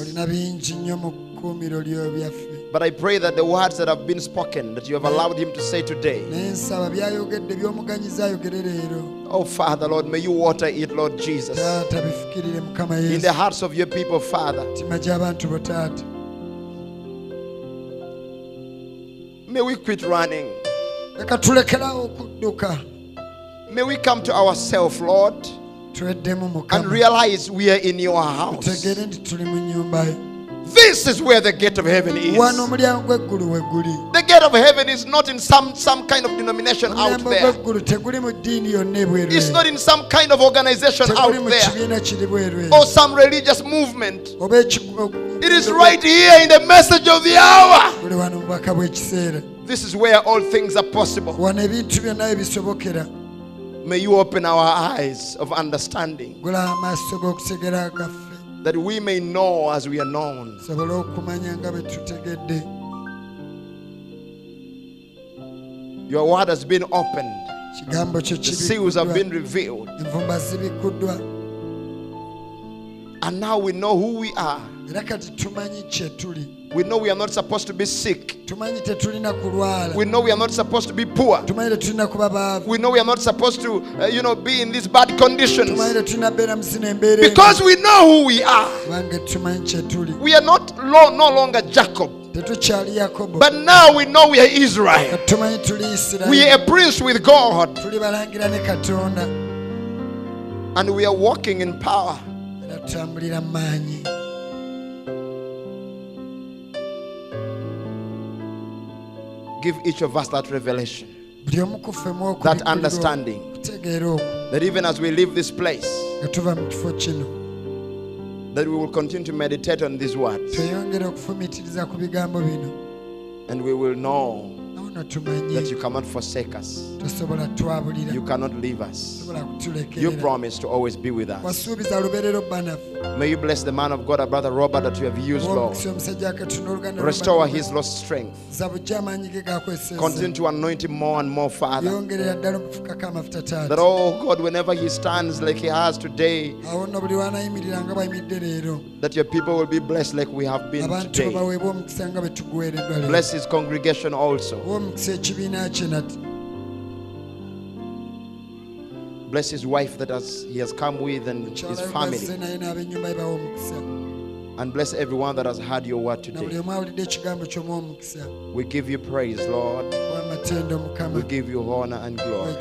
Olina bingi nnyo mu kkuumiro lyo byaffe But I pray that the words that have been spoken, that you have allowed him to say today, naye nsaba byayogedde byomuganyiza ayogere leero. Oh Father, Lord, may you water it, Lord Jesus, taata bifukirire mukama in the hearts of your people, Father. May we quit running. leka tulekerawo okudduka. May we come to ourselves, Lord, and realize we are in your house. Tutegeere nti tuli mu nnyumba yo This is where the gate of heaven is. wano omulyango gw'eggulu we guli The gate of heaven is not in some, some kind of denomination out there. gw'eggulu teguli mu ddiini yonna ebweru It's not in some kind of organization out there kibiina kiri bweru eyo. or some religious movement. It is right here in the message of the hour. guli wano mu bubaka bw'ekiseera This is where all things are possible. wano ebintu byonna we bisobokera May you open our eyes of understanding gula amaaso g'okutegera gaffe that we may know as we are known. sobole okumanya nga bwe tutegedde. Your word has been opened, the seals have been revealed, and now we know who we are. Era kati tumanyi kye tuli We know we are not supposed to be sick. tumanyi tetulina kulwala We know we are not supposed to be poor. tumanyi tetulina kuba baavu We know we are not supposed to, uh, you know, be in these bad conditions. tumanyi tetulina beera mu zino embeera embi. Because we know who we are. kubanga tumanyi kye tuli We are not lo- no longer Jacob, but now we know we are Israel. Kati tumanyi tuli We are a prince with God, tuli balangira ne katonda and we are walking in power. Give each of us that revelation, buli omu ku ffe mu that understanding, that even as we leave this place, nga tuva mu kifo kino. that we will continue to meditate on these words, tweyongere okufumitiriza ku bigambo bino. And we will know that you cannot forsake us, you cannot leave us. You promise to always be with us. wasuubiza lubeerero bba naffe May you bless the man of God, our brother Robert, that you have used, Lord. omukisa omusajja akatonda oluganda Restore his lost strength. zabujja amaanyi ge gakweseza Continue to anoint him more and more, Father. yongerera ddala omufukako amafuta That, oh God, whenever he stands like he has today, awo nno buli lwanayimirira nga bwayimiridde leero that your people will be blessed like we have been today. baweebwa omukisa nga bwe tuguweereddwa leero Bless his congregation also. Bless his wife that has, he has come with and his family. bazze naye n'ab'ennyumba ye bawa omukisa And bless everyone that has heard your word today. omu awulidde ekigambo ky'omuwa omukisa We give you praise, Lord. We give you honor and glory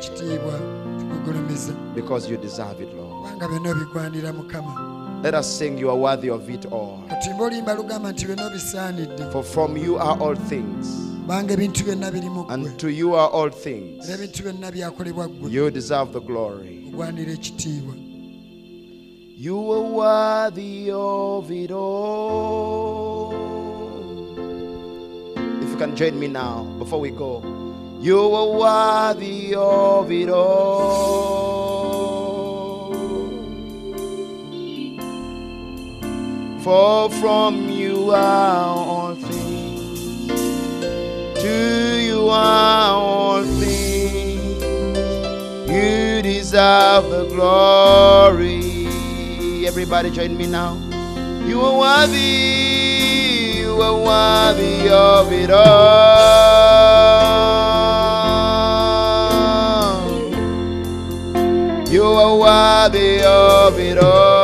because you deserve it, Lord. Kubanga byonna obigwanira mukama Let us sing, You are worthy of it all. katimba oluyimba lugamba nti byonna obisaanidde For from you are all things, kubanga ebintu byonna biri mu ggwe and to you are all things. era ebintu byonna byakolebwa ggwe You deserve the glory. You are worthy of it all. If you can join me now before we go. You are worthy of it all. For from you are all things, to you are all things. You deserve the glory. Everybody join me now. You are worthy, you are worthy of it all. You are worthy of it all.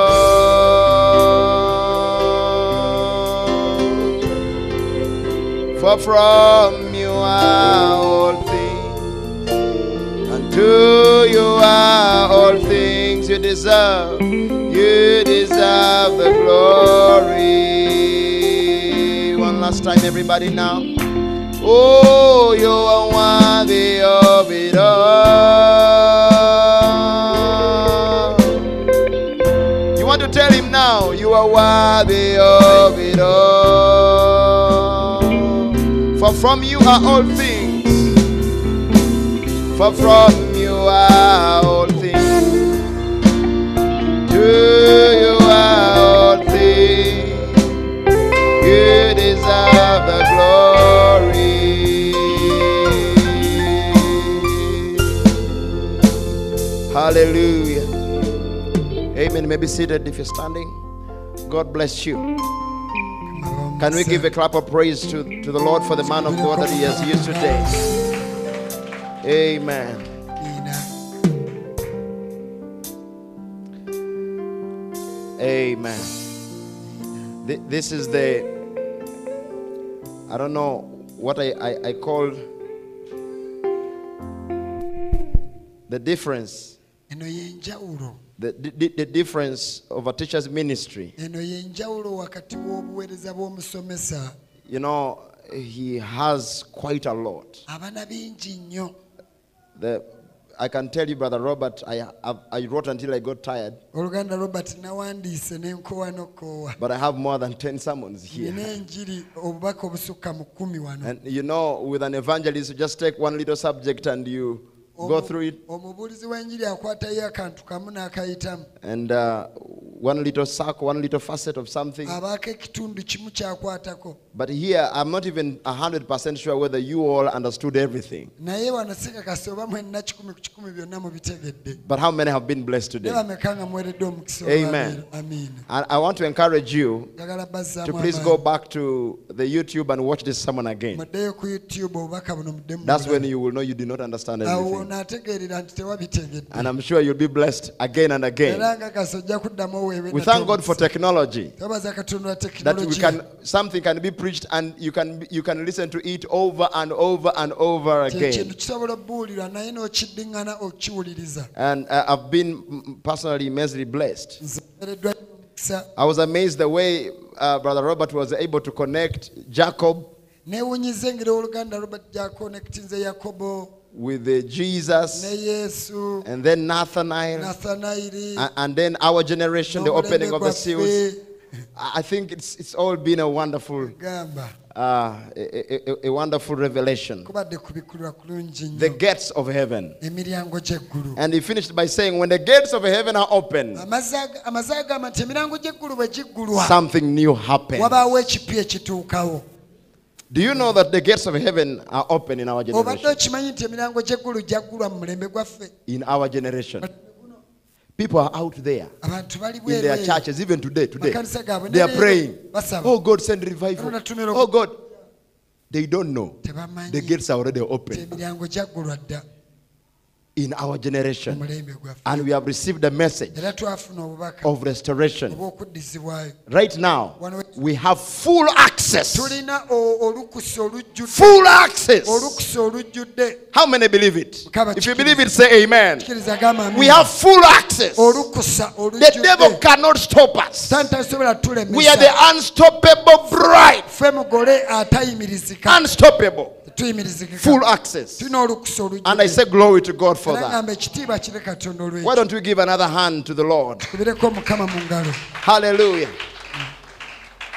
For from you are all things and to you are all things you deserve. You deserve the glory. One last time, everybody now. Oh, you are worthy of it all. You want to tell him now, you are worthy of it all. From you are all things. For from you are all things. To you are all things. You deserve the glory. Hallelujah. Amen. Maybe seated if you're standing. God bless you. Can we give a clap of praise to, to the Lord for the man of God that he has used today? Amen. Amen. This is the, I don't know what I, I, I call the difference, the, the, the difference of a teacher's ministry. eno yenjawulo wakati w'obuweereza bw'omusomesa You know, he has quite a lot. abana bingi nnyo The, I can tell you, Brother Robert, I, I, I wrote until I got tired, oluganda robert nawandiise n'enkowa n'okoowa but I have more than 10 sermons here. nina enjiri obubaka obusukka mu kkumi wano And you know, with an evangelist, you just take one little subject and you go through it, omubuulizi w'enjiri akwatayo akantu kamu n'akayitamu and uh, one little circle, one little facet of something. abaako ekitundu kimu kyakwatako But here, I'm not even 100% sure whether you all understood everything. naye wano sikakasi oba mwenna kikumi ku kikumi byonna mubitegedde But how many have been blessed today? nga muweredde omukisa Amen. amiina I want to encourage you njagala to bazzaamu please amaanyi. go back to the YouTube and watch this sermon again. muddeyo ku youtube obubaka buno muddemu That's when you will know you did not understand awo everything. Onaategeerera nti tewabitegedde And I'm sure you'll be blessed again and again. era nga kasi ojja kuddamu oweewe We thank God for technology. twebaza katonda wa That we can something can be preached and you can you can listen to it over and over and over again. kisobola obbuulirwa naye n'okiddiŋŋana okiwuliriza And uh, I've been personally immensely blessed. nze mpereddwa omukisa I was amazed the way uh, Brother Robert was able to connect Jacob engeri oluganda robert gyakonekitinze yakobo with uh, Jesus and then Nathaniel nathanayiri a- and then our generation, the opening of the seals. I think it's, it's all been a wonderful, uh, a, a- a wonderful revelation. kubadde kubikulirwa kulungi The gates of heaven. And he finished by saying, when the gates of heaven are open, Amazzi aga- amaze agamba nti emirango gy'eggulu bwe giggulwa something new happens. Do you know that the gates of heaven are open in our obadde generation? okimanyi nti emirango gy'eggulu gyaggulwa mu mulembe gwaffe In our generation. People are out there abantu bali in their bwereere churches, even today. Today, Makanisa gaabwe they are leero praying. basaba. Oh God, send revival. Katonda Oh God, they don't know. tebamanyi The gates are already nti open emiryango gyaggulwa dda in our generation, and we have received a message era twafuna obubaka of restoration. Right now, we have full access. tulina o- olukusa olujjudde Full access. How many believe it? If you believe it, say amen. We have full access. The devil cannot stop us. We are the unstoppable bride. ffe mugole atayimirizika Unstoppable. Full access. And I say glory to God for that. ngamba ekitiibwa kire katonda Why don't we give another hand to the Lord? tubireko omukama mu ngalo Hallelujah.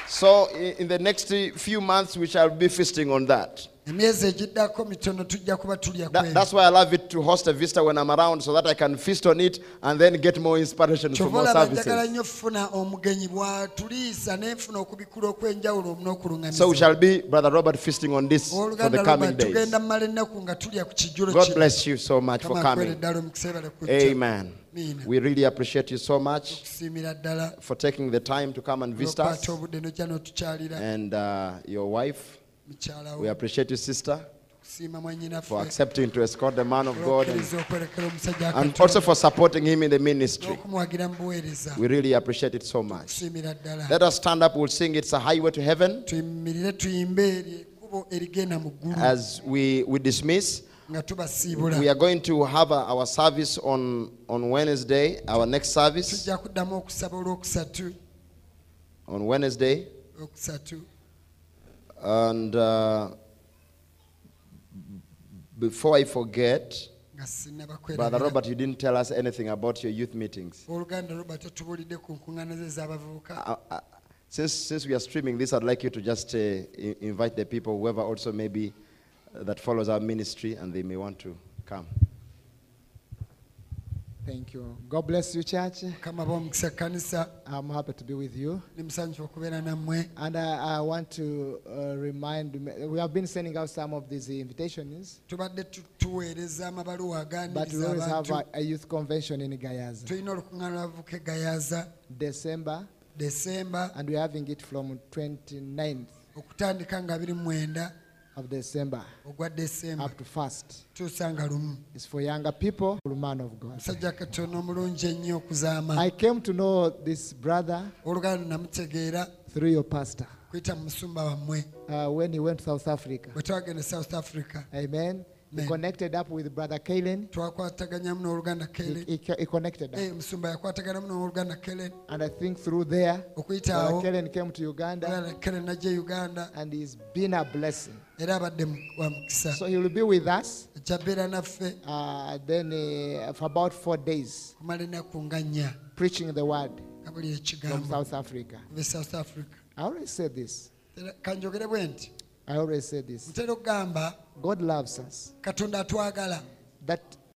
So, in the next few months, we shall be feasting on that. Emyezi egiddako mitono tujja kuba tulya That- that's why I love it to host a vista when I'm around so that I can feast on it and then get more inspiration from more services. nnyo funa omugenyi bwatuliisa nenfuna okubikula okw'enjawulo So we shall be, Brother Robert, feasting on this for the coming days. tugenda mu ennaku nga tulya ku kijjulo God bless you so much for coming. omukisa Amen. We really appreciate you so much ddala for taking the time to come and visit us. n'otukyalira And uh, your wife, mukyala we appreciate you, sister, for accepting to escort the man of God and, and also for supporting him in the ministry. We really appreciate it so much. Let us stand up, we'll sing It's a Highway to Heaven. As we, we dismiss. We are going to have uh, our service on, on Wednesday, our next service. On Wednesday. And uh, before I forget, Brother Robert, you didn't tell us anything about your youth meetings. oluganda robert totubuulidde ku nkuŋŋaana ze ez'abavubuka Uh, uh, since, since we are streaming this, I'd like you to just uh, invite the people, whoever also maybe uh, that follows our ministry, and they may want to come. Thank you. God bless you, church. mukama baomukisa kanisa. I'm happy to be with you. ne musanyufu okubeera nammwe And I, I want to uh, remind, we have been sending out some of these invitations, but we always have a, a youth convention in Gayaza, tulina olukuŋŋaana lwavuka egayaza December, and we're having it from 29th okutandika nga 29 of December ogwa desemba up to first. tuusa nga lumu It's for younger people, man of God. musajja katono omulungi ennyo okuzaama I came to know this brother oluganda namutegeera through your pastor kuyita mu musumba wammwe uh, when he went to South Africa. bwe twagenda south africa Amen. He connected up with brother Kalen. He, he, he connected up. Musumba yakwataganamu n'oluganda kelen And I think through there, brother Kalen came to Uganda oluganda kelen najja uganda and he's been a blessing. Era abadde wa mukisa So he will be with us naffe uh, then uh, for about four days, kumala ennaku nga nnya preaching the word nga buli from ekigambo South Africa. south africa I always say this. Kanjogere bwe nti I always say this. ntera okugamba God loves us. katonda atwagala That